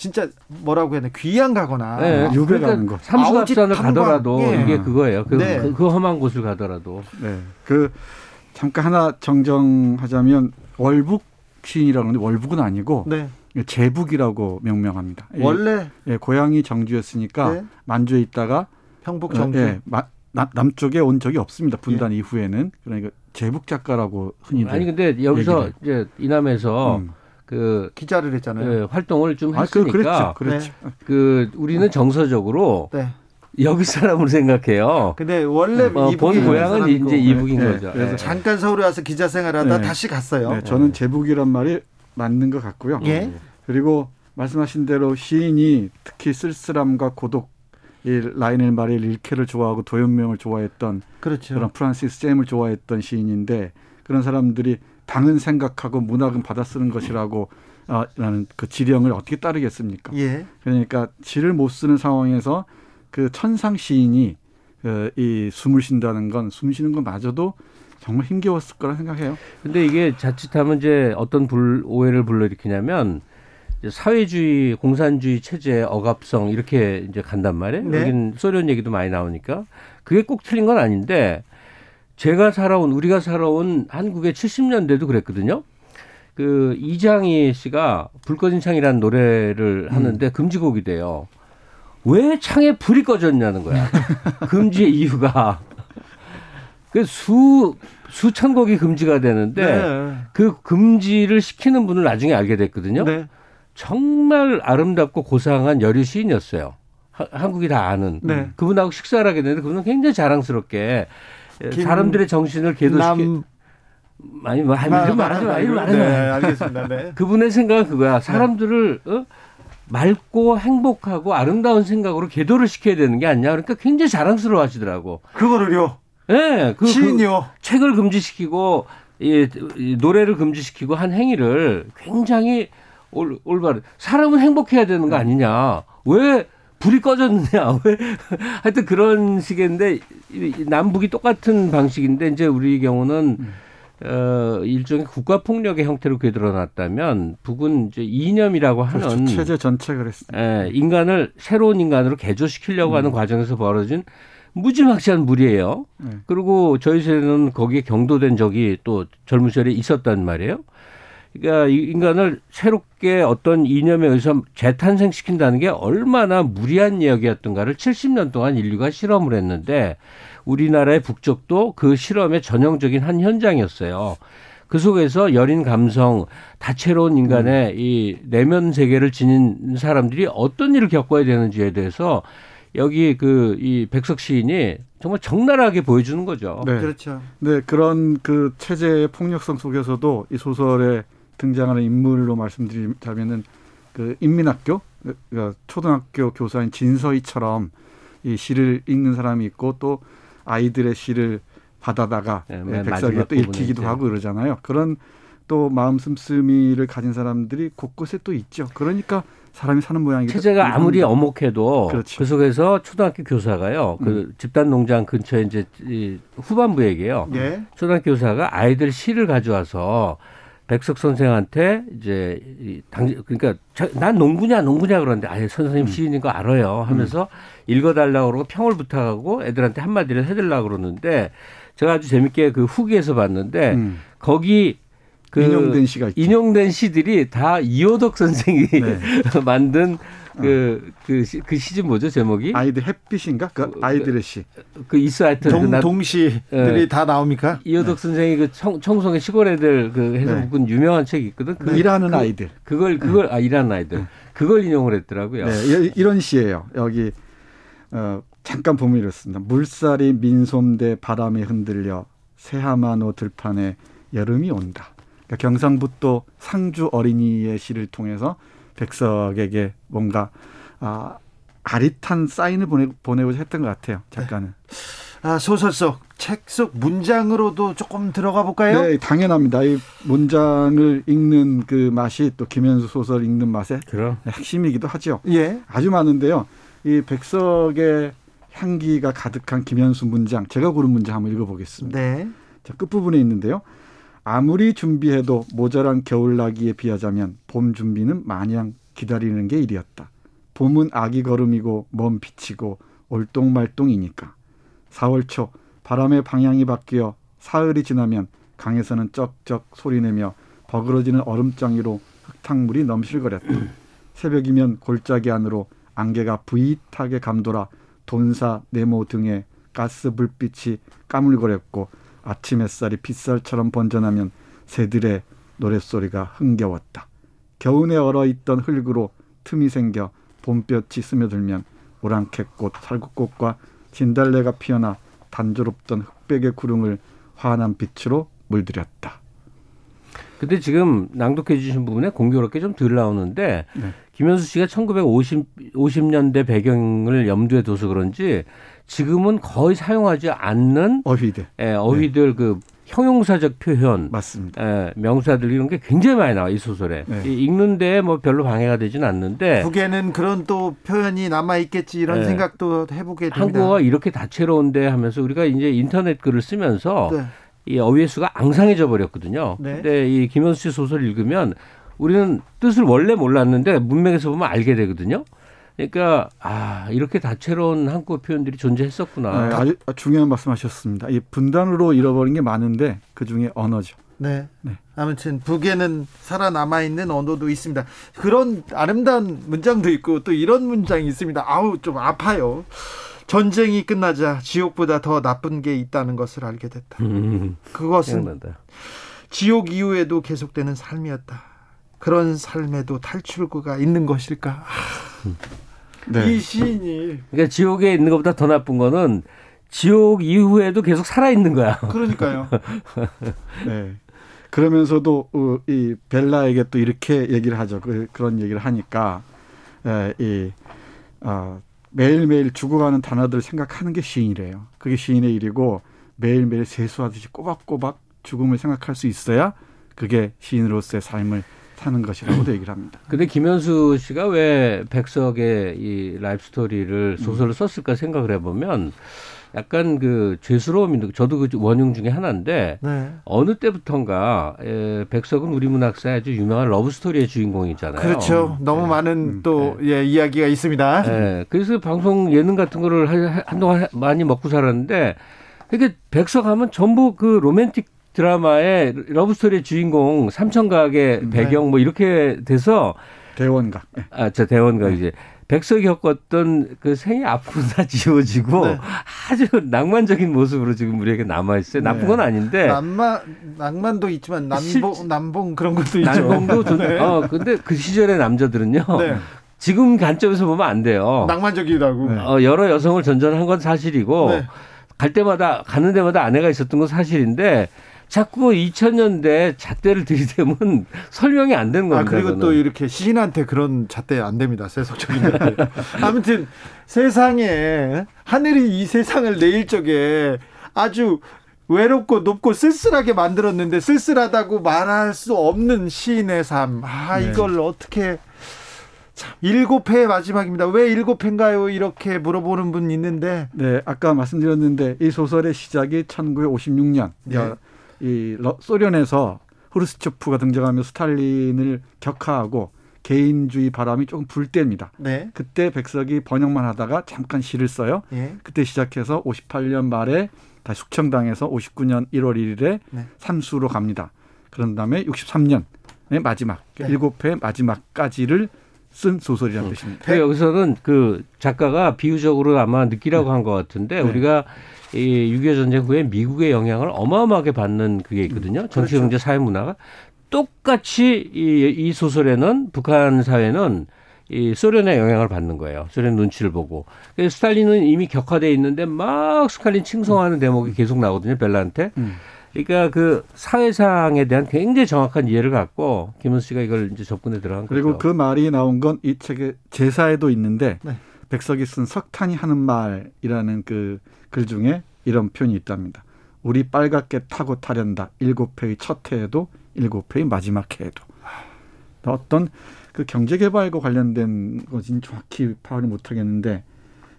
진짜 뭐라고 해야 되나 귀양 가거나 네, 유배 가는 거 삼수갑산을 가더라도 예. 이게 그거예요. 그, 네. 그, 그 험한 곳을 가더라도 네. 그 잠깐 하나 정정하자면 월북 시인이라고 하는데 월북은 아니고 네. 제북이라고 명명합니다. 원래 예, 고향이 정주였으니까 네. 만주에 있다가 평북 어, 정주 예, 마, 남, 남쪽에 온 적이 없습니다. 분단 예. 이후에는 그러니까 제북 작가라고 흔히 아니 근데 여기서 얘기를. 이제 이남에서 음. 그 기자를 했잖아요. 예, 활동을 좀 했으니까 아, 그. 그랬죠. 네. 그 우리는 정서적으로 네. 여기 사람으로 생각해요. 근데 원래 어, 본 고향은 이제 이북인 네. 거죠. 그래서 네. 잠깐 서울에 와서 기자 생활하다 네. 다시 갔어요. 네. 저는 재북이란 말이 맞는 것 같고요. 예. 그리고 말씀하신 대로 시인이 특히 쓸쓸함과 고독 이 라이너 마리아 릴케를 좋아하고 도연명을 좋아했던 그렇죠. 그런 프란시스 잼을 좋아했던 시인인데 그런 사람들이 당은 생각하고 문학은 받아쓰는 것이라고 아, 라는 그 지령을 어떻게 따르겠습니까? 예. 그러니까 지를 못 쓰는 상황에서 그 천상 시인이 그 이 숨을 쉰다는 건 숨 쉬는 것마저도 정말 힘겨웠을 거라 생각해요. 근데 이게 자칫하면 이제 어떤 불, 오해를 불러일으키냐면 사회주의, 공산주의 체제의 억압성 이렇게 이제 간단 말이에요. 네. 여긴 소련 얘기도 많이 나오니까 그게 꼭 틀린 건 아닌데 제가 살아온 우리가 살아온 한국의 70년대도 그랬거든요. 그 이장희 씨가 불 꺼진 창이라는 노래를 하는데 음. 금지곡이 돼요. 왜 창에 불이 꺼졌냐는 거야. 금지의 이유가. 그 수, 수천 곡이 금지가 되는데 네. 그 금지를 시키는 분을 나중에 알게 됐거든요. 네. 정말 아름답고 고상한 여류 시인이었어요. 하, 한국이 다 아는. 네. 그분하고 식사를 하게 되는데 그분은 굉장히 자랑스럽게 사람들의 정신을 계도시키 많이 뭐 이름 말하지 마. 이름 말하지 마. 네, 알겠습니다. 네. 그분의 생각은 그거야. 사람들을 어? 맑고 행복하고 아름다운 생각으로 계도를 시켜야 되는 게 아니냐. 그러니까 굉장히 자랑스러워 하시더라고. 그거를요? 예. 네, 그, 시인이요? 그 책을 금지시키고, 이, 이 노래를 금지시키고 한 행위를 굉장히 올, 올바른. 사람은 행복해야 되는 거 아니냐. 왜 불이 꺼졌느냐. 왜. 하여튼 그런 식인데, 남북이 똑같은 방식인데, 이제 우리 경우는 음. 어, 일종의 국가 폭력의 형태로 되드러났다면 북은 이제 이념이라고. 하는 그렇죠. 체제 전체 그랬습니다. 예, 인간을 새로운 인간으로 개조시키려고 음. 하는 과정에서 벌어진 무지막지한 무리예요. 네. 그리고 저희 세대는 거기에 경도된 적이 또 젊은 시절에 있었단 말이에요. 그러니까 인간을 새롭게 어떤 이념에 의해서 재탄생시킨다는 게 얼마나 무리한 이야기였던가를 70년 동안 인류가 실험을 했는데 우리나라의 북쪽도 그 실험의 전형적인 한 현장이었어요. 그 속에서 여린 감성, 다채로운 인간의 음. 이 내면 세계를 지닌 사람들이 어떤 일을 겪어야 되는지에 대해서 여기 그 이 백석 시인이 정말 적나라하게 보여주는 거죠. 네. 그렇죠. 네, 그런 그 체제의 폭력성 속에서도 이 소설에 등장하는 인물로 말씀드리자면은 그 인민학교 그 초등학교 교사인 진서희처럼 이 시를 읽는 사람이 있고 또 아이들의 시를 받아다가 네, 예, 백석에 또 읽히기도 있죠. 하고 그러잖아요. 그런 또 마음 씀씀이를 가진 사람들이 곳곳에 또 있죠. 그러니까 사람이 사는 모양이 체제가 아무리 어목해도 그렇지. 그 속에서 초등학교 교사가요. 그 음. 그 집단 농장 근처에 이제 후반부 얘기예요. 예. 초등학교 교사가 아이들 시를 가져와서 백석 선생한테 이제 당 그러니까 난 농부냐 농부냐 그러는데 아예 선생님 음. 시인인 거 알아요 하면서 음. 읽어달라고 그러고 평을 부탁하고 애들한테 한마디를 해달라고 그러는데 제가 아주 재밌게 그 후기에서 봤는데 음. 거기 그 인용된 시가 있죠. 인용된 시들이 다 이호덕 선생이 네. 만든 그, 그, 시, 그 시즌 뭐죠, 제목이? 아이들 햇빛인가? 그, 그 아이들의 시. 그 있어 하여튼. 동, 그 동시들이 네. 다 나옵니까? 이호덕 네. 선생이 그 청, 청송의 시골 애들 그 해서 네. 묶은 유명한 책이 있거든. 그, 일하는 그, 아이들. 그걸, 그걸, 아, 일하는 아이들. 네. 그걸 인용을 했더라고요. 네, 이런 시예요. 여기, 어, 잠깐 보면 이렇습니다. 물살이 민솜대 바람에 흔들려 새하마노 들판에 여름이 온다. 그러니까 경상북도 상주 어린이의 시를 통해서 백석에게 뭔가 아 아릿한 사인을 보내, 보내고자 했던 것 같아요. 작가는. 네. 아, 소설 속, 책 속 문장으로도 조금 들어가 볼까요? 네, 당연합니다. 이 문장을 읽는 그 맛이 또 김현수 소설 읽는 맛의 그럼. 핵심이기도 하죠. 예. 아주 많은데요. 이 백석의 향기가 가득한 김현수 문장, 제가 고른 문장 한번 읽어보겠습니다. 네. 자, 끝부분에 있는데요. 아무리 준비해도 모자란 겨울나기에 비하자면 봄 준비는 마냥 기다리는 게 일이었다. 봄은 아기 걸음이고 먼 빛이고 올똥말똥이니까. 4월 초 바람의 방향이 바뀌어 사흘이 지나면 강에서는 쩍쩍 소리내며 버그러지는 얼음장이로 흙탕물이 넘실거렸다. 새벽이면 골짜기 안으로 안개가 부잇하게 감돌아 돈사 네모 등에 가스 불빛이 까물거렸고 아침 햇살이 빗살처럼 번져나면 새들의 노랫소리가 흥겨웠다. 겨우내 얼어있던 흙으로 틈이 생겨 봄볕이 스며들면 오랑캐꽃, 살구꽃과 진달래가 피어나 단조롭던 흑백의 구름을 환한 빛으로 물들였다. 근데 지금 낭독해 주신 부분에 공교롭게 좀 덜 나오는데 네. 김현수 씨가 1950 50년대 배경을 염두에 둬서 그런지 지금은 거의 사용하지 않는 어휘들, 예, 어휘들 네. 그 형용사적 표현, 맞습니다. 예, 명사들 이런 게 굉장히 많이 나와 이 소설에 네. 읽는데 뭐 별로 방해가 되지는 않는데 북에는 그런 또 표현이 남아 있겠지 이런 네. 생각도 해보게 됩니다. 한국어가 이렇게 다채로운데 하면서 우리가 이제 인터넷 글을 쓰면서 네. 이 어휘의 수가 앙상해져 버렸거든요. 네. 근데 이 김현수 씨 소설 읽으면 우리는 뜻을 원래 몰랐는데 문맥에서 보면 알게 되거든요. 그러니까 아 이렇게 다채로운 한국어 표현들이 존재했었구나. 네, 아주 중요한 말씀하셨습니다. 이 분단으로 잃어버린 게 많은데 그 중에 언어죠. 네. 네. 아무튼 북에는 살아남아 있는 언어도 있습니다. 그런 아름다운 문장도 있고 또 이런 문장이 있습니다. 아우 좀 아파요. 전쟁이 끝나자 지옥보다 더 나쁜 게 있다는 것을 알게 됐다. 음, 그것은 생각난다. 지옥 이후에도 계속되는 삶이었다. 그런 삶에도 탈출구가 있는 것일까? 네. 이 시인이 그러니까 지옥에 있는 것보다 더 나쁜 거는 지옥 이후에도 계속 살아 있는 거야. 그러니까요. 네. 그러면서도 어, 이 벨라에게 또 이렇게 얘기를 하죠. 그, 런 얘기를 하니까 에, 이 어, 매일매일 죽어가는 단어들을 생각하는 게 시인이래요. 그게 시인의 일이고 매일매일 세수하듯이 꼬박꼬박 죽음을 생각할 수 있어야 그게 시인으로서의 삶을 사는 것이라고도 얘기를 합니다. 근데 김현수 씨가 왜 백석의 이 life story를 소설로 썼을까 생각을 해보면 약간 그 죄스러움인데 저도 그 원흉 중에 하나인데 네. 어느 때부턴가 에, 백석은 우리 문학사의 아주 유명한 love story의 주인공이잖아요. 그렇죠. 너무 네. 많은 음, 또 네. 예, 이야기가 있습니다. 네. 그래서 방송 예능 같은 거를 한동안 많이 먹고 살았는데 이게 백석 하면 전부 그 로맨틱 드라마의 love story의 주인공 삼청각의 네. 배경 뭐 이렇게 돼서 대원각. 아, 저 대원각 네. 이제 백석이 겪었던 그 생애 아픔 다 지워지고 네. 아주 낭만적인 모습으로 지금 우리에게 남아 있어요. 네. 나쁜 건 아닌데. 낭만 낭만도 있지만 난봉 실... 난봉 그런 것도 있죠. 난봉도 좀, 네. 어 근데 그 시절의 남자들은요. 네. 지금 관점에서 보면 안 돼요. 낭만적이라고. 어, 여러 여성을 전전한 건 사실이고 갈 때마다 가는 데마다 아내가 있었던 건 사실인데 자꾸 2000년대 잣대를 들이대면 설명이 안 되는 겁니다. 아, 그리고 또 이렇게 시인한테 그런 잣대 안 됩니다. 세속적인 잣대. 아무튼 세상에 하늘이 이 세상을 내일 적에 아주 외롭고 높고 쓸쓸하게 만들었는데 쓸쓸하다고 말할 수 없는 시인의 삶. 아, 네. 이걸 어떻게 참, 일곱 회 마지막입니다. 왜 일곱 회인가요? 이렇게 물어보는 분 있는데. 네, 아까 말씀드렸는데 이 소설의 시작이 1956년. 네. 이 소련에서 후르스초프가 등장하며 스탈린을 격하하고 개인주의 바람이 조금 불 때입니다. 네. 그때 백석이 번역만 하다가 잠깐 시를 써요. 네. 그때 시작해서 58년 말에 다시 숙청당해서 59년 1월 1일에 네. 삼수로 갑니다. 그런 다음에 63년의 마지막 네. 일곱 회 마지막까지를 쓴 소설이라는 음. 뜻입니다. 그 여기서는 그 작가가 비유적으로 아마 느끼라고 네. 한것 같은데 네. 우리가 이6.25 전쟁 후에 미국의 영향을 어마어마하게 받는 그게 있거든요. 음, 정치, 경제, 사회 문화가 똑같이 이, 이 소설에는 북한 사회는 이 소련의 영향을 받는 거예요. 소련 눈치를 보고. 그래서 스탈린은 이미 격화돼 있는데 막 스탈린 칭송하는 대목이 계속 나거든요. 벨라한테. 음. 그러니까 그 사회상에 대한 굉장히 정확한 이해를 갖고 김은수 씨가 이걸 이제 접근에 들어간 그리고 거죠. 그 말이 나온 건 이 책의 제사에도 있는데 네. 백석이 쓴 석탄이 하는 말이라는 그 글 중에 이런 표현이 있답니다. 우리 빨갛게 타고 타련다. 일곱 회의 첫 해에도 일곱 회의 마지막 해에도. 어떤 그 경제 개발과 관련된 것은 정확히 파악을 못 하겠는데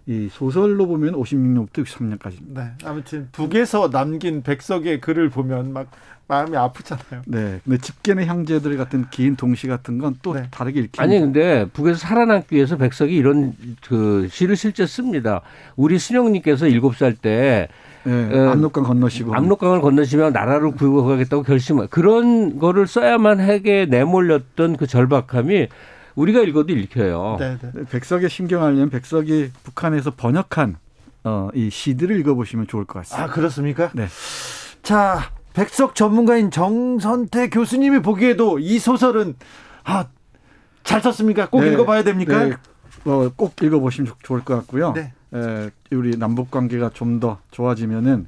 이 소설로 보면 56년부터 63년까지입니다. 네. 아무튼 북에서 남긴 백석의 글을 보면 막 마음이 아프잖아요. 네. 근데 집게의 형제들 같은 긴 동시 같은 건또 네. 다르게 읽힙니다. 아니 근데 북에서 살아남기 위해서 백석이 이런 그 시를 실제 씁니다. 우리 순영님께서 일곱 살때 네, 어, 압록강 건너시고 압록강을 건너시면 나라를 구하겠다고 결심 그런 거를 써야만 하게 내몰렸던 그 절박함이 우리가 읽어도 읽혀요. 네, 네. 백석의 신경하려면 백석이 북한에서 번역한 어, 이 시들을 읽어보시면 좋을 것 같습니다. 아 그렇습니까? 네. 자 백석 전문가인 정선태 교수님이 보기에도 이 소설은 아, 잘 썼습니까? 꼭 네, 읽어봐야 됩니까? 네, 어, 꼭 읽어보시면 좋을 것 같고요. 네. 에, 우리 남북 관계가 좀 더 좋아지면은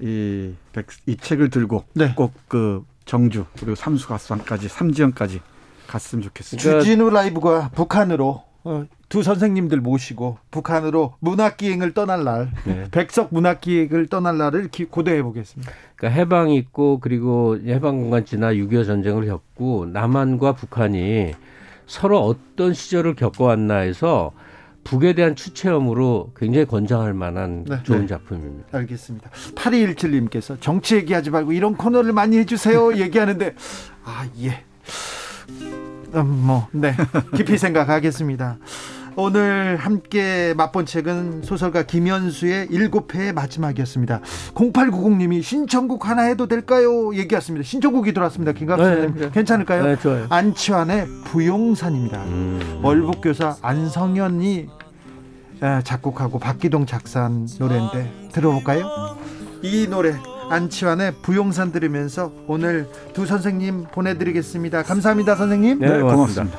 이, 백, 이 책을 들고 네. 꼭그 정주 그리고 삼수가수산까지 삼지연까지 갔으면 좋겠습니다. 주진우 라이브가 북한으로 어, 두 선생님들 모시고 북한으로 문학기행을 떠날 날, 네. 백석 문학기행을 떠날 날을 고대해 보겠습니다. 그러니까 해방 있고 그리고 해방공간 지나 6.25 전쟁을 겪고 남한과 북한이 서로 어떤 시절을 겪어왔나 해서 북에 대한 추체험으로 굉장히 권장할 만한 네. 좋은 네. 작품입니다. 알겠습니다. 8217님께서 정치 얘기하지 말고 이런 코너를 많이 해주세요. 얘기하는데, 아, 예. 음, 뭐, 네. 깊이 생각하겠습니다. 오늘 함께 맛본 책은 소설가 김현수의 일곱 회의 마지막이었습니다. 0890님이 신청곡 하나 해도 될까요? 얘기했습니다. 신청곡이 들어왔습니다. 김갑수님 네, 네. 괜찮을까요? 네, 좋아요. 안치환의 부용산입니다. 음. 월북교사 안성현이 작곡하고 박기동 작사한 노래인데 들어볼까요? 이 노래 안치환의 부용산 들으면서 오늘 두 선생님 보내드리겠습니다. 감사합니다, 선생님. 네, 고맙습니다.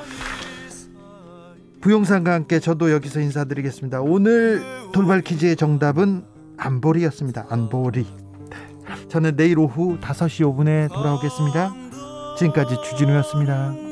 부용산과 함께 저도 여기서 인사드리겠습니다. 오늘 돌발 퀴즈의 정답은 안보리였습니다. 안보리. 저는 내일 오후 5시 5분에 돌아오겠습니다. 지금까지 주진우였습니다.